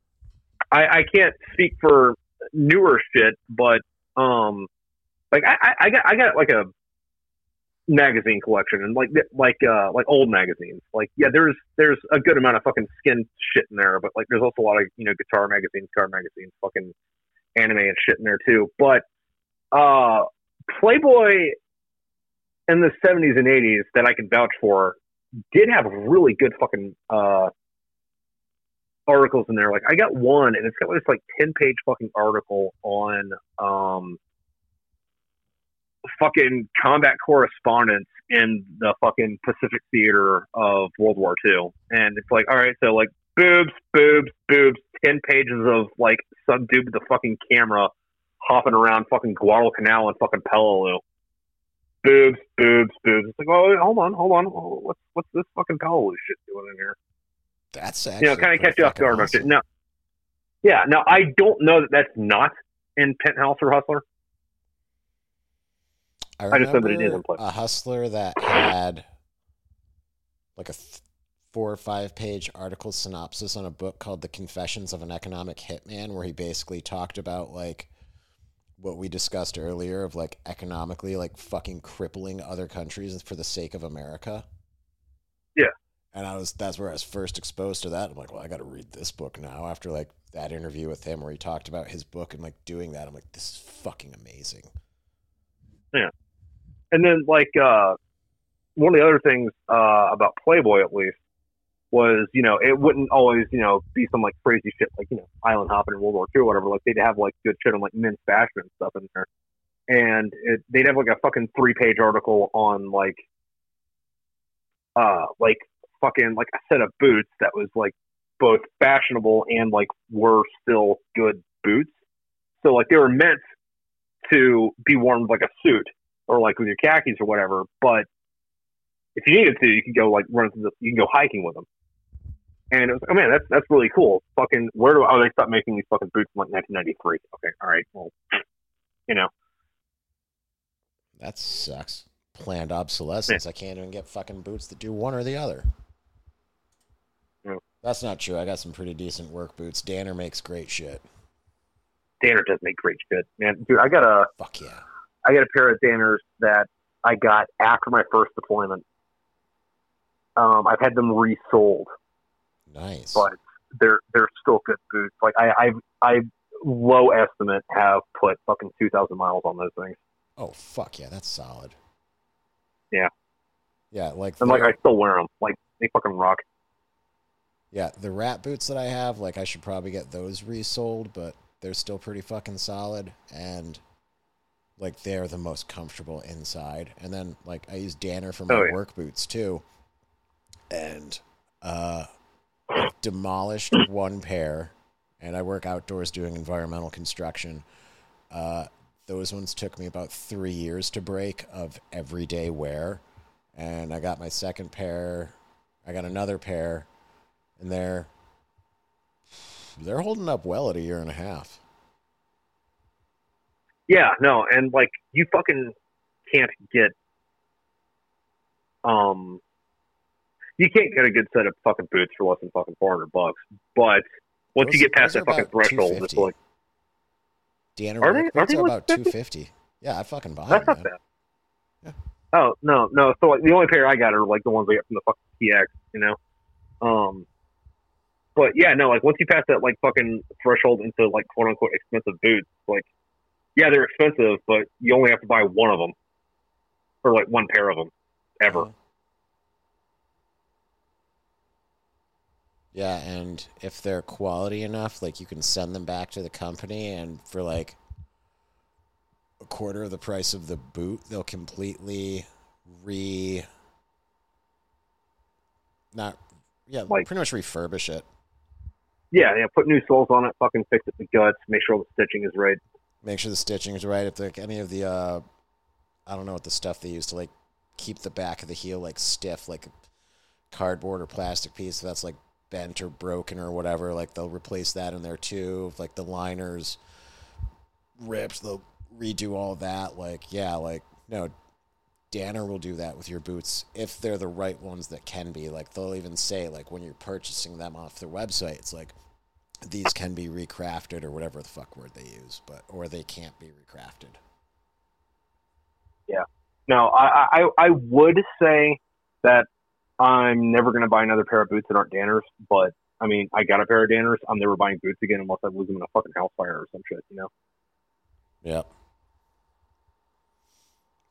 I, I can't speak for newer shit, but um, like I, I got I got like a magazine collection and like like uh like old magazines. Like yeah, there's there's a good amount of fucking skin shit in there, but like there's also a lot of you know guitar magazines, car magazines, fucking anime and shit in there too. But uh, Playboy in the 70s and 80s that I can vouch for did have really good fucking uh, articles in there. Like I got one, and it's got this like ten page fucking article on um, fucking combat correspondence in the fucking Pacific theater of World War II, and it's like, all right, so like boobs, boobs, boobs, ten pages of like some the fucking camera hopping around fucking Guadalcanal and fucking Peleliu boobs, boobs, boobs. It's like, oh, hold on, hold on. What's what's this fucking Peleliu shit doing in here? That's actually you know, kind of catch you off guard awesome. Now, yeah. Now I don't know that that's not in Penthouse or Hustler. I, I just know that it is in play. A Hustler that had like a th- four or five page article synopsis on a book called The Confessions of an Economic Hitman, where he basically talked about like what we discussed earlier of like economically like fucking crippling other countries for the sake of America. Yeah. And I was that's where I was first exposed to that. I'm like, well, I got to read this book now after like that interview with him where he talked about his book and like doing that. I'm like, this is fucking amazing. Yeah. And then like uh one of the other things uh about Playboy at least was, you know, it wouldn't always, you know, be some like crazy shit like, you know, island hopping in World War II or whatever. Like they'd have like good shit on like men's fashion and stuff in there. And it, they'd have like a fucking three page article on like, uh, like fucking like a set of boots that was like both fashionable and like were still good boots. So like they were meant to be worn with like a suit or like with your khakis or whatever. But if you needed to, you could go like run. The, you can go hiking with them. And it was, oh man, that's that's really cool. Fucking, where do oh they stopped making these fucking boots in like 1993? Okay, all right, well, you know, that sucks. Planned obsolescence. Yeah. I can't even get fucking boots that do one or the other. Yeah. That's not true. I got some pretty decent work boots. Danner makes great shit. Danner does make great shit, man. Dude, I got a fuck yeah. I got a pair of Danners that I got after my first deployment. Um, I've had them resoled Nice. But they're they're still good boots. Like I I I low estimate have put fucking two thousand miles on those things. Oh fuck yeah, that's solid. Yeah. Yeah, like and like I still wear them. Like they fucking rock. Yeah, the rat boots that I have, like I should probably get those resoled, but they're still pretty fucking solid and like they're the most comfortable inside. And then like I use Danner for my oh, yeah. work boots too and uh, demolished one pair. And I work outdoors doing environmental construction. Uh, those ones took me about three years to break of everyday wear. And I got my second pair. I got another pair, and they're they're holding up well at a year and a half. Yeah, no, and like you fucking can't get um you can't get a good set of fucking boots for less than fucking four hundred bucks. But once Those- you get past that fucking threshold, it's like Danner Are they- are they like about two fifty. Yeah, I fucking buy that's them. not man. bad. Yeah. Oh no, no. So like the only pair I got are like the ones I got from the fucking TX, you know. Um, but yeah, no. Like once you pass that like fucking threshold into like quote unquote expensive boots, like yeah, they're expensive, but you only have to buy one of them or like one pair of them ever. Uh-huh. Yeah, and if they're quality enough, like you can send them back to the company, and for like a quarter of the price of the boot, they'll completely re. Not, yeah, Like- pretty much refurbish it. Yeah, yeah. Put new soles on it. Fucking fix it the guts. Make sure all the stitching is right. Make sure the stitching is right. If like any of the, uh, I don't know what the stuff they use to like keep the back of the heel like stiff, like cardboard or plastic piece that's like bent or broken or whatever. Like they'll replace that in there too. If like the liners ripped, they'll redo all that. Like yeah, like no, Danner will do that with your boots if they're the right ones that can be. Like they'll even say like when you're purchasing them off their website, it's like these can be recrafted or whatever the fuck word they use, but or they can't be recrafted. Yeah. No, I, I I would say that I'm never going to buy another pair of boots that aren't Danners. But I mean, I got a pair of Danners. I'm never buying boots again unless I lose them in a fucking house fire or some shit. You know? Yep.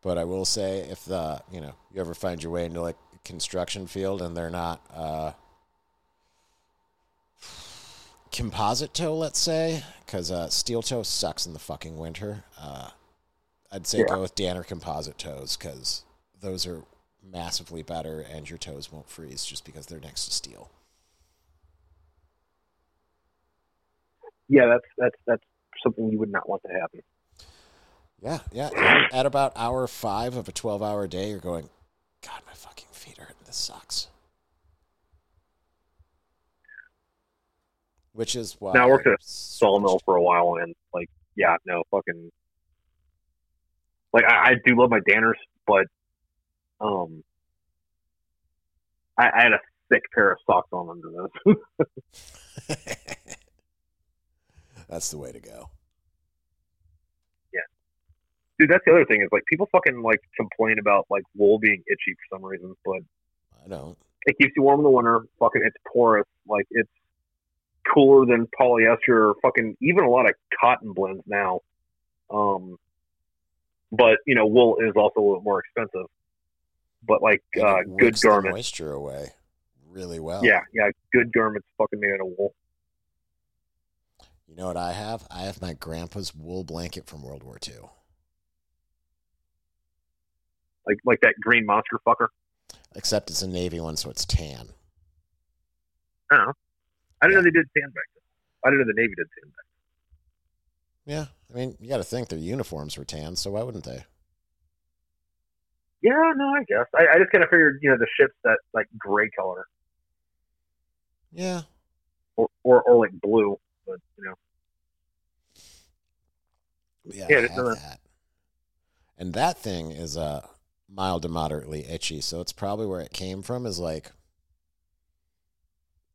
But I will say, if the you know you ever find your way into like a construction field and they're not uh, composite toe, let's say, because uh, steel toe sucks in the fucking winter. Uh, I'd say Yeah. go with Danner composite toes because those are massively better, and your toes won't freeze just because they're next to steel. Yeah, that's that's that's something you would not want to happen. Yeah, yeah. At about hour five of a twelve-hour day, you're going, God, my fucking feet are hurting. This sucks. Which is why Now, I worked at a. Sawmill for a while, and like, yeah, no, fucking. Like, I, I do love my Danners, but um, I, I had a thick pair of socks on under those. That's the way to go. Yeah, dude, that's the other thing is like people fucking like complain about like wool being itchy for some reason, but I don't. it keeps you warm in the winter. Fucking, it's porous. Like it's cooler than polyester or fucking even a lot of cotton blends now. Um, but you know, wool is also a little more expensive. But like uh, it good garments, moisture away really well. yeah, yeah, good garments fucking made out of wool. You know what I have? I have my grandpa's wool blanket from World War II. Like like that green monster fucker. Except it's a navy one, so it's tan. I don't know. I didn't know they did tan back then. I didn't know the Navy did tan back. Yeah, I mean, you got to think their uniforms were tan, so why wouldn't they? Yeah, no, I guess. I, I just kind of figured, you know, the ships that like gray color Yeah, or, or or like blue, but you know. yeah, Yeah, I just have that. And that thing is uh, mild to moderately itchy, so it's probably where it came from. Is like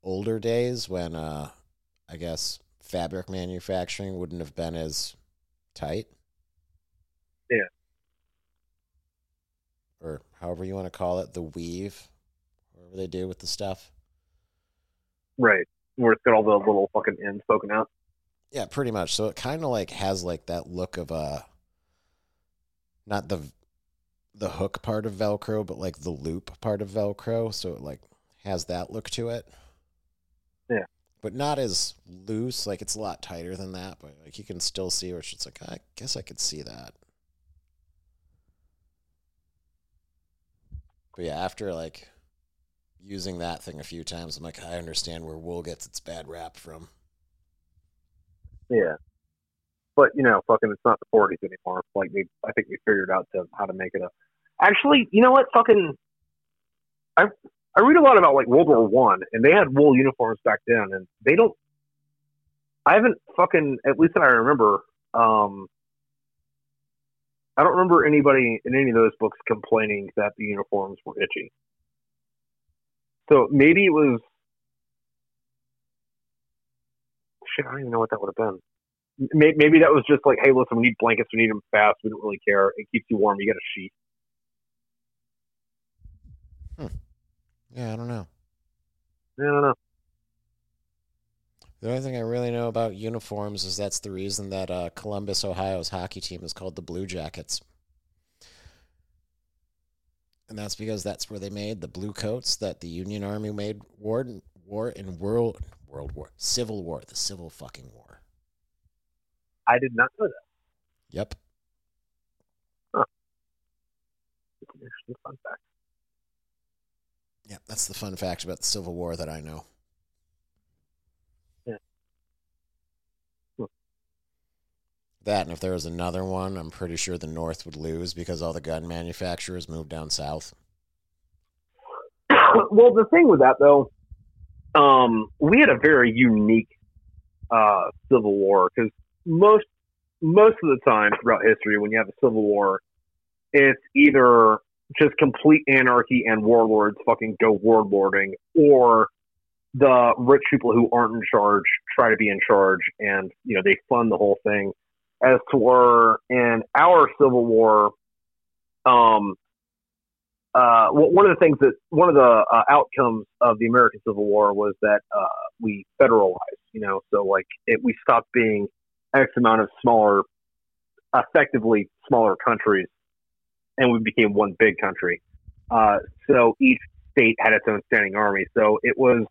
older days when uh, I guess fabric manufacturing wouldn't have been as tight. Yeah. Or however you want to call it, the weave, whatever they do with the stuff. Right. Where it's got all the little fucking ends poking out. Yeah, pretty much. So it kind of like has like that look of a, not the the hook part of Velcro, but like the loop part of Velcro. So it like has that look to it. Yeah. But not as loose. Like it's a lot tighter than that, but like you can still see where it's like I guess I could see that. But yeah, after like using that thing a few times. I'm like, I understand where wool gets its bad rap from. Yeah. But you know, fucking, it's not the 40s anymore. Like they, I think we figured out to how to make it a. Actually, you know what? Fucking, I I read a lot about like World War One, and they had wool uniforms back then, and they don't. I haven't fucking, at least that I remember. Um, I don't remember anybody in any of those books complaining that the uniforms were itchy. So maybe it was. Shit, I don't even know what that would have been maybe that was just like, hey, listen, we need blankets, we need them fast, we don't really care. It keeps you warm. You get a sheet. Hmm. Yeah, I don't know. Yeah, I don't know. The only thing I really know about uniforms is that's the reason that uh, Columbus, Ohio's hockey team is called the Blue Jackets. And that's because that's where they made the blue coats that the Union Army made war, war in World World War Civil War, the Civil fucking War. I did not know that. Yep. Huh. It's an interesting fun fact. Yeah, that's the fun fact about the Civil War that I know. Yeah. Hmm. That, and if there was another one, I'm pretty sure the North would lose because all the gun manufacturers moved down south. well, the thing with that, though, um, we had a very unique uh, Civil War because most most of the time throughout history, when you have a civil war, it's either just complete anarchy and warlords fucking go warlording, or the rich people who aren't in charge try to be in charge, and you know they fund the whole thing. As to where in our civil war, um, uh, one of the things that one of the uh, outcomes of the American Civil War was that uh, we federalized. You know, so like it, we stopped being X amount of smaller, effectively smaller countries, and we became one big country. Uh, so each state had its own standing army. So it was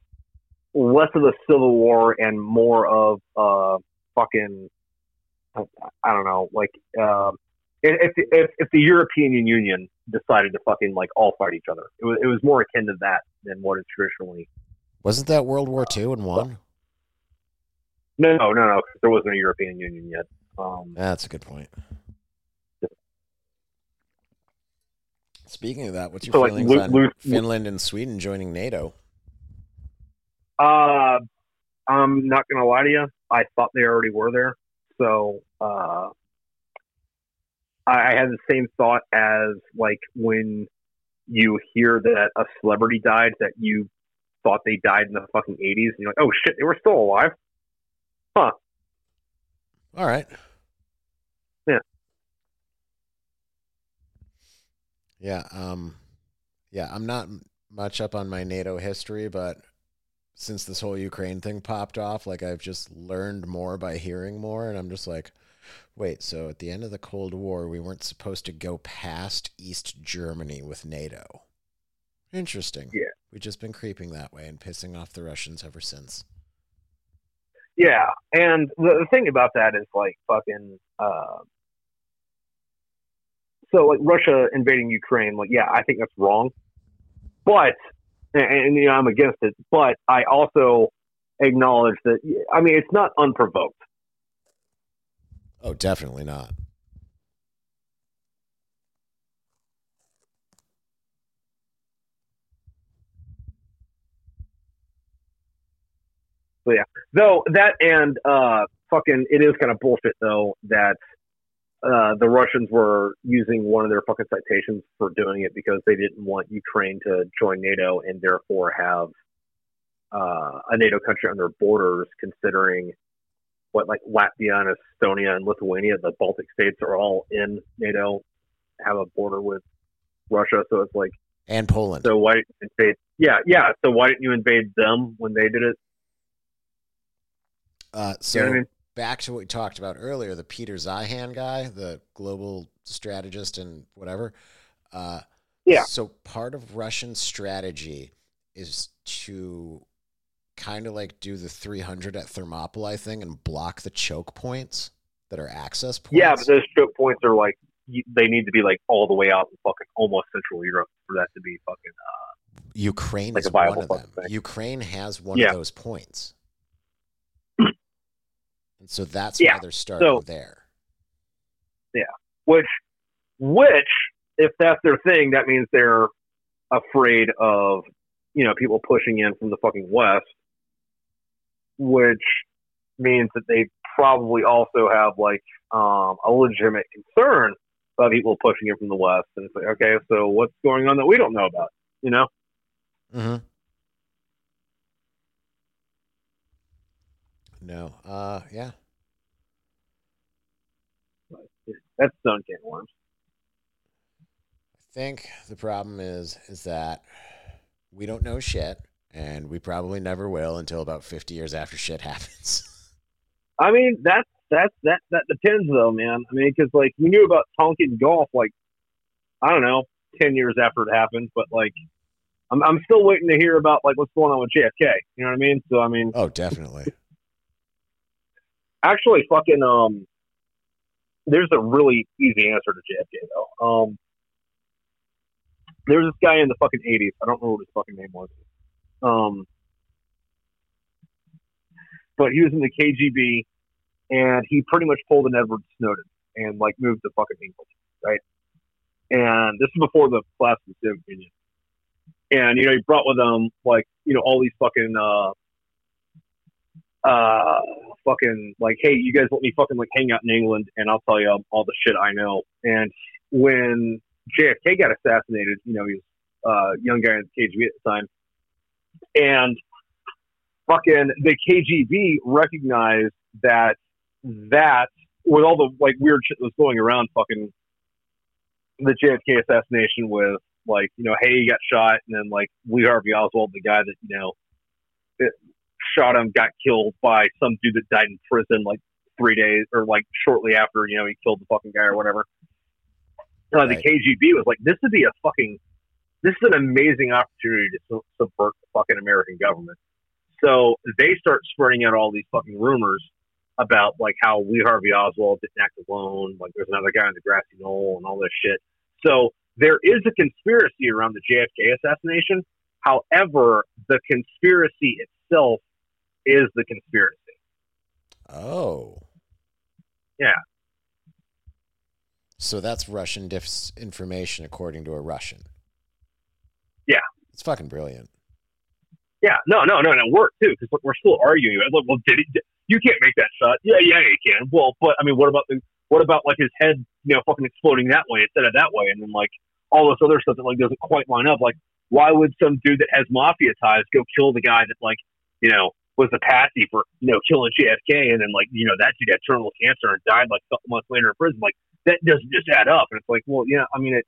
less of a civil war and more of uh, fucking, I don't know, like uh, if, if if the European Union decided to fucking like all fight each other, it was it was more akin to that than what it traditionally. Wasn't that World War II and one? No, no, no, because there wasn't a European Union yet. Um, That's a good point. Speaking of that, what's your so feelings like, on Finland and Sweden joining NATO? Uh, I'm not gonna lie to you. I thought they already were there, so uh, I had the same thought as like when you hear that a celebrity died that you thought they died in the fucking 80s, and you're like, oh shit, they were still alive. Huh. All right. Yeah. Yeah. Um, yeah, I'm not much up on my NATO history, but since this whole Ukraine thing popped off, like I've just learned more by hearing more, and I'm just like, wait, so at the end of the Cold War, we weren't supposed to go past East Germany with NATO. Interesting. Yeah. We've just been creeping that way and pissing off the Russians ever since. Yeah, and the, the thing about that is like fucking. Uh, so like Russia invading Ukraine, like yeah, I think that's wrong, but and, and you know I'm against it, but I also acknowledge that I mean it's not unprovoked. Oh, definitely not. So yeah, though that and uh, fucking it is kind of bullshit though that uh, the Russians were using one of their fucking citations for doing it because they didn't want Ukraine to join NATO and therefore have uh, a NATO country on their borders, considering what like Latvia and Estonia and Lithuania, the Baltic states are all in NATO, have a border with Russia. So it's like and Poland. So why didn't you invade? Yeah, yeah. So why didn't you invade them when they did it? Uh, so you know I mean? Back to what we talked about earlier, the Peter Zeihan guy, the global strategist and whatever. Uh, yeah. So part of Russian strategy is to kind of like do the 300 at Thermopylae thing and block the choke points that are access points. Yeah, but those choke points are like they need to be like all the way out in fucking almost Central Europe for that to be fucking. Uh, Ukraine Like is one of them. thing. Ukraine has one Yeah. of those points. And so that's Yeah, why they're starting so- there. Yeah. Which which if that's their thing that means they're afraid of you know people pushing in from the fucking west which means that they probably also have like um, a legitimate concern about people pushing in from the west and it's like okay so what's going on that we don't know about you know hmm No. Uh yeah. that's can of worms I think the problem is is that we don't know shit and we probably never will until about 50 years after shit happens. I mean, that's that's that that depends though, man. I mean, because like we knew about Tonkin Gulf, like I don't know, ten years after it happened, but like I'm I'm still waiting to hear about like what's going on with JFK. You know what I mean? So I mean, oh, definitely. Actually, fucking um, there's a really easy answer to JFK though. Um, there was this guy in the fucking '80s. I don't know what his fucking name was. Um, but he was in the KGB, and he pretty much pulled an Edward Snowden and like moved to fucking England, right? And this is before the collapse of the Soviet Union. And you know, he brought with him like you know all these fucking uh, uh, fucking like, hey, you guys let me fucking like hang out in England, and I'll tell you all the shit I know. And when JFK got assassinated, you know, he was uh, young guy in the KGB at the time, and fucking the KGB recognized that that with all the like weird shit that was going around, fucking the JFK assassination with like you know, hey, he got shot, and then like Lee Harvey Oswald, the guy that you know that shot him, got killed by some dude that died in prison like three days or like shortly after you know he killed the fucking guy or whatever. Uh, the KGB was like, this would be a fucking, this is an amazing opportunity to su- subvert the fucking American government. So they start spreading out all these fucking rumors about like how Lee Harvey Oswald didn't act alone, like there's another guy in the grassy knoll and all this shit. So there is a conspiracy around the JFK assassination. However, the conspiracy itself is the conspiracy. Oh. Yeah. So that's Russian disinformation according to a Russian. Yeah. It's fucking brilliant. Yeah, no, no, no, and it worked too because we're still arguing. Like, well, did he? You can't make that shot. Yeah, yeah, you can. Well, but I mean, what about the? What about like his head, you know, fucking exploding that way instead of that way, and then like all this other stuff that like doesn't quite line up. Like, why would some dude that has mafia ties go kill the guy that like, you know, was the patsy for you know killing JFK, and then like you know that dude had terminal cancer and died like a couple months later in prison? Like that doesn't just add up. And it's like, well, yeah, I mean it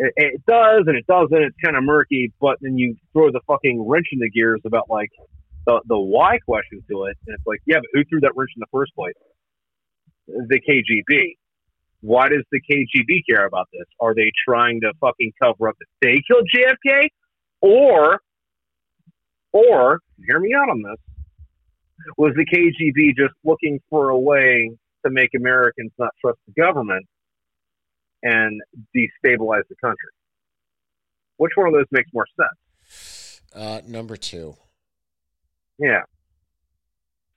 it, it does and it doesn't. It's kind of murky, but then you throw the fucking wrench in the gears about like the the why question to it, and it's like, yeah, but who threw that wrench in the first place? The KGB. Why does the KGB care about this? Are they trying to fucking cover up that they killed JFK, or or hear me out on this? Was the KGB just looking for a way to make Americans not trust the government and destabilize the country. Which one of those makes more sense? Uh, number two. Yeah.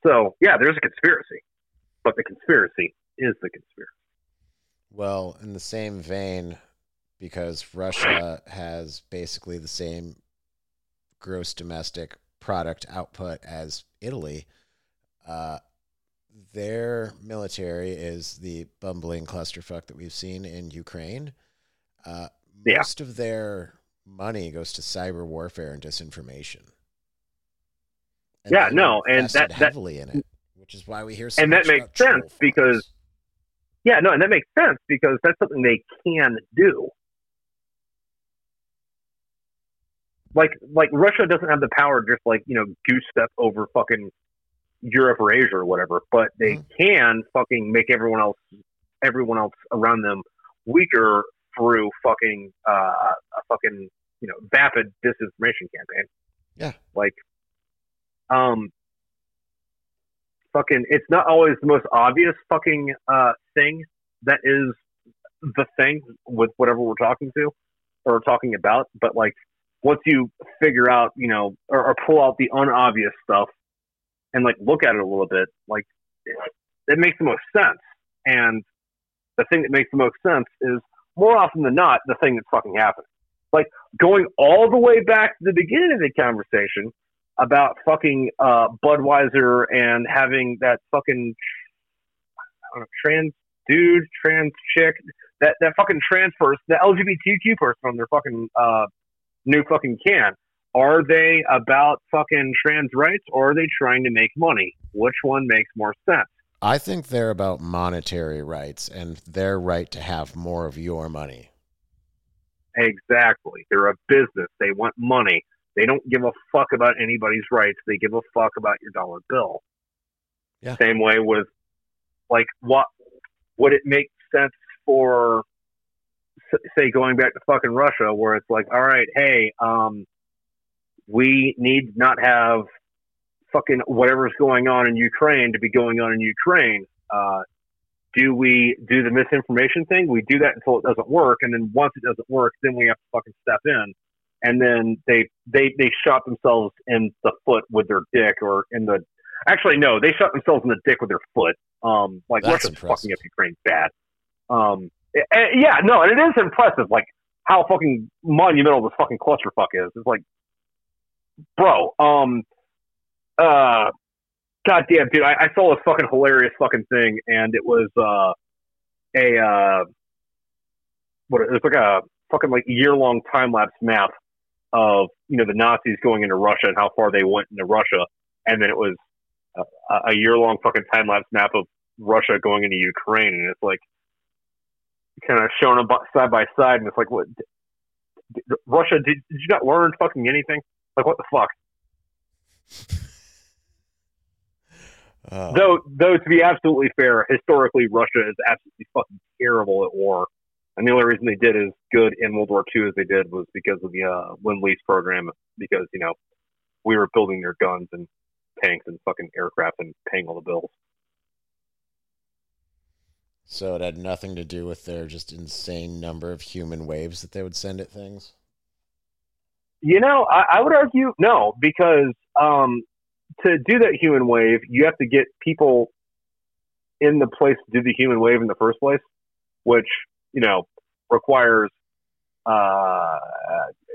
So, yeah, there's a conspiracy, but the conspiracy is the conspiracy. Well, in the same vein, because Russia has basically the same gross domestic product output as Italy, uh, their military is the bumbling clusterfuck that we've seen in Ukraine. Uh, Yeah. most of their money goes to cyber warfare and disinformation. Yeah, no, and that- that- heavily in it, which is why we hear so And that makes sense because- Yeah, no, and that makes sense because that's something they can do. Like, like Russia doesn't have the power to just like you know goose step over fucking Europe or Asia or whatever, but they Mhm. can fucking make everyone else, everyone else around them weaker through fucking uh, a fucking you know vapid disinformation campaign. Yeah. like, um, fucking, it's not always the most obvious fucking uh thing that is the thing with whatever we're talking to or talking about, but like once you figure out, you know, or, or pull out the unobvious stuff and like look at it a little bit, like it, it makes the most sense. And the thing that makes the most sense is more often than not the thing that's fucking happening. Like going all the way back to the beginning of the conversation about fucking uh, Budweiser and having that fucking know, trans dude, trans chick, that that fucking trans person, the LGBTQ person on their fucking uh, new fucking can. Are they about fucking trans rights or are they trying to make money? Which one makes more sense? I think they're about monetary rights and their right to have more of your money. Exactly. They're a business. They want money. They don't give a fuck about anybody's rights. They give a fuck about your dollar bill. Yeah. Same way with like what would it make sense for say going back to fucking Russia where it's like, all right, hey, um, we need not have fucking whatever's going on in Ukraine to be going on in Ukraine. Uh, do we do the misinformation thing? We do that until it doesn't work, and then once it doesn't work, then we have to fucking step in. And then they they they shot themselves in the foot with their dick, or in the actually no, they shot themselves in the dick with their foot. Um, like That's Russia's impressive. fucking up Ukraine bad. Um, eh, yeah, no, and it is impressive, like how fucking monumental this fucking clusterfuck is. It's like, bro, um, uh, goddamn, dude, I, I saw this fucking hilarious fucking thing, and it was uh, a uh, what it was like a fucking like year long time lapse map of you know the Nazis going into Russia and how far they went into Russia, and then it was a, a year long fucking time lapse map of Russia going into Ukraine, and it's like kind of showing them side by side, and it's like what. Russia, did, did you not learn fucking anything? Like what the fuck? Uh, Though, though to be absolutely fair, historically Russia is absolutely fucking terrible at war, and the only reason they did as good in World War II as they did was because of the uh, Lend Lease program. Because you know we were building their guns and tanks and fucking aircraft and paying all the bills. So it had nothing to do with their just insane number of human waves that they would send at things. You know, I, I would argue no, because um, to do that human wave, you have to get people in the place to do the human wave in the first place, which you know requires uh,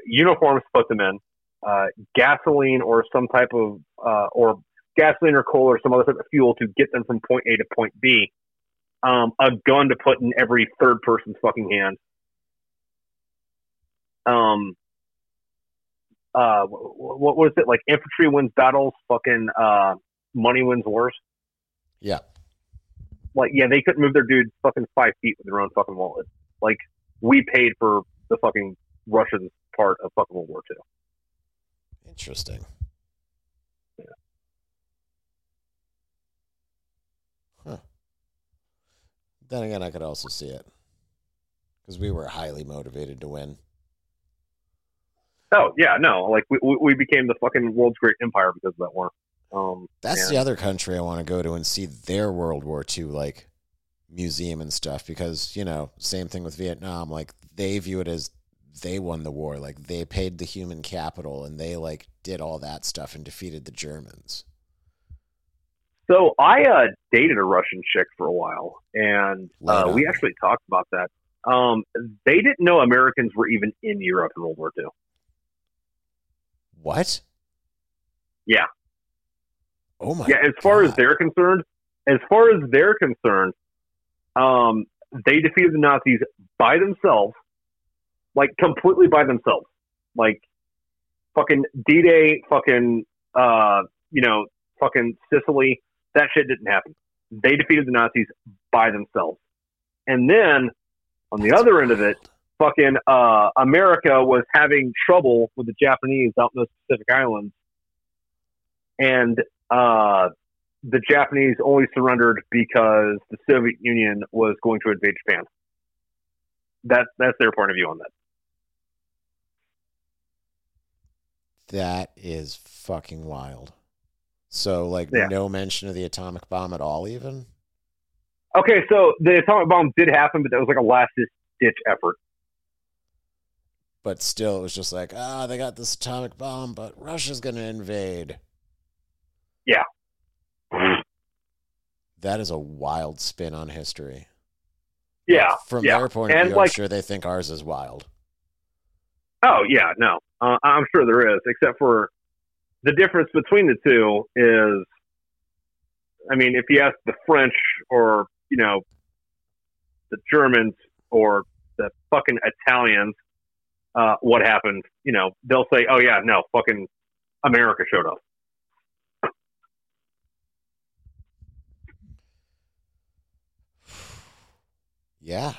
uniforms to put them in, uh, gasoline or some type of uh, or gasoline or coal or some other type of fuel to get them from point A to point B. Um, a gun to put in every third person's fucking hand. Um, uh, wh- what was it like? Infantry wins battles, fucking uh, money wins wars. Yeah. Like, yeah, they couldn't move their dudes fucking five feet with their own fucking wallet. Like, we paid for the fucking Russians part of fucking World War II. Interesting. Then again, I could also see it because we were highly motivated to win. Oh yeah, no, like we we became the fucking world's great empire because of that war. Um, That's the other country I want to go to and see their World War II like museum and stuff because you know same thing with Vietnam. Like they view it as they won the war. Like they paid the human capital and they like did all that stuff and defeated the Germans. So I uh, dated a Russian chick for a while, and uh, we actually talked about that. Um, they didn't know Americans were even in Europe in World War II. What? Yeah. Oh my. Yeah, as far as they're concerned, as far as they're concerned, um, they defeated the Nazis by themselves, like completely by themselves. Like fucking D Day, fucking uh, you know, fucking Sicily. That shit didn't happen. They defeated the Nazis by themselves. And then on the other end of it, fucking uh, America was having trouble with the Japanese out in those Pacific Islands, and uh, the Japanese only surrendered because the Soviet Union was going to invade Japan. That's that's their point of view on that. That is fucking wild. So like Yeah. no mention of the atomic bomb at all, even. Okay, so the atomic bomb did happen, but that was like a last ditch effort. but still, it was just like, ah, they got this atomic bomb, but Russia's going to invade. Yeah. That is a wild spin on history. Yeah. From yeah. their point of And, view, like- I'm sure they think ours is wild. Oh yeah, no, uh, I'm sure there is. Except for the difference between the two is, I mean, if you ask the French or you know the Germans or the fucking Italians, uh, what happened? You know, they'll say, "Oh yeah, no, fucking America showed up." Yeah.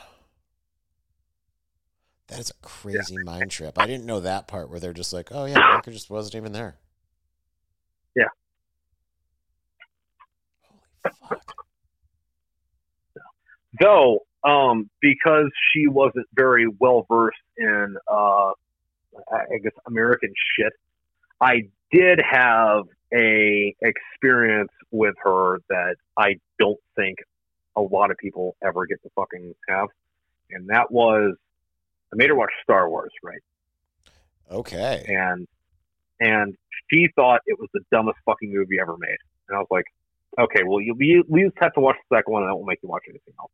That is a crazy mind trip. I didn't know that part where they're just like, oh, yeah, America just wasn't even there. Yeah. Holy fuck. Though, um, because she wasn't very well versed in, uh, I I guess American shit, I did have a experience with her that I don't think a lot of people ever get to fucking have, and that was I made her watch Star Wars, right? Okay. and and she thought it was the dumbest fucking movie ever made. And I was like, okay, well, you we, we just have to watch the second one, and I won't make you watch anything else.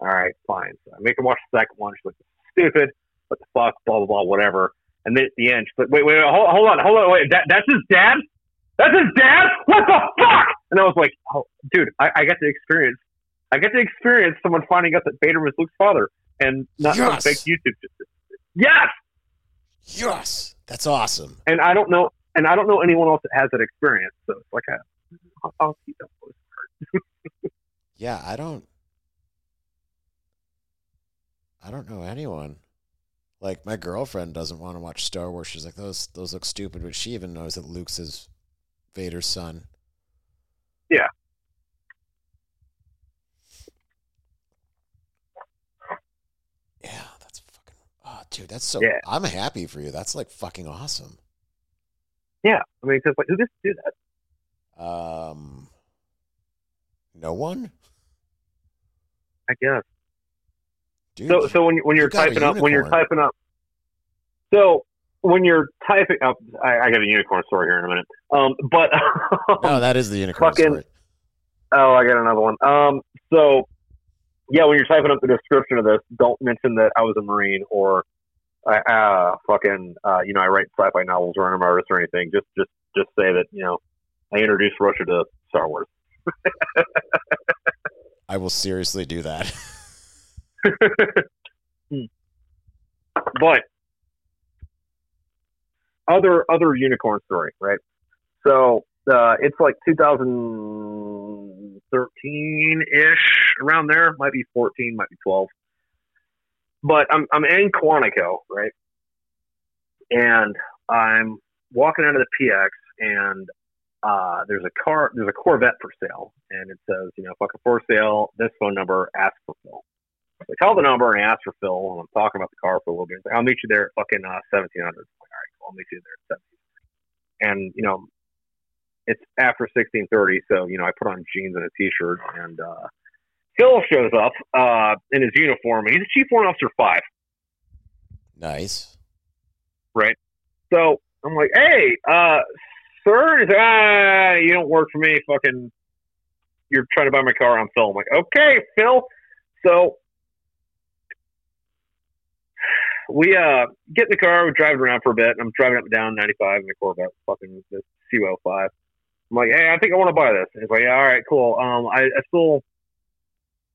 All right, fine. So I make her watch the second one. She's like, stupid. What the fuck? Blah blah blah. Whatever. And then at the end, she's like, wait, wait, wait hold, hold on, hold on, wait. That, that's his dad. That's his dad. What the fuck? And I was like, oh, dude, I, I got to experience. I got to experience someone finding out that Vader was Luke's father, and not Yes. fake YouTube. Yes. Yes. That's awesome. and I don't know, and I don't know anyone else that has that experience. So it's like, a, I'll, I'll keep that close. Yeah, I don't. I don't know anyone. Like my girlfriend doesn't want to watch Star Wars. She's like, those those look stupid, but she even knows that Luke's his Vader's son. Yeah, that's fucking. Oh, dude, that's so. Yeah. I'm happy for you. That's like fucking awesome. Yeah, I mean, because like, who gets to do that? Um, no one, I guess. dude. So, so when you- when you you're a typing up, when you're typing up, so when you're typing up, I, I got a unicorn story here in a minute. Um, but no, that is the unicorn fucking- story. Oh, I got another one. Um, so yeah, when you're typing up the description of this, don't mention that I was a Marine or I uh, fucking uh, you know I write sci-fi novels or I'm an artist or anything. Just just just say that you know I introduced Russia to Star Wars. I will seriously do that. but other other unicorn story, right? So uh, it's like 2013 ish, around there. Might be 14, might be 12. But I'm I'm in Quantico, right? And I'm walking out of the PX, and uh, there's a car, there's a Corvette for sale, and it says, you know, fucking for sale. This phone number, ask for Phil. So I call the number and ask for Phil, and I'm talking about the car for a little bit. Like, I'll meet you there at fucking uh, 1700. I'm like, all right, cool. I'll meet you there at 1700. And, you know, it's after 1630, so, you know, I put on jeans and a t-shirt, and uh, Phil shows up uh, in his uniform, and he's a Chief Warrant Officer 5. nice. Right. So I'm like, hey, uh, sir, he's like, ah, you don't work for me. Fucking, you're trying to buy my car. I'm Phil. I'm like, okay, Phil. So we uh get in the car, we drive around for a bit. And I'm driving up and down 95 in the Corvette, fucking the CO5. I'm like, hey, I think I want to buy this. And he's like, yeah, all right, cool. Um, I, I still.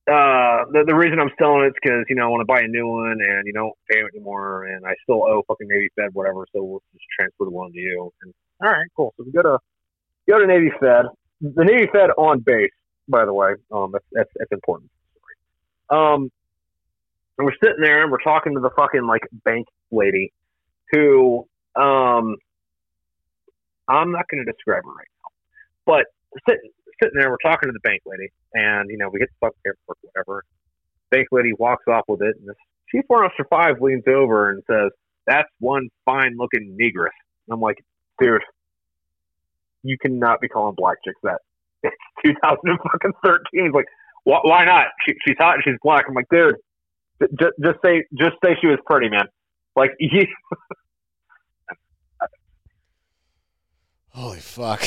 Uh, the, the reason I'm selling it's because you know I want to buy a new one and you don't pay it anymore and I still owe fucking Navy Fed whatever so we'll just transfer the one to you. And all right, cool. So we go to go to Navy Fed. The Navy Fed on base, by the way. Um, that's that's, that's important. Um, and we're sitting there and we're talking to the fucking like bank lady, who um, I'm not going to describe her right now, but sitting sitting there, we're talking to the bank lady, and you know we get the fucking paperwork, whatever. Bank lady walks off with it, and this Chief Warrant Officer Five leans over and says, "That's one fine looking negress." And I'm like, dude, you cannot be calling black chicks that. It's 2013. Like, why, why not? She, she's hot and she's black. I'm like, dude, just, just say, just say she was pretty, man. Like, Holy fuck.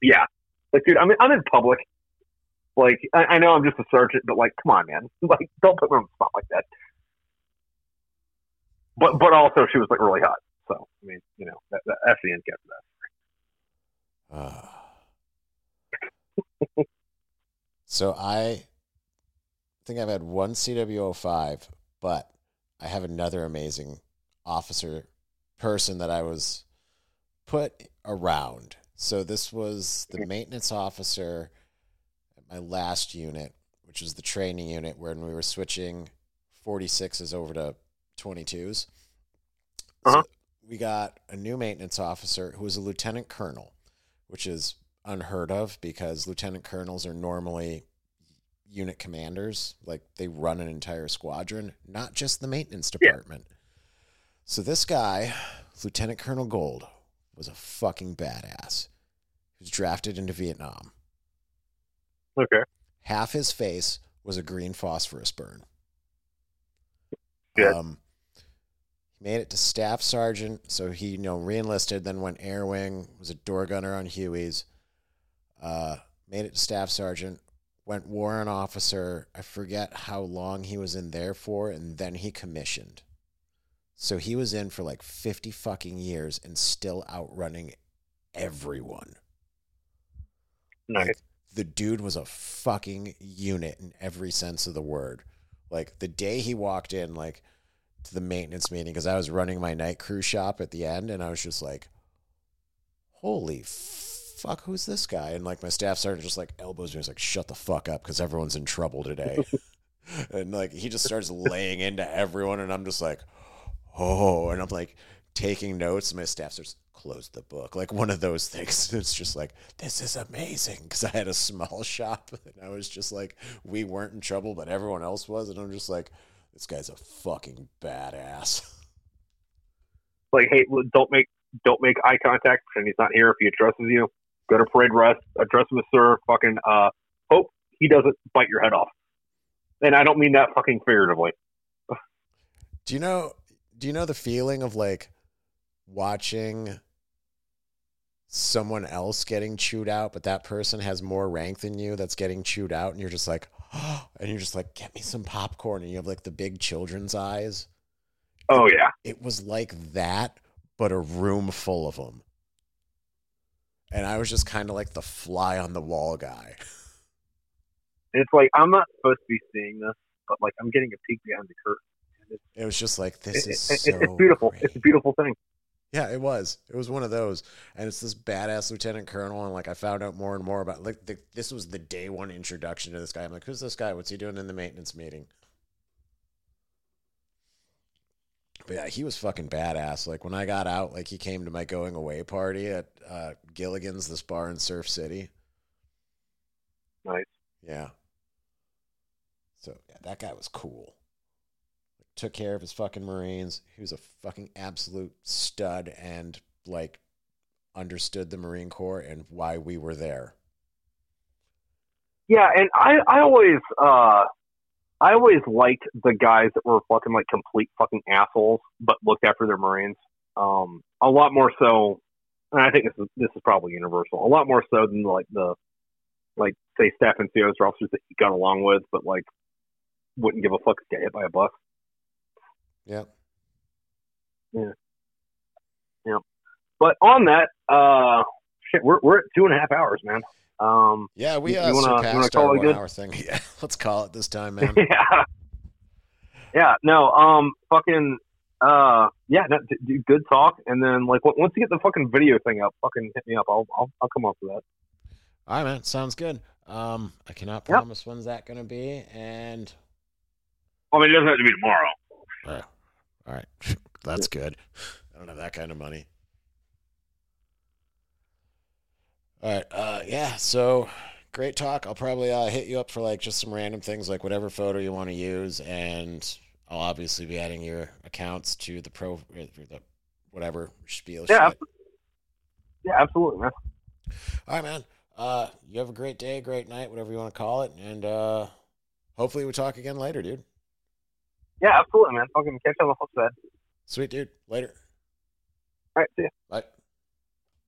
yeah, like, dude, I'm I'm in public. Like, I, I know I'm just a sergeant, but like, come on, man, like, don't put me on the spot like that. But but also, she was like really hot. So I mean, you know, that, that, that's the end game that. Uh, so I think I've had one CWO5, but I have another amazing officer person that I was put around. So this was the maintenance officer at my last unit, which was the training unit when we were switching 46s over to 22s. Uh-huh. So we got a new maintenance officer who was a lieutenant colonel, which is unheard of because lieutenant colonels are normally unit commanders. Like they run an entire squadron, not just the maintenance department. So this guy, Lieutenant Colonel Gold, was a fucking badass. He was drafted into Vietnam. Okay. Half his face was a green phosphorus burn. Good. Um, he made it to staff sergeant, so he you know reenlisted. Then went air wing, was a door gunner on Huey's. Uh, made it to staff sergeant. Went warrant officer. I forget how long he was in there for, and then he commissioned. So he was in for like fifty fucking years and still outrunning everyone. Nice. Like, the dude was a fucking unit in every sense of the word. Like the day he walked in, like to the maintenance meeting, because I was running my night crew shop at the end, and I was just like, "Holy fuck, who's this guy?" And like my staff started just like elbows me, was like, "Shut the fuck up," because everyone's in trouble today. and like he just starts laying into everyone, and I'm just like, "Oh," and I'm like taking notes. And my staff starts close the book, like one of those things. It's just like this is amazing because I had a small shop and I was just like, we weren't in trouble, but everyone else was, and I'm just like, this guy's a fucking badass. Like, hey, don't make don't make eye contact, and he's not here. If he addresses you, go to parade rest, address him as sir. Fucking uh, hope he doesn't bite your head off. And I don't mean that fucking figuratively. Do you know? Do you know the feeling of like watching someone else getting chewed out, but that person has more rank than you that's getting chewed out, and you're just like, and you're just like, get me some popcorn, and you have like the big children's eyes. Oh yeah, It was like that, but a room full of them. And I was just kind of like the fly on the wall guy. it's like I'm not supposed to be seeing this, but like I'm getting a peek behind the curtain. It was just like this it- is it- so it's beautiful. great. It's a beautiful thing. Yeah, it was. It was one of those, and it's this badass lieutenant colonel, and like I found out more and more about. Like the, this was the day one introduction to this guy. I'm like, who's this guy? What's he doing in the maintenance meeting? But yeah, he was fucking badass. Like when I got out, like he came to my going away party at uh, Gilligan's, this bar in Surf City. Nice. Yeah. So yeah, that guy was cool. Took care of his fucking Marines. He was a fucking absolute stud and like understood the Marine Corps and why we were there. Yeah, and I I always uh I always liked the guys that were fucking like complete fucking assholes, but looked after their Marines. Um, a lot more so, and I think this is this is probably universal. A lot more so than like the like say staff and COs or officers that you got along with, but like wouldn't give a fuck if get hit by a bus. Yep. Yeah. Yeah. But on that, uh, shit, we're we're at two and a half hours, man. Um, Yeah, we uh, you wanna- you wanna surpassed call our it one good? hour thing. Yeah, let's call it this time, man. yeah. Yeah, no, um, fucking, uh, yeah, no, d- d- good talk. And then, like, on- once you get the fucking video thing up, fucking hit me up. I'll, I'll, I'll come up with that. All right, man. Sounds good. Um, I cannot Yep. promise when's that going to be, and I mean, it doesn't have to be tomorrow. uh, all right, that's good. I don't have that kind of money. All right, uh, yeah. So great talk. I'll probably uh, hit you up for like just some random things, like whatever photo you want to use, and I'll obviously be adding your accounts to the pro, the whatever spiel. Yeah, shit. Yeah, absolutely, man. All right, man. Uh, you have a great day, great night, whatever you want to call it, and uh, hopefully we talk again later, dude. Yeah, absolutely, man. Fucking catch you on the flip side. Sweet dude. Later. All right, see ya. Bye.